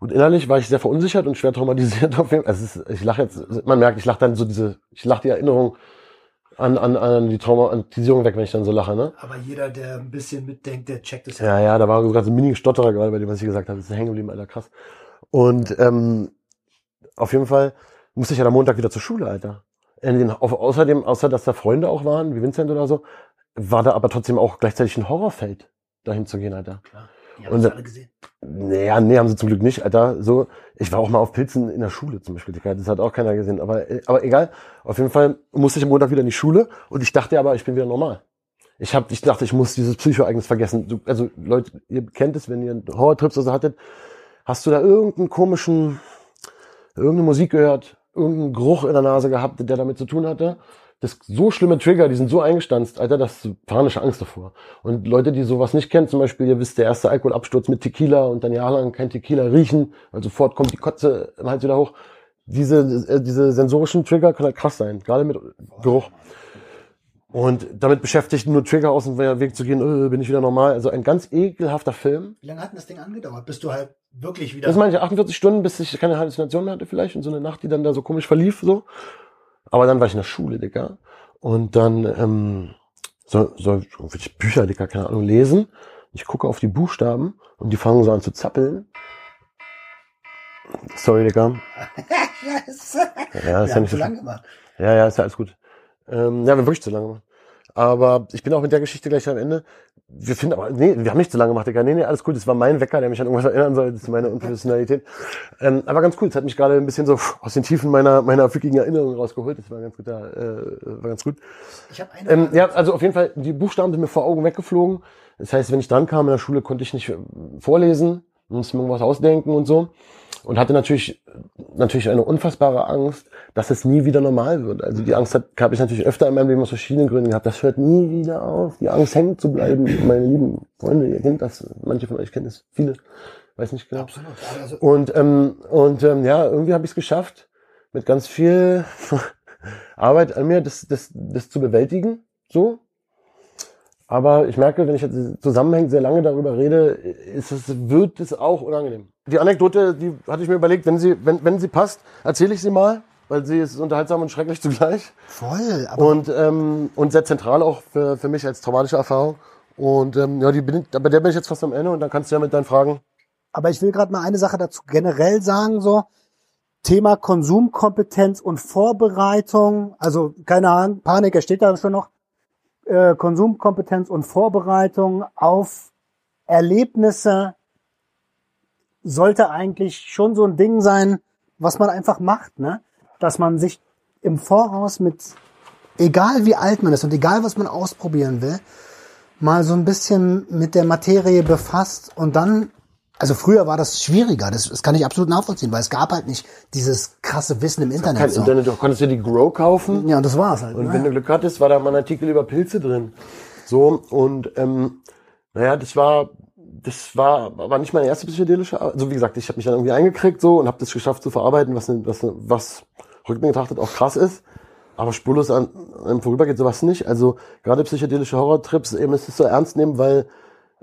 Speaker 3: Und innerlich war ich sehr verunsichert und schwer traumatisiert auf jeden Fall. Also ist, ich lache jetzt, man merkt, ich lache dann so diese, ich lache die Erinnerung an, an, an die Traumatisierung weg, wenn ich dann so lache, ne?
Speaker 2: Aber jeder, der ein bisschen mitdenkt, der checkt es ja.
Speaker 3: Ja, ja, da war sogar so ein Mini-Stotterer gerade bei dem, was ich gesagt habe. Das ist hängen geblieben, Alter, krass. Und ähm, auf jeden Fall musste ich ja am Montag wieder zur Schule, Alter. Den, au- außerdem, außer dass da Freunde auch waren, wie Vincent oder so, war da aber trotzdem auch gleichzeitig ein Horrorfeld, dahin zu gehen, Alter.
Speaker 2: Klar. Die haben
Speaker 3: Und-
Speaker 2: alle gesehen.
Speaker 3: Naja, nee, haben sie zum Glück nicht, Alter. So, ich war auch mal auf Pilzen in der Schule zum Beispiel. Das hat auch keiner gesehen. Aber, äh, aber egal. Auf jeden Fall musste ich am Montag wieder in die Schule und ich dachte aber, ich bin wieder normal. Ich hab, ich dachte, ich muss dieses Psychoereignis vergessen. Also Leute, ihr kennt es, wenn ihr einen Horrortrips oder so hattet, hast du da irgendeinen komischen, irgendeine Musik gehört, irgendeinen Geruch in der Nase gehabt, der damit zu tun hatte. Das so schlimme Trigger, die sind so eingestanzt, Alter, das ist panische Angst davor. Und Leute, die sowas nicht kennen, zum Beispiel, ihr wisst, der erste Alkoholabsturz mit Tequila und dann jahrelang kein Tequila riechen, weil sofort kommt die Kotze im Hals wieder hoch. Diese, äh, diese sensorischen Trigger können halt krass sein, gerade mit Geruch. Und damit beschäftigt, nur Trigger aus dem Weg zu gehen, äh, bin ich wieder normal. Also ein ganz ekelhafter Film.
Speaker 4: Wie lange hat denn das Ding angedauert, bis du halt wirklich wieder...
Speaker 3: Das meine ich, 48 Stunden, bis ich keine Halluzination mehr hatte vielleicht und so eine Nacht, die dann da so komisch verlief, so. Aber dann war ich in der Schule, Digga. Und dann ähm, soll, soll irgendwelche Bücher, Digga, keine Ahnung, lesen. Ich gucke auf die Buchstaben und die fangen so an zu zappeln. Sorry, Digga.
Speaker 4: Scheiße.
Speaker 3: Ja, ist ja,
Speaker 4: haben
Speaker 3: nicht
Speaker 4: zu
Speaker 3: so
Speaker 4: lang
Speaker 3: schlimm.
Speaker 4: gemacht.
Speaker 3: Ja, ja, ist ja alles gut. Ähm, ja, wir haben wirklich zu lange gemacht. Aber ich bin auch mit der Geschichte gleich am Ende. Wir finden aber, nee, wir haben nicht zu lange gemacht, Digga. Nee, nee, alles cool. Das war mein Wecker, der mich an irgendwas erinnern soll. Das ist meine Unprofessionalität. Ähm, aber ganz cool. Das hat mich gerade ein bisschen so aus den Tiefen meiner, meiner wickigen Erinnerung rausgeholt. Das war ganz gut, da, äh, war ganz gut.
Speaker 4: Ich habe eine
Speaker 3: Ähm, ja, also auf jeden Fall, die Buchstaben sind mir vor Augen weggeflogen. Das heißt, wenn ich dran kam in der Schule, konnte ich nicht vorlesen, musste mir irgendwas ausdenken und so. Und hatte natürlich, natürlich eine unfassbare Angst, dass es nie wieder normal wird. Also die Angst hat- habe ich natürlich öfter in meinem Leben aus verschiedenen Gründen gehabt. Das hört nie wieder auf, die Angst hängen zu bleiben. Meine lieben Freunde, ihr kennt das, manche von euch kennen es, viele, weiß nicht genau.
Speaker 4: Absolut. Also,
Speaker 3: Und, ähm, und ähm, ja, irgendwie habe ich es geschafft, mit ganz viel Arbeit an mir das, das, das zu bewältigen. So. Aber ich merke, wenn ich jetzt zusammenhängend sehr lange darüber rede, ist es, wird es auch unangenehm. Die Anekdote, die hatte ich mir überlegt, wenn sie, wenn, wenn sie passt, erzähle ich sie mal, weil sie ist unterhaltsam und schrecklich zugleich.
Speaker 4: voll. Aber
Speaker 3: Und, ähm, und sehr zentral auch für, für mich als traumatische Erfahrung. Und ähm, ja, die bin, bei der bin ich jetzt fast am Ende und dann kannst du ja mit deinen Fragen
Speaker 2: Aber ich will gerade mal eine Sache dazu generell sagen, so Thema Konsumkompetenz und Vorbereitung. Also keine Ahnung, Panik, er steht da schon noch. Äh, Konsumkompetenz und Vorbereitung auf Erlebnisse sollte eigentlich schon so ein Ding sein, was man einfach macht, ne? Dass man sich im Voraus mit, egal wie alt man ist und egal was man ausprobieren will, mal so ein bisschen mit der Materie befasst und dann, also früher war das schwieriger, das, das kann ich absolut nachvollziehen, weil es gab halt nicht dieses krasse Wissen im Internet.
Speaker 3: kein
Speaker 2: so.
Speaker 3: Internet, du konntest dir die Grow kaufen.
Speaker 2: Ja, und das war's halt.
Speaker 3: Und
Speaker 2: ne?
Speaker 3: wenn du Glück hattest, war da mal ein Artikel über Pilze drin. So, und ähm, naja, das war, das war, war nicht meine erste psychedelische, Ar- also wie gesagt, ich habe mich dann irgendwie eingekriegt so und habe das geschafft zu verarbeiten, was, was, was rückblickend betrachtet auch krass ist. Aber spurlos an einem vorübergeht sowas nicht. Also gerade psychedelische Horrortrips, eben ist es so ernst nehmen, weil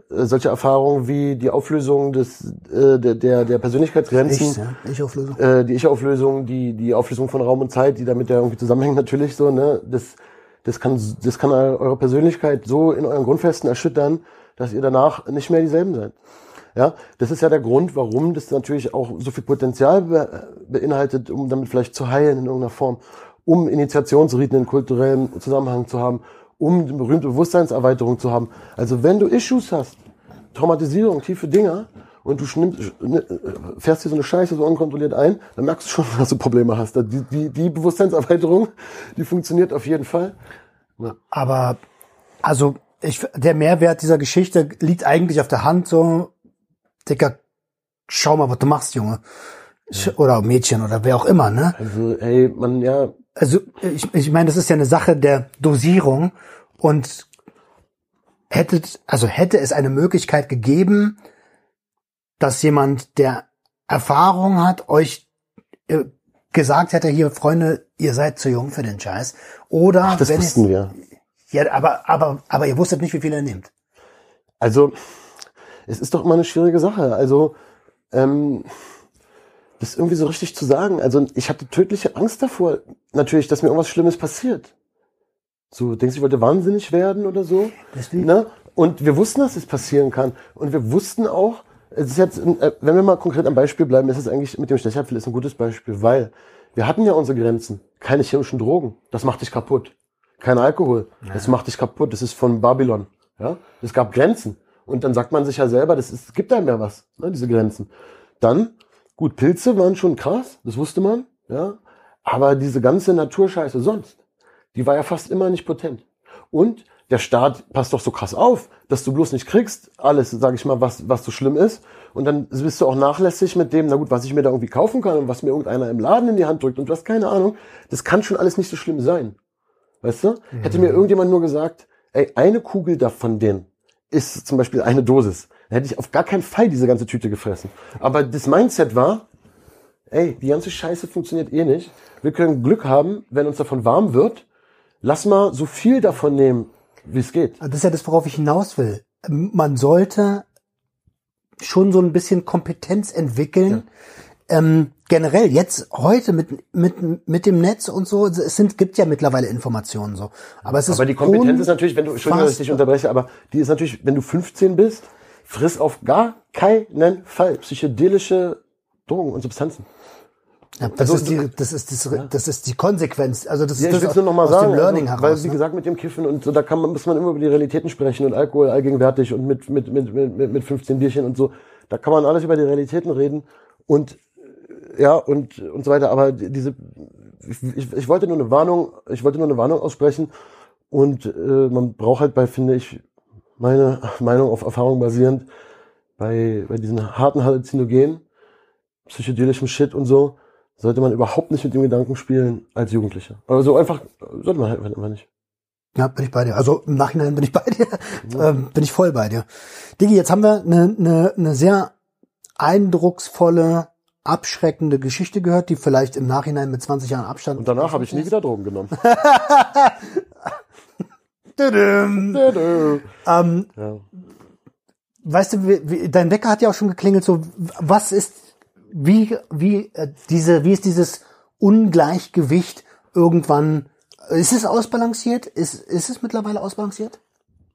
Speaker 3: äh, solche Erfahrungen wie die Auflösung des äh, der, der, der Persönlichkeitsgrenzen
Speaker 2: Ich, ja, ich auflöse.
Speaker 3: äh, die Ich-Auflösung, die, die Auflösung von Raum und Zeit, die damit ja irgendwie zusammenhängt natürlich so, ne, das, das kann, das kann eure Persönlichkeit so in euren Grundfesten erschüttern, dass ihr danach nicht mehr dieselben seid. Ja, das ist ja der Grund, warum das natürlich auch so viel Potenzial be beinhaltet, um damit vielleicht zu heilen in irgendeiner Form, um Initiationsriten in kulturellem Zusammenhang zu haben, um eine berühmte Bewusstseinserweiterung zu haben. Also wenn du Issues hast, Traumatisierung, tiefe Dinger, und du schnimmst, ne, fährst dir so eine Scheiße so unkontrolliert ein, dann merkst du schon, dass du Probleme hast. Die, die, die Bewusstseinserweiterung, die funktioniert auf jeden Fall.
Speaker 2: Aber also ich, der Mehrwert dieser Geschichte liegt eigentlich auf der Hand. So, Dicker, schau mal, was du machst, Junge. Sch- Oder Mädchen oder wer auch immer, ne?
Speaker 3: Also, ey, man, ja,
Speaker 2: Also ich, ich meine, das ist ja eine Sache der Dosierung und hätte, also hätte es eine Möglichkeit gegeben, dass jemand, der Erfahrung hat, euch äh, gesagt hätte, hier, Freunde, ihr seid zu jung für den Scheiß. Oder
Speaker 3: das
Speaker 2: wenn
Speaker 3: wussten
Speaker 2: es,
Speaker 3: wir.
Speaker 2: Ja, aber, aber, aber ihr wusstet nicht, wie viel er nimmt.
Speaker 3: Also, es ist doch immer eine schwierige Sache. Also, ähm, das irgendwie so richtig zu sagen. Also, ich hatte tödliche Angst davor, natürlich, dass mir irgendwas Schlimmes passiert. So, denkst du, ich wollte wahnsinnig werden oder so?
Speaker 2: Deswegen-
Speaker 3: Ne? Und wir wussten, dass es passieren kann. Und wir wussten auch, es ist jetzt, äh, wenn wir mal konkret am Beispiel bleiben, ist es eigentlich mit dem Stechapfel ist ein gutes Beispiel, weil wir hatten ja unsere Grenzen. Keine chemischen Drogen. Das macht dich kaputt. Kein Alkohol. Das macht dich kaputt. Das ist von Babylon. Ja? Es gab Grenzen. Und dann sagt man sich ja selber, das ist, gibt einem ja was, ne, diese Grenzen. Dann, gut, Pilze waren schon krass, das wusste man, ja. Aber diese ganze Naturscheiße sonst, die war ja fast immer nicht potent. Und der Staat passt doch so krass auf, dass du bloß nicht kriegst, alles, sag ich mal, was, was so schlimm ist. Und dann bist du auch nachlässig mit dem, na gut, was ich mir da irgendwie kaufen kann und was mir irgendeiner im Laden in die Hand drückt und du hast keine Ahnung. Das kann schon alles nicht so schlimm sein. Weißt du? Hätte mir irgendjemand nur gesagt, ey, eine Kugel davon denen ist zum Beispiel eine Dosis. Dann hätte ich auf gar keinen Fall diese ganze Tüte gefressen. Aber das Mindset war, ey, die ganze Scheiße funktioniert eh nicht. Wir können Glück haben, wenn uns davon warm wird. Lass mal so viel davon nehmen, wie es geht.
Speaker 2: Das ist ja das, worauf ich hinaus will. Man sollte schon so ein bisschen Kompetenz entwickeln. Ähm, generell jetzt heute mit mit mit dem Netz und so es sind gibt ja mittlerweile Informationen so. Aber es ist
Speaker 3: Aber die Kompetenz ist natürlich, wenn du, Entschuldigung, dass ich dich unterbreche, aber die ist natürlich, wenn du 15 bist, friss auf gar keinen Fall psychedelische Drogen und Substanzen.
Speaker 2: ja, das
Speaker 3: also
Speaker 2: ist die das ist das, das ist die Konsequenz. Also das
Speaker 3: Ja,
Speaker 2: ist das
Speaker 3: nur noch mal
Speaker 2: aus
Speaker 3: sagen,
Speaker 2: dem Learning
Speaker 3: also,
Speaker 2: heraus
Speaker 3: weil wie
Speaker 2: ne?
Speaker 3: gesagt mit dem Kiffen und so, da kann man muss man immer über die Realitäten sprechen und Alkohol allgegenwärtig und mit mit mit mit mit mit 15 Bierchen und so, da kann man alles über die Realitäten reden und ja und und so weiter. Aber die- diese ich, ich, wollte nur eine Warnung, ich wollte nur eine Warnung aussprechen und äh, man braucht halt bei finde ich meine Meinung auf Erfahrung basierend bei bei diesen harten Halluzinogenen, psychedelischem Shit und so sollte man überhaupt nicht mit dem Gedanken spielen als Jugendlicher. Also einfach, sollte man halt einfach nicht.
Speaker 2: Ja, bin ich bei dir. Also im Nachhinein bin ich bei dir. Ähm, bin ich voll bei dir. Digi, jetzt haben wir eine, eine, eine sehr eindrucksvolle, abschreckende Geschichte gehört, die vielleicht im Nachhinein mit 20 Jahren Abstand.
Speaker 3: Und danach habe ich nie wieder Drogen genommen.
Speaker 2: Tüdüm.
Speaker 3: Dö,
Speaker 2: Ähm,
Speaker 3: ja.
Speaker 2: weißt du, wie, wie, dein Wecker hat ja auch schon geklingelt. So, was ist, wie, wie äh, diese, wie ist dieses Ungleichgewicht irgendwann? Ist es ausbalanciert? Ist, ist es mittlerweile ausbalanciert?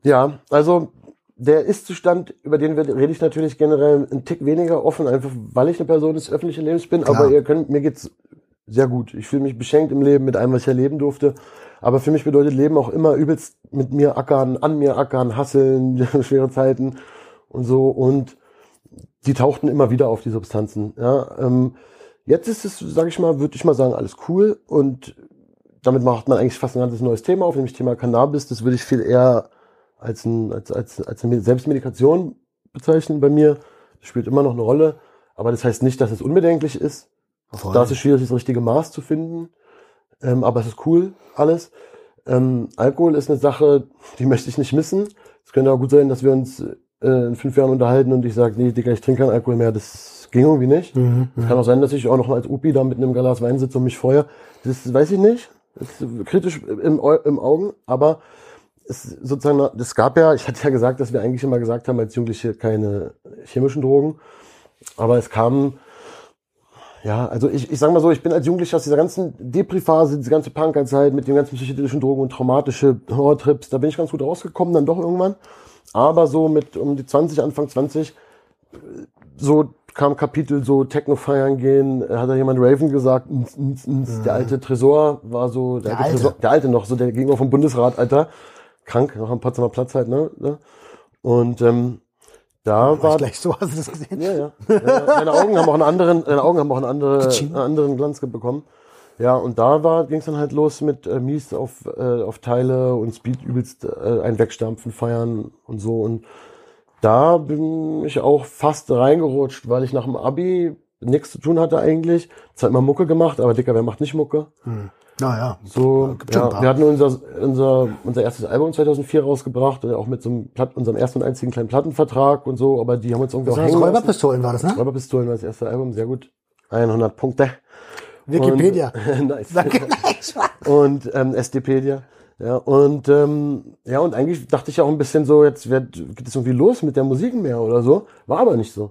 Speaker 3: ja, also der Ist-Zustand, über den rede ich natürlich generell einen Tick weniger offen, einfach weil ich eine Person des öffentlichen Lebens bin.
Speaker 2: Klar.
Speaker 3: Aber ihr könnt, mir geht's sehr gut. Ich fühle mich beschenkt im Leben mit allem, was ich erleben durfte. Aber für mich bedeutet Leben auch immer übelst mit mir ackern, an mir ackern, hasseln, schwere Zeiten und so. Und die tauchten immer wieder auf, die Substanzen. Ja, ähm, jetzt ist es, sage ich mal, würde ich mal sagen, alles cool. Und damit macht man eigentlich fast ein ganzes neues Thema auf, nämlich Thema Cannabis. Das würde ich viel eher als, ein, als, als, als eine Selbstmedikation bezeichnen bei mir. Das spielt immer noch eine Rolle. Aber das heißt nicht, dass es unbedenklich ist.
Speaker 2: Voll.
Speaker 3: Da ist es schwierig, das richtige Maß zu finden. Ähm, aber es ist cool, alles. Ähm, Alkohol ist eine Sache, die möchte ich nicht missen. Es könnte auch gut sein, dass wir uns äh, in fünf Jahren unterhalten und ich sage, nee, Digga, ich trinke keinen Alkohol mehr. Das ging irgendwie nicht. Es kann auch sein, dass ich auch noch als Upi da mit einem Glas Wein sitze und mich freue. Das weiß ich nicht. Das ist kritisch im, im Augen, aber es sozusagen, es gab ja, ich hatte ja gesagt, dass wir eigentlich immer gesagt haben, als Jugendliche keine chemischen Drogen. Aber es kam, ja, also ich, ich sag mal so, ich bin als Jugendlicher aus dieser ganzen Depri-Phase, diese ganze Punkerzeit mit den ganzen psychedelischen Drogen und traumatische Horrortrips, da bin ich ganz gut rausgekommen, dann doch irgendwann. Aber so mit um die 20, Anfang 20, äh, so kam Kapitel so Techno feiern gehen, hat da jemand Raven gesagt, ns, ns, ns. der alte Tresor war so, der,
Speaker 2: Der
Speaker 3: alte,
Speaker 2: alte.
Speaker 3: Tresor, der alte noch, so der gegenüber vom Bundesrat, Alter, krank, noch am Potsdamer Platz halt, ne? ne? Und ähm, da
Speaker 2: War
Speaker 3: war
Speaker 2: ich gleich so, hast du das gesehen?
Speaker 3: ja, ja. ja deine Augen haben auch einen anderen, deine Augen haben auch einen, andere,
Speaker 2: Kitsching.
Speaker 3: einen anderen Glanz bekommen. Ja, und da war, ging es dann halt los mit äh, Mies auf, äh, auf Teile und Speed übelst äh, ein Wegstampfen, feiern und so. Und da bin ich auch fast reingerutscht, weil ich nach dem Abi nichts zu tun hatte eigentlich. Zwar immer Mucke gemacht, aber Dicker, wer macht nicht Mucke?
Speaker 2: Naja.
Speaker 3: So, ja, wir hatten unser, unser, unser erstes Album 2004 rausgebracht, äh, auch mit so einem Platt, unserem ersten und einzigen kleinen Plattenvertrag und so, aber die haben uns irgendwie auch
Speaker 2: Das
Speaker 3: hängen lassen.
Speaker 2: Räuberpistolen war das, ne?
Speaker 3: Räuberpistolen war das erste Album, sehr gut. 100 Punkte.
Speaker 2: Wikipedia.
Speaker 3: Und, nice.
Speaker 2: Danke.
Speaker 3: Und ähm, SDpedia. Ja, und ähm, ja, und eigentlich dachte ich auch ein bisschen so, jetzt wird, geht es irgendwie los mit der Musik mehr oder so. War aber nicht so.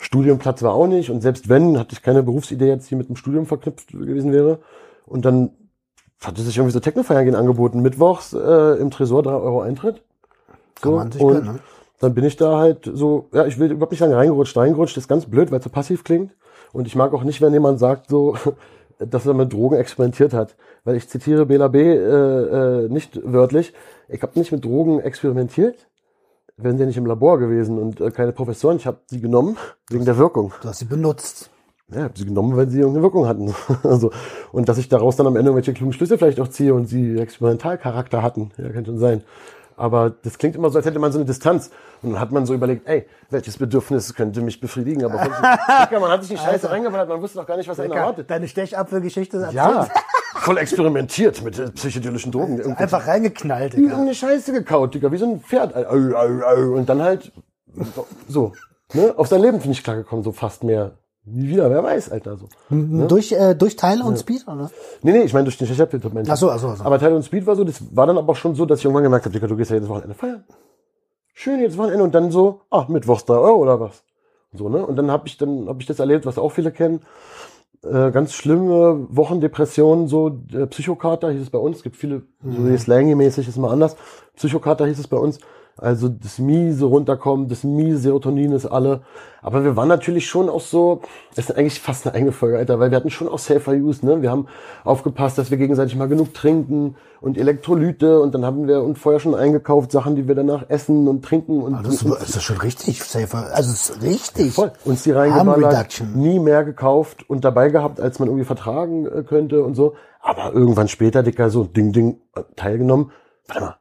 Speaker 3: Studiumplatz war auch nicht und selbst wenn, hatte ich keine Berufsidee jetzt, die mit dem Studium verknüpft gewesen wäre. Und dann hatte sich irgendwie so Technofeiern gehen angeboten. Mittwochs äh, im Tresor 3 Euro Eintritt.
Speaker 2: Kann man sich
Speaker 3: und
Speaker 2: gönnen, ne?
Speaker 3: dann bin ich da halt so, ja, ich will überhaupt nicht sagen reingerutscht, reingerutscht, ist ganz blöd, weil es so passiv klingt. Und ich mag auch nicht, wenn jemand sagt so, dass er mit Drogen experimentiert hat. Weil ich zitiere Bela B. Äh, äh, nicht wörtlich, ich habe nicht mit Drogen experimentiert. Wären sie ja nicht im Labor gewesen und äh, keine Professoren. Ich habe sie genommen wegen der Wirkung.
Speaker 2: Du hast sie benutzt.
Speaker 3: Ja, habe sie genommen, weil sie irgendeine Wirkung hatten. also, und dass ich daraus dann am Ende irgendwelche klugen Schlüsse vielleicht auch ziehe und sie Experimentalcharakter hatten. Ja, kann schon sein. Aber das klingt immer so, als hätte man so eine Distanz. Und dann hat man so überlegt, ey, welches Bedürfnis könnte mich befriedigen? Aber Dicker, man hat sich die Scheiße reingeballert, man wusste doch gar nicht, was einen erwartet.
Speaker 2: Deine Stechapfelgeschichte erzählt.
Speaker 3: Ja, voll experimentiert mit äh, psychedelischen Drogen. Irgendwie
Speaker 5: Einfach reingeknallt, Digga.
Speaker 3: irgendeine Scheiße gekaut, Digga, wie so ein Pferd. Und dann halt so, ne, auf sein Leben bin ich klargekommen, so fast mehr. Nie wieder, wer weiß, Alter, so.
Speaker 5: Durch, äh, durch Teile und Speed, oder?
Speaker 3: Nee, nee, ich meine durch den Chefhilfe.
Speaker 5: Ach so, ach so, ach so.
Speaker 3: Aber Teil und Speed war so, das war dann aber auch schon so, dass ich irgendwann gemerkt habe, Digga, du gehst ja jedes Wochenende feiern. Schön, jedes Wochenende und dann so, ah, Mittwochs drei Euro oder was. So, ne? Und dann habe ich dann hab ich das erlebt, was auch viele kennen. Äh, ganz schlimme Wochendepressionen, so äh, Psychokater hieß es bei uns. Es gibt viele, so wie slangy-mäßig ist mal anders. Psychokater hieß es bei uns. Also das miese Runterkommen, das miese Serotonin ist alle. Aber wir waren natürlich schon auch so, das ist eigentlich fast eine eigene Folge, Alter, weil wir hatten schon auch Safer Use, ne? Wir haben aufgepasst, dass wir gegenseitig mal genug trinken und Elektrolyte und dann haben wir uns vorher schon eingekauft, Sachen, die wir danach essen und trinken und,
Speaker 5: Ah, Das ist, ist das schon richtig safer. Also es ist richtig.
Speaker 3: voll uns die reingeballert, nie mehr gekauft und dabei gehabt, als man irgendwie vertragen äh, könnte und so. Aber irgendwann später, Dicker, so Ding, Ding, äh, teilgenommen. Warte mal,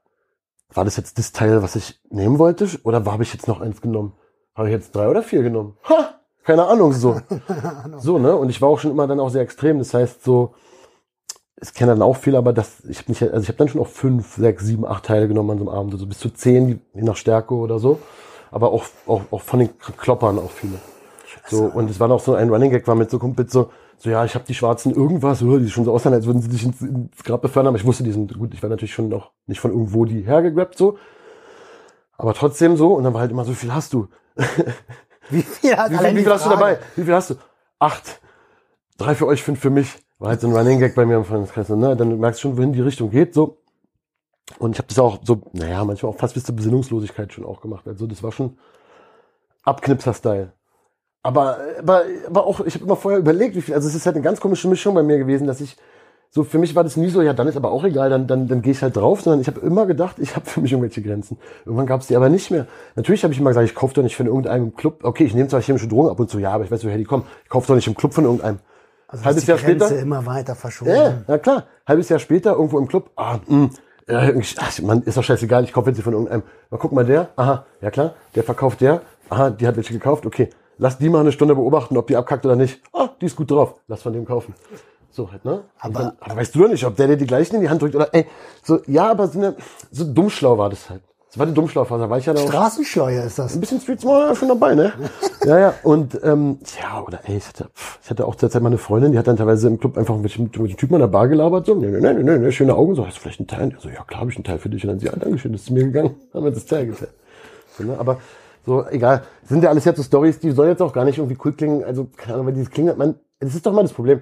Speaker 3: war das jetzt das Teil, was ich nehmen wollte? Oder habe ich jetzt noch eins genommen? Habe ich jetzt drei oder vier genommen? Ha! Keine Ahnung, so. so, ne? Und ich war auch schon immer dann auch sehr extrem. Das heißt, so, es kennen dann auch viele, aber das, ich habe nicht, also ich habe dann schon auch fünf, sechs, sieben, acht Teile genommen an so einem Abend, also bis zu zehn, je nach Stärke oder so. Aber auch, auch, auch von den Kloppern auch viele. So, und es war noch so ein Running Gag, war mit so Kumpels so, so ja, ich habe die Schwarzen irgendwas, oh, die schon so aussehen, als würden sie dich ins, ins Grab befördern, aber ich wusste, die sind gut, ich war natürlich schon noch nicht von irgendwo die hergegrabt so. Aber trotzdem so, und dann war halt immer so, wie viel hast du?
Speaker 5: Wie viel, hat
Speaker 3: Wie viel, wie viel hast du dabei? Wie viel hast du? Acht. Drei für euch, fünf für mich. War halt so ein Running Gag bei mir im Freundeskreis. Und, Ne? Dann merkst du schon, wohin die Richtung geht. so. Und ich habe das auch so, naja, manchmal auch fast bis zur Besinnungslosigkeit schon auch gemacht. Also das war schon Abknipser-Style. Aber, aber, aber auch, ich habe immer vorher überlegt, wie viel, also es ist halt eine ganz komische Mischung bei mir gewesen, dass ich, so für mich war das nie so, ja, dann ist aber auch egal, dann, dann, dann gehe ich halt drauf, sondern ich habe immer gedacht, ich habe für mich irgendwelche Grenzen. Irgendwann gab es die aber nicht mehr. Natürlich habe ich immer gesagt, ich kaufe doch nicht von irgendeinem Club, okay, ich nehme zwar chemische Drogen ab und zu, ja, aber ich weiß, woher die kommen. Ich kaufe doch nicht im Club von irgendeinem.
Speaker 5: Also
Speaker 3: Halbes
Speaker 5: die
Speaker 3: Jahr
Speaker 5: Grenze
Speaker 3: später?
Speaker 5: immer weiter verschoben.
Speaker 3: Ja, na klar. Halbes Jahr später irgendwo im Club, ah, mh, äh, ich- ach, man, ist doch scheißegal, ich kaufe jetzt die von irgendeinem. Mal guck mal der, aha, ja klar, der verkauft der, aha, die hat welche gekauft, okay. Lass die mal eine Stunde beobachten, ob die abkackt oder nicht. Ah, die ist gut drauf, lass von dem kaufen. So halt, ne? Aber, dann, aber weißt du doch nicht, ob der dir die gleichen in die Hand drückt oder, ey, so, ja, aber so, eine, so dummschlau war das halt. Das war die Dummschlauphase, war ich ja da
Speaker 5: Straßenschleuer ist das.
Speaker 3: ein bisschen Street Small schon dabei, ne? ja, ja. Und ähm, ja, oder ey, ich hatte, pff, ich hatte auch derzeit mal eine Freundin, die hat dann teilweise im Club einfach mit mit dem Typen an der Bar gelabert, so, ne, ne, ne, ne, ne, schöne Augen, so, hast du vielleicht einen Teil? So, ja, klar habe ich einen Teil für dich. Und dann sie, ja, Dankeschön, das ist zu mir gegangen, haben wir das Teil geteilt. So, ne? Aber so, egal. Sind ja alles jetzt so Stories, die sollen jetzt auch gar nicht irgendwie cool klingen. Also, keine Ahnung, weil dieses klingt, man, das ist doch mal das Problem.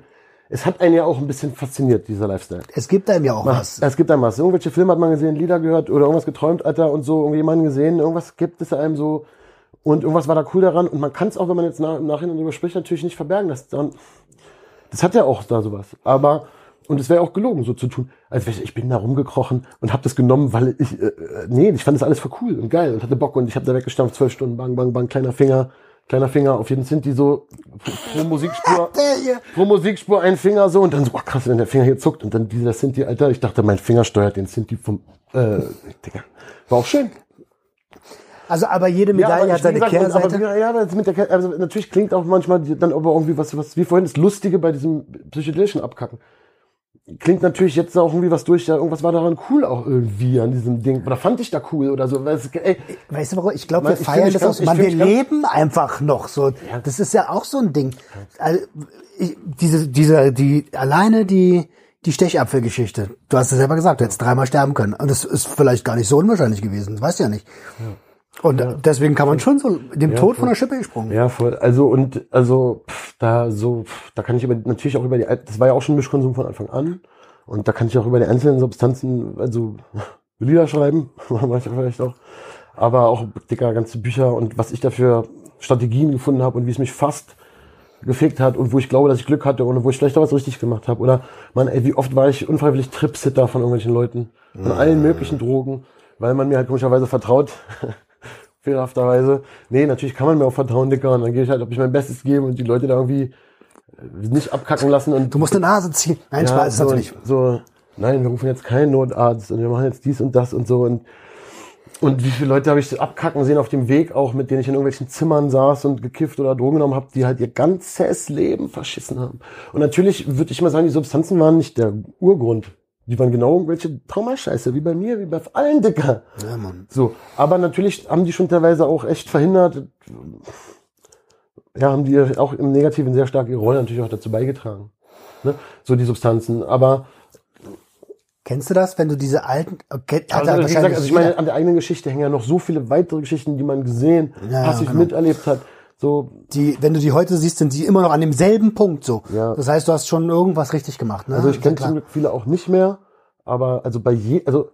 Speaker 3: Es hat einen ja auch ein bisschen fasziniert, dieser Lifestyle.
Speaker 5: Es gibt einem ja auch was.
Speaker 3: Es gibt einem was. Irgendwelche Filme hat man gesehen, Lieder gehört oder irgendwas geträumt, Alter, und so, irgendjemanden gesehen, irgendwas gibt es einem so. Und irgendwas war da cool daran. Und man kann es auch, wenn man jetzt nach, im Nachhinein darüber spricht, natürlich nicht verbergen. Das, dann, das hat ja auch da sowas. Aber, und es wäre auch gelogen, so zu tun, als wäre ich, ich bin da rumgekrochen und habe das genommen, weil ich, äh, äh, nee, ich fand das alles voll cool und geil und hatte Bock und ich habe da weggestampft, zwölf Stunden, bang, bang, bang, kleiner Finger, kleiner Finger, auf jeden Sinti so, pro, Musikspur, pro Musikspur ein Finger so und dann so, oh krass, wenn der Finger hier zuckt und dann dieser Sinti, Alter, ich dachte, mein Finger steuert den Sinti vom, äh, Digga. War auch schön.
Speaker 5: Also, aber jede Medaille
Speaker 3: aber
Speaker 5: hat seine
Speaker 3: gesagt, und-
Speaker 5: Kehrseite.
Speaker 3: Aber, ja, das mit der, also natürlich klingt auch manchmal dann aber irgendwie was, was, wie vorhin das Lustige bei diesem psychedelischen Abkacken. Klingt natürlich jetzt auch irgendwie was durch, ja, irgendwas war daran cool auch irgendwie an diesem Ding. Oder fand ich da cool oder so. Weil es, ey,
Speaker 5: Weißt du warum? Ich glaube, wir
Speaker 3: ich
Speaker 5: feiern das auch Man, wir leben einfach noch so. Das ist ja auch so ein Ding. Also, ich, diese, diese, die, alleine die, die Stechapfelgeschichte. Du hast es selber gesagt, du hättest dreimal sterben können. Und das ist vielleicht gar nicht so unwahrscheinlich gewesen. Das weißt du ja nicht. Und deswegen kann man schon so dem Tod von der Schippe gesprungen.
Speaker 3: Ja, voll. Also und also pff, da so, pff, da kann ich über natürlich auch über die, das war ja auch schon Mischkonsum von Anfang an und da kann ich auch über die einzelnen Substanzen, also Lieder schreiben, manchmal vielleicht auch, aber auch dicker ganze Bücher und was ich dafür Strategien gefunden habe und wie es mich fast gefegt hat und wo ich glaube, dass ich Glück hatte und wo ich vielleicht auch was richtig gemacht habe oder man, ey, wie oft war ich unfreiwillig Tripsitter von irgendwelchen Leuten, von allen möglichen Drogen, weil man mir halt komischerweise vertraut. Fehlerhafterweise. Nee, natürlich kann man mir auch vertrauen, Dicker. Und dann gehe ich halt, ob ich mein Bestes gebe und die Leute da irgendwie äh, nicht abkacken lassen und
Speaker 5: Du musst eine Nase ziehen. Nein,
Speaker 3: ja,
Speaker 5: Spaß
Speaker 3: so,
Speaker 5: natürlich.
Speaker 3: so, nein, wir rufen jetzt keinen Notarzt und wir machen jetzt dies und das und so und Und wie viele Leute habe ich abkacken sehen auf dem Weg auch, mit denen ich in irgendwelchen Zimmern saß und gekifft oder Drogen genommen habe, die halt ihr ganzes Leben verschissen haben. Und natürlich würde ich mal sagen, die Substanzen waren nicht der Urgrund. Die waren genau irgendwelche Traumascheiße, wie bei mir, wie bei allen Dicker.
Speaker 2: Ja, Mann.
Speaker 3: So, aber natürlich haben die schon teilweise auch echt verhindert, ja, haben die auch im Negativen sehr stark ihre Rolle natürlich auch dazu beigetragen. Ne? So die Substanzen. Aber
Speaker 5: Kennst du das, wenn du diese alten, okay,
Speaker 3: also, wie gesagt, also ich meine, an der eigenen Geschichte hängen ja noch so viele weitere Geschichten, die man gesehen,
Speaker 5: ja,
Speaker 3: passiv
Speaker 5: genau.
Speaker 3: miterlebt hat. So,
Speaker 5: die, wenn du die heute siehst, sind die immer noch an demselben Punkt so.
Speaker 3: Ja.
Speaker 5: Das heißt, du hast schon irgendwas richtig gemacht. Ne?
Speaker 3: also ich kenne zum Glück viele auch nicht mehr, aber also bei je, also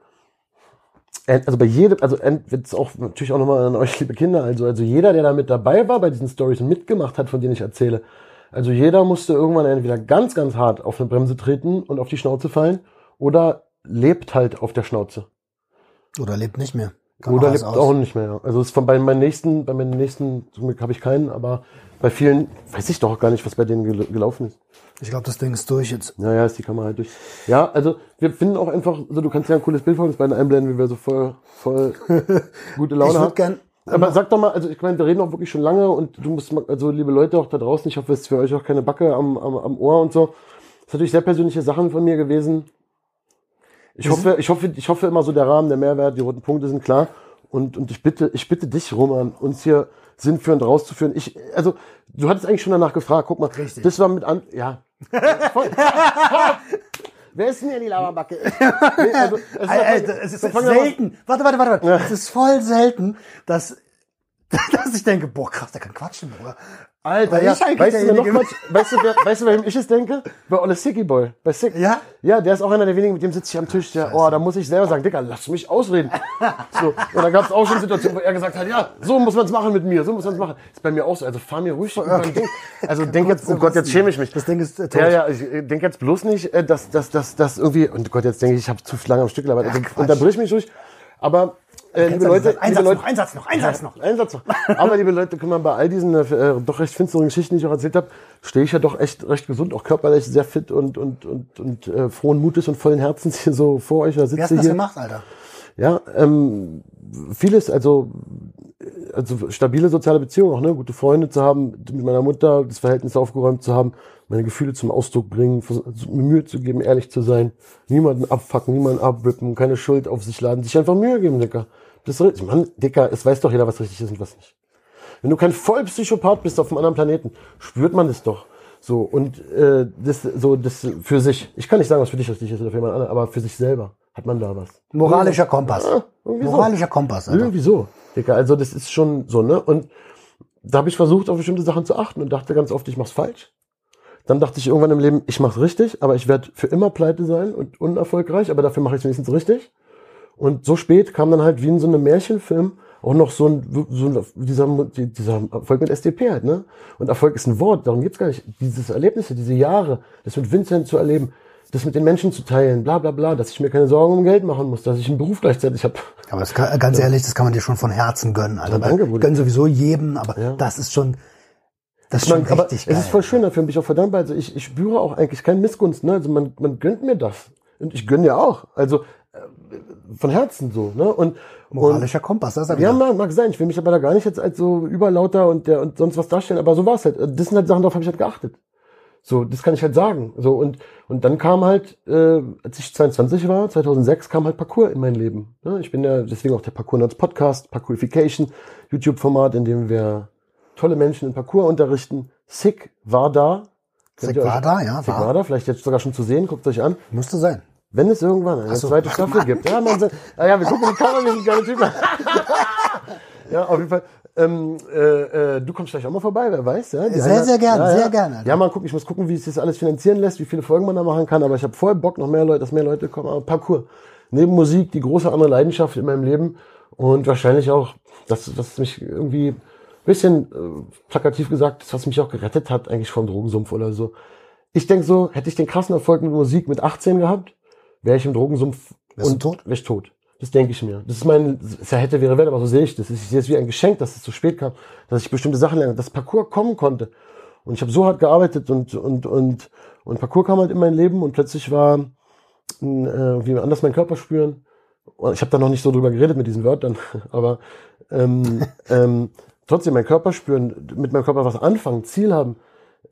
Speaker 3: äh, also bei jedem, also jetzt auch natürlich auch nochmal an euch liebe Kinder, also also jeder, der da mit dabei war bei diesen Stories und mitgemacht hat, von denen ich erzähle, also jeder musste irgendwann entweder ganz ganz hart auf eine Bremse treten und auf die Schnauze fallen oder lebt halt auf der Schnauze.
Speaker 5: Oder lebt nicht mehr. Alles
Speaker 3: lebt auch nicht mehr. ja. Also es ist von bei meinen nächsten, bei meinen nächsten, zum Glück habe ich keinen, aber bei vielen weiß ich doch gar nicht, was bei denen gel gelaufen ist.
Speaker 5: Ich glaube, das Ding ist durch jetzt.
Speaker 3: Naja, ist die Kamera halt durch. Ja, also wir finden auch einfach, so du kannst ja ein cooles Bild von uns beiden einblenden, wie wir so voll, voll gute Laune
Speaker 5: Ich
Speaker 3: haben.
Speaker 5: gern,
Speaker 3: Aber sag doch mal, also ich meine, wir reden auch wirklich schon lange und du musst mal, also liebe Leute auch da draußen, ich hoffe, es ist für euch auch keine Backe am, am, am Ohr und so. Das ist natürlich sehr persönliche Sachen von mir gewesen. Ich hoffe, ich hoffe, ich hoffe immer so der Rahmen, der Mehrwert, die roten Punkte sind klar. Und, und ich bitte, ich bitte dich, Roman, uns hier sinnführend rauszuführen. Ich, also, du hattest eigentlich schon danach gefragt. Guck mal,
Speaker 5: Richtig.
Speaker 3: das war mit an, ja. Voll. Wer ist denn hier die Lauerbacke? nee, also, es ist
Speaker 5: Alter, es ist
Speaker 3: so
Speaker 5: selten. Warte, warte, warte, warte. Es ist voll selten, dass, dass ich denke, boah, krass, der kann quatschen, Bruder.
Speaker 3: Alter, ja, weißt du, noch Quatsch, weißt du, wer, weißt du, bei wem ich es denke? Bei Olle Sicky Boy. Bei Sick.
Speaker 5: Ja?
Speaker 3: Ja, der ist auch einer der wenigen, mit dem sitze ich am Tisch. Der, oh, da muss ich selber sagen, Dicker, lass mich ausreden. So. Und da gab es auch schon Situationen, wo er gesagt hat, ja, so muss man es machen mit mir, so muss man es machen. Ist bei mir auch so. Also fahr mir ruhig über ein Ding. Also denk jetzt, oh Gott, jetzt schäme ich mich.
Speaker 5: Das Ding ist äh, tot.
Speaker 3: Ja, ja, ich äh, denk jetzt bloß nicht, äh, dass, dass, dass, dass irgendwie, und Gott, jetzt denke ich, ich habe zu lange am Stück gelabert. Also, unterbrich mich ruhig. Aber, äh, liebe Leute,
Speaker 5: ein
Speaker 3: liebe
Speaker 5: Satz
Speaker 3: Leute,
Speaker 5: noch, ein Satz noch, ein Satz noch.
Speaker 3: ein Satz noch. Aber liebe Leute, guck mal, bei all diesen äh, doch recht finsteren Geschichten, die ich auch erzählt habe, stehe ich ja doch echt recht gesund, auch körperlich sehr fit und und und und äh, frohen Mutes und vollen Herzens hier so vor euch oder
Speaker 5: Wie hast
Speaker 3: sitze
Speaker 5: du das gemacht, Alter?
Speaker 3: Ja, ähm, vieles, also also stabile soziale Beziehungen auch, ne, gute Freunde zu haben, mit meiner Mutter das Verhältnis aufgeräumt zu haben, meine Gefühle zum Ausdruck bringen, Mühe zu geben, ehrlich zu sein, niemanden abfacken, niemanden abrippen, keine Schuld auf sich laden, sich einfach Mühe geben, Dicker. Das ist. Mann, Dicker, es weiß doch jeder, was richtig ist und was nicht. Wenn du kein Vollpsychopath bist auf einem anderen Planeten, spürt man das doch. So, und äh, das, so, das für sich. Ich kann nicht sagen, was für dich richtig ist oder für jemand anderen, aber für sich selber hat man da was.
Speaker 5: Moralischer Kompass.
Speaker 3: so.
Speaker 5: Moralischer Kompass, Alter.
Speaker 3: Irgendwie so. Dicker, also das ist schon so, ne? Und da habe ich versucht, auf bestimmte Sachen zu achten und dachte ganz oft, ich mach's falsch. Dann dachte ich irgendwann im Leben, ich mach's richtig, aber ich werde für immer pleite sein und unerfolgreich, aber dafür mache ich wenigstens richtig. Und so spät kam dann halt wie in so einem Märchenfilm auch noch so ein, so ein dieser, dieser Erfolg mit SDP halt, ne? Und Erfolg ist ein Wort, darum geht's gar nicht. Dieses Erlebnisse, diese Jahre, das mit Vincent zu erleben, das mit den Menschen zu teilen, bla bla bla, dass ich mir keine Sorgen um Geld machen muss, dass ich einen Beruf gleichzeitig habe.
Speaker 5: Aber das kann, ganz ehrlich, das kann man dir schon von Herzen gönnen, Alter.
Speaker 3: Ja, danke.
Speaker 5: Gönnen sowieso jedem, aber
Speaker 3: Ja.
Speaker 5: das ist schon, das ist
Speaker 3: Man,
Speaker 5: schon richtig
Speaker 3: es
Speaker 5: geil.
Speaker 3: ist voll schön, dafür bin ich auch verdammt. Also ich, ich spüre auch eigentlich keine Missgunst. Ne? Also man, man gönnt mir das. Und ich gönne ja auch. Also von Herzen so. Ne? Und,
Speaker 5: Moralischer Kompass, das ist
Speaker 3: und ja, mag, mag sein. Ich will mich aber da gar nicht jetzt als so überlauter und der und sonst was darstellen. Aber so war es halt. Das sind halt Sachen, darauf habe ich halt geachtet. So, das kann ich halt sagen. So und und dann kam halt, äh, als ich 22 war, 2006 kam halt Parkour in mein Leben. Ne? Ich bin ja deswegen auch der Parkour Nerds Podcast, Parkourification, YouTube-Format, in dem wir tolle Menschen in Parkour unterrichten. Sick war da.
Speaker 5: Sick war da, ja,
Speaker 3: Sick
Speaker 5: war
Speaker 3: da, vielleicht jetzt sogar schon zu sehen, guckt euch an.
Speaker 5: Müsste sein.
Speaker 3: Wenn es irgendwann eine
Speaker 5: so.
Speaker 3: zweite Staffel gibt. Ja, man, sagt- ah ja, wir gucken die Kamera, wir sind geile Typen. ja, auf jeden Fall. Ähm, äh, äh, du kommst gleich auch mal vorbei, wer weiß. Ja? Die
Speaker 5: Sehr, sehr gern,
Speaker 3: ja,
Speaker 5: sehr
Speaker 3: ja.
Speaker 5: gern, Alter.
Speaker 3: Ja, mal gucken, ich muss gucken, wie sich das alles finanzieren lässt, wie viele Folgen man da machen kann. Aber ich habe voll Bock, noch mehr Leute, dass mehr Leute kommen. Aber Parkour. Neben Musik, die große andere Leidenschaft in meinem Leben. Und wahrscheinlich auch, das, was mich irgendwie ein bisschen äh, plakativ gesagt, das, was mich auch gerettet hat, eigentlich vom Drogensumpf oder so. Ich denke so, hätte ich den krassen Erfolg mit Musik mit 18 gehabt, wäre ich im Drogensumpf
Speaker 5: Wärst
Speaker 3: und
Speaker 5: tot?
Speaker 3: Wäre ich tot. Das denke ich mir. Das ist mein, es hätte, wäre, wenn, aber so sehe ich das. Ich sehe es wie ein Geschenk, dass es zu spät kam, dass ich bestimmte Sachen lerne, dass Parcours kommen konnte. Und ich habe so hart gearbeitet und, und, und, und Parcours kam halt in mein Leben und plötzlich war äh, wie anders mein Körper spüren, ich habe da noch nicht so drüber geredet mit diesen Wörtern, aber ähm, ähm, trotzdem mein Körper spüren, mit meinem Körper was anfangen, Ziel haben,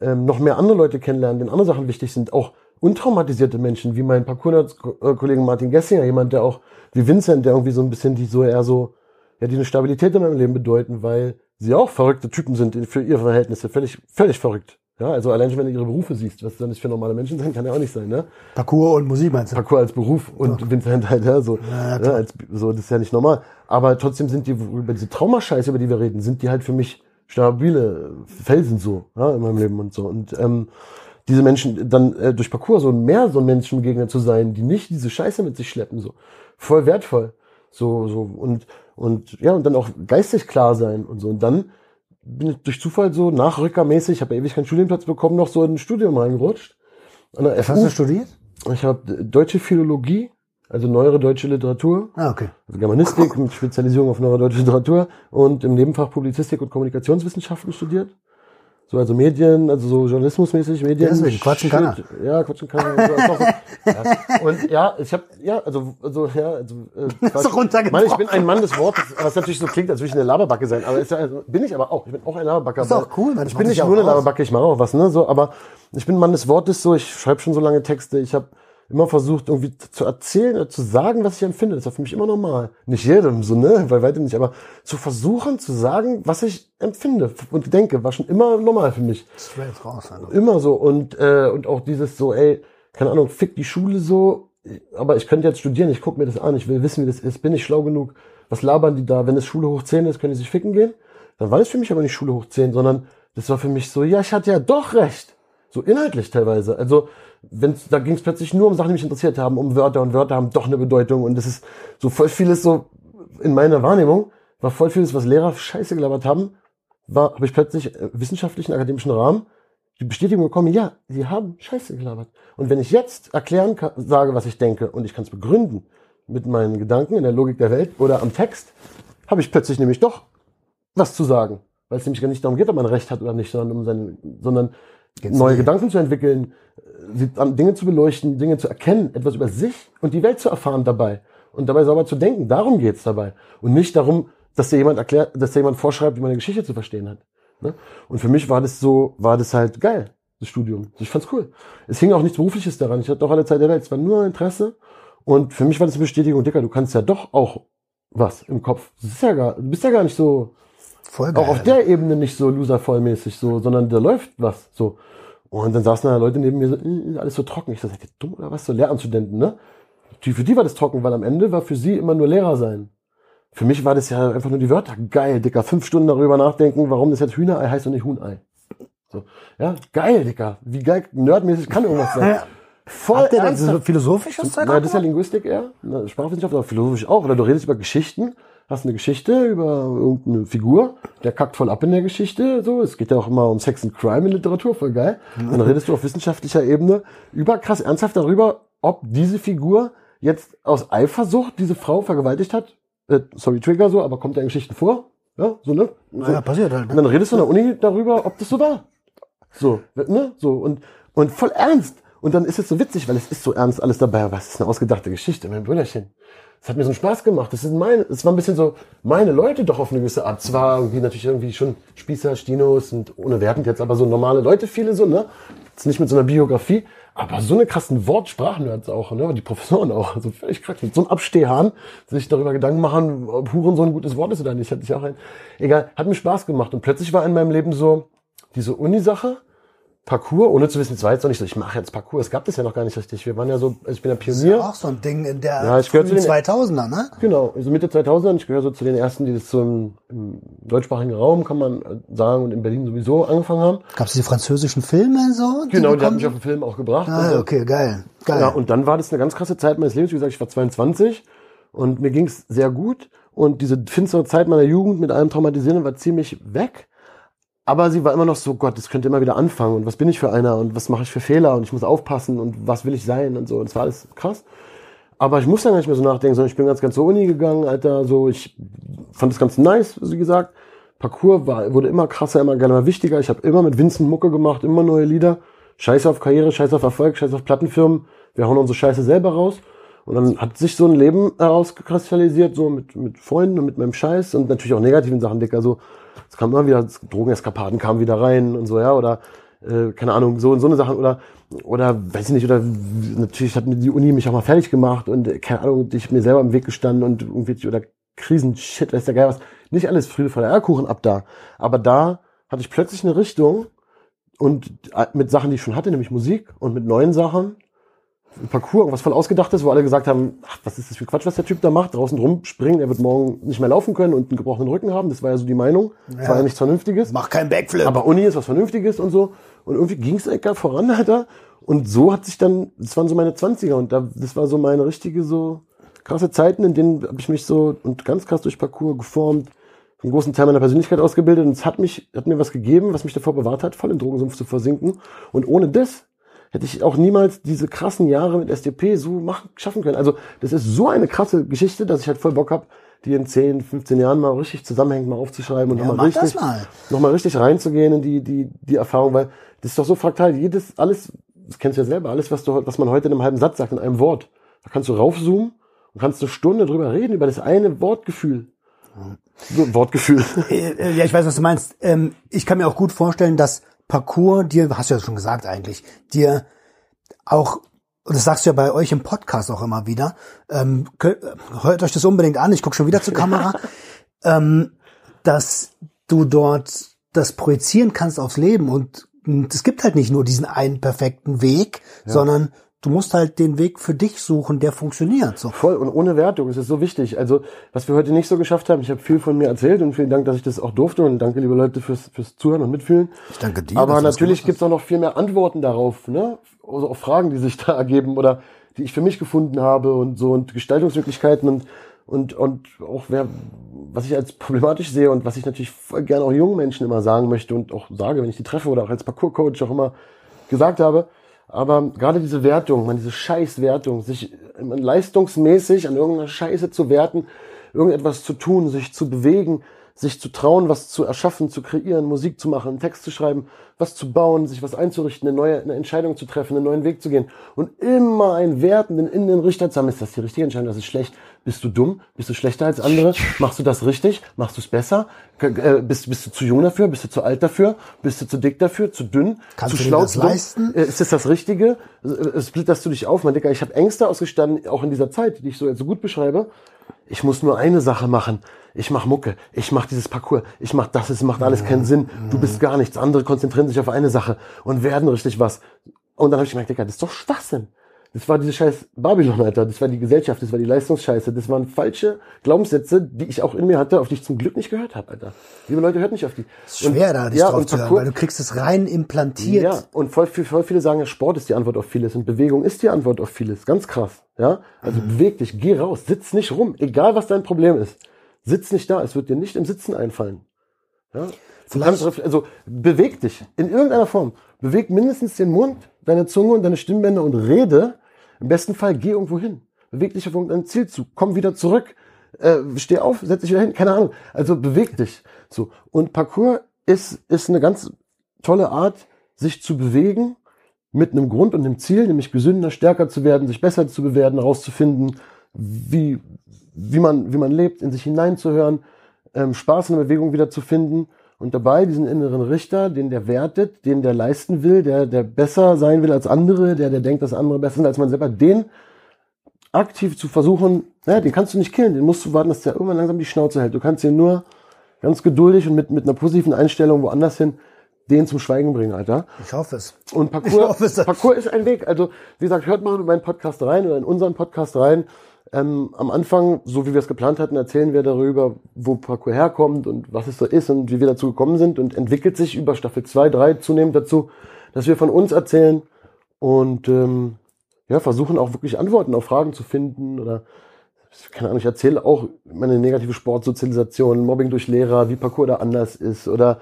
Speaker 3: ähm, noch mehr andere Leute kennenlernen, denen andere Sachen wichtig sind, auch untraumatisierte Menschen, wie mein Parkour-Kollegen Martin Gessinger, jemand, der auch, wie Vincent, der irgendwie so ein bisschen die so eher so, ja, die eine Stabilität in meinem Leben bedeuten, weil sie auch verrückte Typen sind für ihre Verhältnisse, völlig, völlig verrückt. Ja, also allein schon, wenn du ihre Berufe siehst, was das nicht für normale Menschen sind, kann ja auch nicht sein, ne?
Speaker 5: Parcours und Musik meinst du?
Speaker 3: Parkour als Beruf und ja. Vincent halt, ja, so, ja, ja, als, so, das ist ja nicht normal. Aber trotzdem sind die, über diese Traumascheiße, über die wir reden, sind die halt für mich stabile Felsen so, ja, in meinem Leben und so. Und ähm, diese Menschen dann äh, durch Parcours so mehr so Menschen begegnet zu sein, die nicht diese Scheiße mit sich schleppen, so voll wertvoll, so so und und ja und dann auch geistig klar sein und so und dann bin ich durch Zufall so nachrückermäßig, ich habe ewig keinen Studienplatz bekommen, noch so in ein Studium reingerutscht.
Speaker 5: Was hast du studiert?
Speaker 3: Ich habe deutsche Philologie, also neuere deutsche Literatur.
Speaker 5: Ah, okay.
Speaker 3: Also Germanistik mit Spezialisierung auf neuere deutsche Literatur und im Nebenfach Publizistik und Kommunikationswissenschaften studiert. So, also Medien, also so journalismusmäßig, Medien.
Speaker 5: Deswegen, quatschen kann er.
Speaker 3: Ja, quatschen kann er. Ja. Und ja, ich habe ja, also, also ja, also äh,
Speaker 5: so
Speaker 3: Mann, ich bin ein Mann des Wortes, was natürlich so klingt, als würde ich eine Laberbacke sein, aber ist ja, also, bin ich aber auch. Ich bin auch ein Laberbacker.
Speaker 5: Das ist auch cool, man.
Speaker 3: Ich bin nicht nur eine Laberbacke, ich mache auch was, ne, so, aber ich bin ein Mann des Wortes, so, ich schreibe schon so lange Texte, ich habe immer versucht, irgendwie zu erzählen oder zu sagen, was ich empfinde. Das war für mich immer normal. Nicht jedem, so, ne, weil weiter nicht, aber zu versuchen, zu sagen, was ich empfinde und denke, war schon immer normal für mich.
Speaker 5: Straight raus, also.
Speaker 3: Immer so. Und, äh, und auch dieses so, ey, keine Ahnung, fick die Schule so, aber ich könnte jetzt studieren, ich gucke mir das an, ich will wissen, wie das ist, bin ich schlau genug, was labern die da, wenn es Schule hoch 10 ist, können die sich ficken gehen? Dann war das für mich aber nicht Schule hoch 10, sondern das war für mich so, ja, ich hatte ja doch recht. So inhaltlich teilweise. Also, wenn's, da ging es plötzlich nur um Sachen, die mich interessiert haben, um Wörter und Wörter haben doch eine Bedeutung und das ist so voll vieles so in meiner Wahrnehmung war voll vieles, was Lehrer scheiße gelabert haben, war habe ich plötzlich äh, wissenschaftlichen akademischen Rahmen die Bestätigung bekommen, ja, sie haben scheiße gelabert. Und wenn ich jetzt erklären kann, sage, was ich denke und ich kann es begründen mit meinen Gedanken in der Logik der Welt oder am Text, habe ich plötzlich nämlich doch was zu sagen. Weil es nämlich gar nicht darum geht, ob man Recht hat oder nicht, sondern um seine, sondern Geht's neue nicht. Gedanken zu entwickeln, Dinge zu beleuchten, Dinge zu erkennen, etwas über sich und die Welt zu erfahren dabei und dabei sauber zu denken. Darum geht's dabei und nicht darum, dass dir jemand erklärt, dass dir jemand vorschreibt, wie man eine Geschichte zu verstehen hat. Ne? Und für mich war das so, war das halt geil, das Studium. Ich fand's cool. Es hing auch nichts Berufliches daran. Ich hatte auch alle Zeit der Welt. Es war nur Interesse. Und für mich war das eine Bestätigung, Dicker, du kannst ja doch auch was im Kopf. Das ist ja gar, du bist ja gar nicht so
Speaker 5: Voll geil.
Speaker 3: Auch auf der Ebene nicht so loservollmäßig so, sondern da läuft was so. Und dann saßen da Leute neben mir so, äh, alles so trocken. Ich so, seid ihr dumm oder was? So Lehramtsstudenten, ne? Die, für die war das trocken, weil am Ende war für sie immer nur Lehrer sein. Für mich war das ja einfach nur die Wörter. Geil, Dicker. Fünf Stunden darüber nachdenken, warum das jetzt Hühnerei heißt und nicht Huhnei. So. Ja, geil, Dicker. Wie geil, nerdmäßig kann irgendwas sein.
Speaker 5: Voll Habt ihr denn so philosophisches
Speaker 3: Zeug? Ja, das ist ja Linguistik eher. Sprachwissenschaft, aber philosophisch auch. Oder du redest über Geschichten hast eine Geschichte über irgendeine Figur, der kackt voll ab in der Geschichte, so. Es geht ja auch immer um Sex and Crime in Literatur, voll geil. Und dann redest du auf wissenschaftlicher Ebene über krass ernsthaft darüber, ob diese Figur jetzt aus Eifersucht diese Frau vergewaltigt hat. Äh, sorry, Trigger so, aber kommt ja in Geschichten vor. Ja, so, ne? So.
Speaker 5: Naja, passiert halt. Ne?
Speaker 3: Und dann redest du in der Uni darüber, ob das so war. So, ne? So, und, und voll ernst. Und dann ist es so witzig, weil es ist so ernst alles dabei. Was ist eine ausgedachte Geschichte, mein Brüderchen? Es hat mir so einen Spaß gemacht. Das sind meine, es war ein bisschen so meine Leute doch auf eine gewisse Art. Zwar irgendwie natürlich irgendwie schon Spießer, Stinos und ohne wertend jetzt, aber so normale Leute, viele so, ne? Jetzt nicht mit so einer Biografie, aber so eine krassen Wortsprachnerds auch, ne? Die Professoren auch. Also völlig krass. Mit so einem Abstehhahn sich darüber Gedanken machen, ob Huren so ein gutes Wort ist oder nicht. Hatte ich auch ein. Egal, hat mir Spaß gemacht. Und plötzlich war in meinem Leben so diese Uni-Sache Parcours, ohne zu wissen, es war jetzt noch nicht so, ich mache jetzt Parcours, es gab das ja noch gar nicht richtig. Wir waren ja so, ich bin ja Pionier.
Speaker 5: Das ist ja auch so ein Ding in der
Speaker 3: ja, ich zu den
Speaker 5: 2000er, ne?
Speaker 3: Genau, also Mitte 2000er, ich gehöre so zu den ersten, die das so im, im deutschsprachigen Raum, kann man sagen, und in Berlin sowieso angefangen haben.
Speaker 5: Gab es die französischen Filme so?
Speaker 3: Die genau, die haben mich auf den Film auch gebracht.
Speaker 5: Ah,
Speaker 3: so.
Speaker 5: okay, geil, geil.
Speaker 3: Ja, und dann war das eine ganz krasse Zeit meines Lebens, wie gesagt, ich war 22 und mir ging's sehr gut und diese finstere Zeit meiner Jugend mit allem Traumatisierenden war ziemlich weg. Aber sie war immer noch so, Gott, das könnte immer wieder anfangen und was bin ich für einer und was mache ich für Fehler und ich muss aufpassen und was will ich sein und so. Und es war alles krass. Aber ich musste dann nicht mehr so nachdenken, sondern ich bin ganz, ganz zur Uni gegangen, Alter, so, ich fand das ganz nice, wie gesagt. Parcours war, wurde immer krasser, immer geiler, immer wichtiger. Ich habe immer mit Vincent Mucke gemacht, immer neue Lieder. Scheiß auf Karriere, scheiß auf Erfolg, scheiß auf Plattenfirmen. Wir hauen unsere Scheiße selber raus. Und dann hat sich so ein Leben herauskristallisiert, so mit, mit Freunden und mit meinem Scheiß und natürlich auch negativen Sachen, Dicker, so, es kam immer wieder, Drogeneskapaden kamen wieder rein und so, ja, oder, äh, keine Ahnung, so und so eine Sachen, oder, oder, weiß ich nicht, oder, natürlich hat mir die Uni mich auch mal fertig gemacht und, äh, keine Ahnung, ich mir selber im Weg gestanden und irgendwie, oder Krisenshit, weiß der geil was, nicht alles Friede vor der Eierkuchen ab da, aber da hatte ich plötzlich eine Richtung und äh, mit Sachen, die ich schon hatte, nämlich Musik und mit neuen Sachen, ein Parcours, irgendwas voll ausgedachtes, wo alle gesagt haben, ach, was ist das für Quatsch, was der Typ da macht, draußen rumspringen, er wird morgen nicht mehr laufen können und einen gebrochenen Rücken haben, das war ja so die Meinung, das war ja nichts Vernünftiges.
Speaker 2: Mach keinen Backflip.
Speaker 3: Aber Uni ist was Vernünftiges und so. Und irgendwie ging es egal voran, Alter. Und so hat sich dann, das waren so meine Zwanziger und da, das war so meine richtige, so krasse Zeiten, in denen habe ich mich so und ganz krass durch Parcours geformt, einen großen Teil meiner Persönlichkeit ausgebildet und es hat mich, hat mir was gegeben, was mich davor bewahrt hat, voll im Drogensumpf zu versinken. Und ohne das hätte ich auch niemals diese krassen Jahre mit SDP so machen, schaffen können. Also das ist so eine krasse Geschichte, dass ich halt voll Bock hab, die in 10, 15 Jahren mal richtig zusammenhängend mal aufzuschreiben und
Speaker 2: Ja,
Speaker 3: nochmal richtig,
Speaker 2: mal.
Speaker 3: noch mal richtig reinzugehen in die, die, die Erfahrung, weil das ist doch so fraktal. Jedes, alles, das kennst du ja selber, alles, was du, was man heute in einem halben Satz sagt, in einem Wort, da kannst du raufzoomen und kannst eine Stunde drüber reden, über das eine Wortgefühl. So, Wortgefühl.
Speaker 2: Äh, äh, Ja, ich weiß, was du meinst. Ähm, ich kann mir auch gut vorstellen, dass Parcours dir, hast du ja schon gesagt eigentlich, dir auch, und das sagst du ja bei euch im Podcast auch immer wieder, ähm, hört euch das unbedingt an, ich gucke schon wieder zur Kamera, ähm, dass du dort das projizieren kannst aufs Leben und und es gibt halt nicht nur diesen einen perfekten Weg, sondern du musst halt den Weg für dich suchen, der funktioniert. So.
Speaker 3: Voll und ohne Wertung, das ist so wichtig. Also, was wir heute nicht so geschafft haben, ich habe viel von mir erzählt und vielen Dank, dass ich das auch durfte und danke, liebe Leute, fürs, fürs Zuhören und Mitfühlen.
Speaker 2: Ich danke dir.
Speaker 3: Aber natürlich gibt's auch noch viel mehr Antworten darauf, ne? Also auch Fragen, die sich da ergeben oder die ich für mich gefunden habe und so und Gestaltungsmöglichkeiten und und und auch wer, was ich als problematisch sehe und was ich natürlich voll gerne auch jungen Menschen immer sagen möchte und auch sage, wenn ich die treffe oder auch als Parcours-Coach auch immer gesagt habe. Aber gerade diese Wertung, man, diese Scheißwertung, sich man, leistungsmäßig an irgendeiner Scheiße zu werten, irgendetwas zu tun, sich zu bewegen, sich zu trauen, was zu erschaffen, zu kreieren, Musik zu machen, einen Text zu schreiben, was zu bauen, sich was einzurichten, eine neue eine Entscheidung zu treffen, einen neuen Weg zu gehen und immer einen wertenden in den Richter zu haben, ist das die richtige Entscheidung, das ist schlecht, bist du dumm, bist du schlechter als andere, machst du das richtig, machst du es besser, äh, bist, bist du zu jung dafür, bist du zu alt dafür, bist du zu dick dafür, zu dünn,
Speaker 2: Kannst
Speaker 3: zu
Speaker 2: du
Speaker 3: schlau,
Speaker 2: das
Speaker 3: zu dumm?
Speaker 2: leisten?
Speaker 3: Äh, Ist das das Richtige? Äh, Splitterst du dich auf, mein Dicker? Ich habe Ängste ausgestanden, auch in dieser Zeit, die ich so, so gut beschreibe. Ich muss nur eine Sache machen. Ich mach Mucke, ich mach dieses Parcours, ich mach das, es macht alles keinen Sinn. Du bist gar nichts. Andere konzentrieren sich auf eine Sache und werden richtig was. Und dann habe ich gemerkt, Dicker, das ist doch Schwachsinn. Das war diese scheiß Babylon, Alter. Das war die Gesellschaft, das war die Leistungsscheiße. Das waren falsche Glaubenssätze, die ich auch in mir hatte, auf die ich zum Glück nicht gehört habe, Alter. Liebe Leute, hört nicht auf die.
Speaker 2: ist schwer, da dich
Speaker 3: ja,
Speaker 2: drauf
Speaker 3: und
Speaker 2: zu hören, weil du kriegst es rein implantiert.
Speaker 3: ja, und voll, voll viele sagen ja, Sport ist die Antwort auf vieles und Bewegung ist die Antwort auf vieles. Ganz krass. Ja, also
Speaker 2: Mhm.
Speaker 3: beweg dich, geh raus, sitz nicht rum, egal was dein Problem ist. Sitz nicht da, es wird dir nicht im Sitzen einfallen. Ja,
Speaker 2: Vielleicht,
Speaker 3: also beweg dich in irgendeiner Form. Beweg mindestens den Mund, deine Zunge und deine Stimmbänder und rede. Im besten Fall geh irgendwo hin. Beweg dich auf irgendein Ziel zu. Komm wieder zurück. Äh, steh auf, setz dich wieder hin. Keine Ahnung. Also beweg dich. So. Und Parcours ist, ist eine ganz tolle Art, sich zu bewegen mit einem Grund und einem Ziel, nämlich gesünder, stärker zu werden, sich besser zu bewerten, herauszufinden, wie, wie, man, wie man lebt, in sich hineinzuhören, ähm, Spaß in der Bewegung wieder zu finden und dabei diesen inneren Richter, den der wertet, den der leisten will, der, der besser sein will als andere, der, der denkt, dass andere besser sind als man selber, den aktiv zu versuchen, naja, den kannst du nicht killen, den musst du warten, dass der irgendwann langsam die Schnauze hält. Du kannst ihn nur ganz geduldig und mit, mit einer positiven Einstellung woanders hin den zum Schweigen bringen, Alter.
Speaker 2: Ich hoffe es.
Speaker 3: Und Parcours,
Speaker 2: hoffe, es-
Speaker 3: Parcours ist ein Weg. Also, wie gesagt, hört mal in meinen Podcast rein oder in unseren Podcast rein. Ähm, am Anfang, so wie wir es geplant hatten, erzählen wir darüber, wo Parcours herkommt und was es so ist und wie wir dazu gekommen sind und entwickelt sich über Staffel 2, 3 zunehmend dazu, dass wir von uns erzählen und ähm, ja, versuchen auch wirklich Antworten auf Fragen zu finden oder keine Ahnung, ich erzähle auch meine negative Sportsozialisation, Mobbing durch Lehrer, wie Parcours da anders ist oder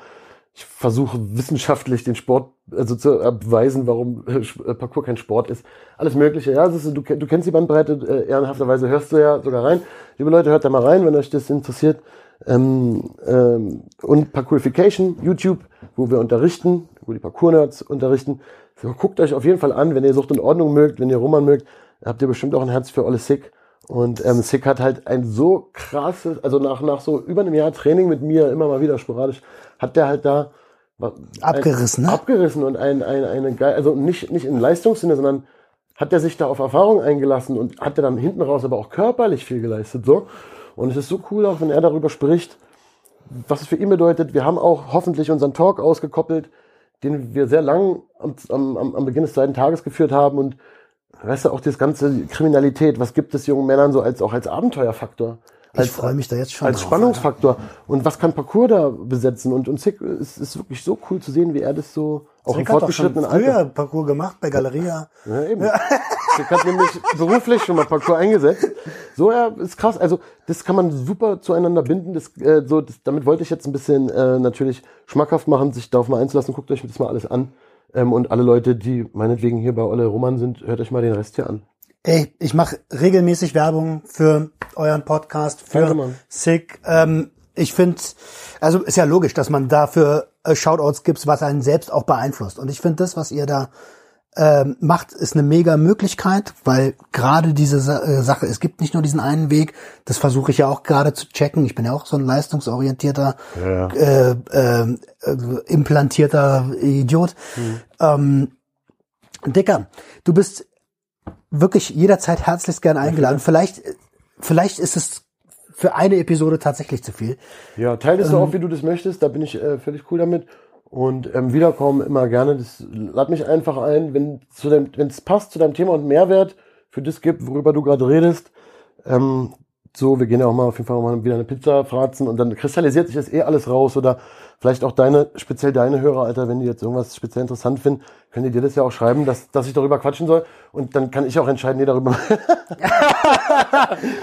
Speaker 3: ich versuche wissenschaftlich den Sport also zu beweisen, warum äh, äh, Parcours kein Sport ist. Alles Mögliche. Ja, ist, du, du kennst die Bandbreite, äh, ehrenhafterweise hörst du ja sogar rein. Liebe Leute, hört da mal rein, wenn euch das interessiert. Ähm, ähm, und Parkourification, YouTube, wo wir unterrichten, wo die Parkour-Nerds unterrichten. So, guckt euch auf jeden Fall an, wenn ihr Sucht und Ordnung mögt, wenn ihr Roman mögt. habt ihr bestimmt auch ein Herz für Olle Sick. Und ähm, Sick hat halt ein so krasses, also nach, nach so über einem Jahr Training mit mir, immer mal wieder sporadisch, hat der halt da
Speaker 2: Abgerissen,
Speaker 3: ein,
Speaker 2: ne?
Speaker 3: abgerissen und ein, ein, eine geil, also nicht, nicht in Leistungssinne, sondern hat er sich da auf Erfahrung eingelassen und hat er dann hinten raus aber auch körperlich viel geleistet, so. Und es ist so cool, auch wenn er darüber spricht, was es für ihn bedeutet. Wir haben auch hoffentlich unseren Talk ausgekoppelt, den wir sehr lang am, am, am Beginn des zweiten Tages geführt haben und weißt du, auch das ganze Kriminalität, was gibt es jungen Männern so als, auch als Abenteuerfaktor? Als,
Speaker 2: Ich freue mich da jetzt schon
Speaker 3: als
Speaker 2: drauf,
Speaker 3: Spannungsfaktor. Und was kann Parkour da besetzen? Und, und Sick ist, ist wirklich so cool zu sehen, wie er das so auch im
Speaker 2: Rick hat doch schon
Speaker 3: fortgeschrittenen
Speaker 2: früher
Speaker 3: Alter.
Speaker 2: Parcours gemacht bei Galeria.
Speaker 3: Ja, eben. Sick hat nämlich beruflich schon mal Parkour eingesetzt. So, ja, ist krass. Also, das kann man super zueinander binden. Das, äh, so, das, damit wollte ich jetzt ein bisschen äh, natürlich schmackhaft machen, sich darauf mal einzulassen. Guckt euch das mal alles an. Ähm, und alle Leute, die meinetwegen hier bei Olle Roman sind, hört euch mal den Rest hier an.
Speaker 2: Ey, ich mache regelmäßig Werbung für euren Podcast, für
Speaker 3: Danke.
Speaker 2: Sick. Ähm, ich finde, also ist ja logisch, dass man dafür äh, Shoutouts gibt, was einen selbst auch beeinflusst. Und ich finde das, was ihr da ähm, macht, ist eine mega Möglichkeit, weil gerade diese äh, Sache, es gibt nicht nur diesen einen Weg, das versuche ich ja auch gerade zu checken. Ich bin ja auch so ein leistungsorientierter,
Speaker 3: Ja.
Speaker 2: äh, äh, äh, implantierter Idiot. Ähm, Dicker, du bist wirklich jederzeit herzlichst gern eingeladen. Vielleicht, vielleicht ist es für eine Episode tatsächlich zu viel.
Speaker 3: Ja, teile es so
Speaker 2: Ähm.
Speaker 3: auf, wie du das möchtest. Da bin ich äh, völlig cool damit. Und ähm, wiederkommen immer gerne. Das lad mich einfach ein, wenn zu dem, wenn es passt zu deinem Thema und Mehrwert für das gibt, worüber du gerade redest. Ähm, so, wir gehen ja auch mal auf jeden Fall mal wieder eine Pizza fratzen und dann kristallisiert sich das eh alles raus oder vielleicht auch deine, speziell deine Hörer, Alter, wenn die jetzt irgendwas speziell interessant finden, können die dir das ja auch schreiben, dass, dass ich darüber quatschen soll und dann kann ich auch entscheiden, nee, darüber.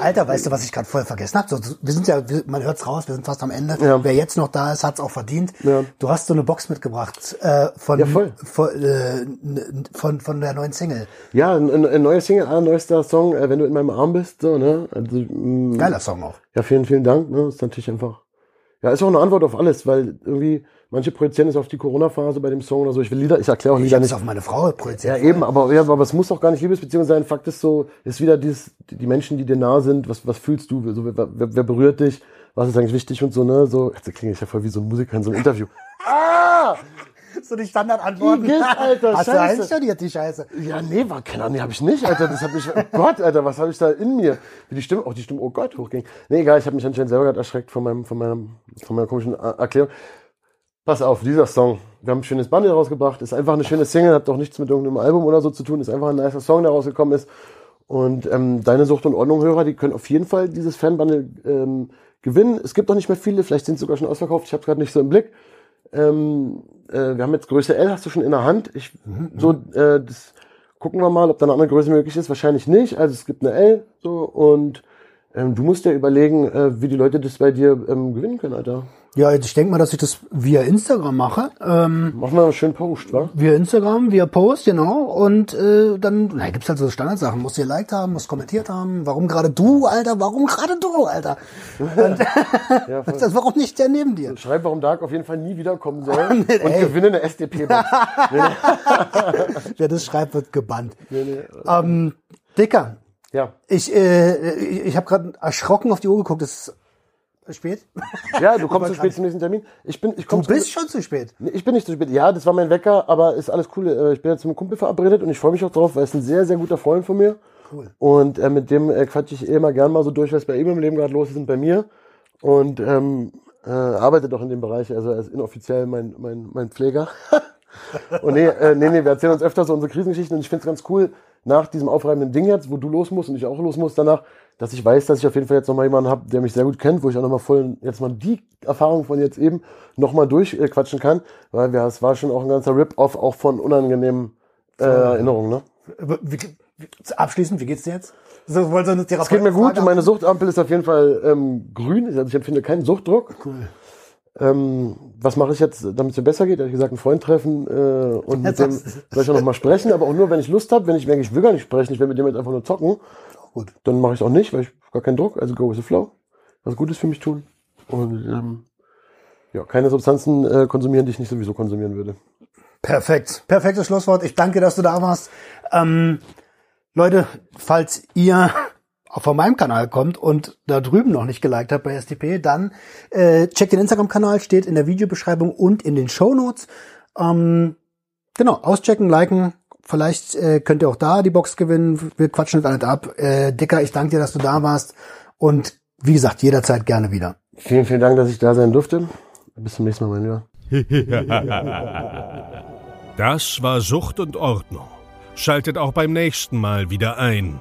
Speaker 2: Alter, weißt du, was ich gerade vorher vergessen habe? So, wir sind ja, man hört's raus, wir sind fast am Ende.
Speaker 3: Ja.
Speaker 2: Wer jetzt noch da ist, hat's auch verdient.
Speaker 3: Ja.
Speaker 2: Du hast so eine Box mitgebracht äh, von,
Speaker 3: Ja, voll.
Speaker 2: von, äh, von von der neuen Single.
Speaker 3: ja, ein, ein, neuer Single, ein neuester Song, äh, wenn du in meinem Arm bist, so, ne? Also, mh,
Speaker 2: Geiler Song auch.
Speaker 3: Ja, vielen, vielen Dank. Ne? Ist natürlich einfach. Ja, ist auch eine Antwort auf alles, weil irgendwie manche projizieren es auf die Corona-Phase bei dem Song oder so. Ich will Lieder, ich erkläre auch Lieder nicht.
Speaker 2: auf meine Frau projiziert.
Speaker 3: Ja, eben, aber, ja, aber es muss auch gar nicht Liebesbeziehung sein. Fakt ist so, ist wieder dieses, die Menschen, die dir nah sind, was, was fühlst du? So, wer, wer, wer berührt dich? Was ist eigentlich wichtig und so, ne? So, jetzt klinge ich ja voll wie so ein Musiker in so einem Interview. Ah!
Speaker 2: So die Standardantworten.
Speaker 3: Igitt, Alter,
Speaker 2: Hast du
Speaker 3: Scheiße.
Speaker 2: einstudiert, die Scheiße.
Speaker 3: Ja, nee, war keine Ahnung, nee, hab ich nicht, Alter. Das hab ich, oh Gott, Alter, was habe ich da in mir? Wie die Stimme, auch die Stimme, oh Gott, hochging. Nee, egal, ich habe mich anscheinend selber gerade erschreckt von meinem, von meinem, von meiner komischen Er- Erklärung. Pass auf, dieser Song. Wir haben ein schönes Bundle rausgebracht, ist einfach eine schöne Single, hat doch nichts mit irgendeinem Album oder so zu tun, ist einfach ein nicer Song, der rausgekommen ist. Und ähm, deine Sucht und Ordnung Hörer, die können auf jeden Fall dieses Fanbundle ähm, gewinnen. Es gibt noch nicht mehr viele, vielleicht sind sie sogar schon ausverkauft, ich habe gerade nicht so im Blick. Ähm, äh, wir haben jetzt Größe L, hast du schon in der Hand. Ich, so, äh, das gucken wir mal, ob da eine andere Größe möglich ist. Wahrscheinlich nicht. Also es gibt eine L so und ähm, du musst ja überlegen, äh, wie die Leute das bei dir ähm, gewinnen können, Alter.
Speaker 2: Ja, ich denke mal, dass ich das via Instagram mache. Ähm,
Speaker 3: Mach mal einen schönen Post, wa?
Speaker 2: via Instagram, via Post, genau. Und äh, dann na, gibt's halt so Standardsachen. Musst du geliked haben, musst kommentiert haben. Warum gerade du, Alter? Warum gerade du, Alter? Und,
Speaker 3: Ja,
Speaker 2: das, warum nicht der neben dir?
Speaker 3: Schreib, warum Dark auf jeden Fall nie wiederkommen soll und
Speaker 2: ey.
Speaker 3: gewinne eine SDP-Box.
Speaker 2: Wer das schreibt, wird gebannt.
Speaker 3: nee, nee.
Speaker 2: Ähm, Dicker,
Speaker 3: Ja.
Speaker 2: ich, äh, ich, ich habe gerade erschrocken auf die Uhr geguckt. Es ist spät.
Speaker 3: ja, du kommst zu spät zum nächsten Termin. Ich bin, ich komm
Speaker 2: Du bist schon zu spät.
Speaker 3: Nee, Ich bin nicht zu spät. Ja, das war mein Wecker, aber ist alles cool. Äh, Ich bin jetzt mit einem Kumpel verabredet und ich freue mich auch drauf, weil es ein sehr, sehr guter Freund von mir.
Speaker 2: Cool.
Speaker 3: Und äh, mit dem äh, quatsche ich eh immer gern mal so durch, was bei ihm im Leben gerade los ist und bei mir. Und ähm, äh, arbeitet auch in dem Bereich. Also er ist inoffiziell mein, mein, mein Pfleger. und nee, äh, nee, nee, wir erzählen uns öfter so unsere Krisengeschichten und ich finde es ganz cool, nach diesem aufreibenden Ding jetzt, wo du los musst und ich auch los muss danach, dass ich weiß, dass ich auf jeden Fall jetzt nochmal jemanden habe, der mich sehr gut kennt, wo ich auch nochmal voll jetzt mal die Erfahrung von jetzt eben nochmal durchquatschen kann, weil wir, es war schon auch ein ganzer Rip-Off auch von unangenehmen äh, Erinnerungen. Ne?
Speaker 2: Wie, wie, abschließend, wie geht's dir jetzt? So,
Speaker 3: Es geht mir gut, meine Suchtampel ist auf jeden Fall ähm, grün, also ich empfinde keinen Suchtdruck.
Speaker 2: Cool.
Speaker 3: Ähm, was mache ich jetzt, damit es mir besser geht? Ehrlich gesagt, einen Freund treffen äh, und mit dem soll ich auch noch mal sprechen, aber auch nur, wenn ich Lust habe. Wenn ich merke, ich will gar nicht sprechen, ich will mit dem jetzt einfach nur zocken,
Speaker 2: Gut.
Speaker 3: dann mache ich es auch nicht, weil ich gar keinen Druck. Also go with the flow. Was Gutes für mich tun. Und ähm, ja, keine Substanzen äh, konsumieren, die ich nicht sowieso konsumieren würde.
Speaker 2: Perfekt. Perfektes Schlusswort. Ich danke, dass du da warst. Ähm, Leute, falls ihr auch von meinem Kanal kommt und da drüben noch nicht geliked habt bei STP, dann äh, checkt den Instagram-Kanal, steht in der Videobeschreibung und in den Shownotes. Ähm, genau, auschecken, liken. Vielleicht äh, könnt ihr auch da die Box gewinnen. Wir quatschen das alles ab. Äh, Dicker, ich danke dir, dass du da warst. Und wie gesagt, jederzeit gerne wieder.
Speaker 3: Vielen, vielen Dank, dass ich da sein durfte. Bis zum nächsten Mal, mein Lieber.
Speaker 1: Das war Sucht und Ordnung. Schaltet auch beim nächsten Mal wieder ein.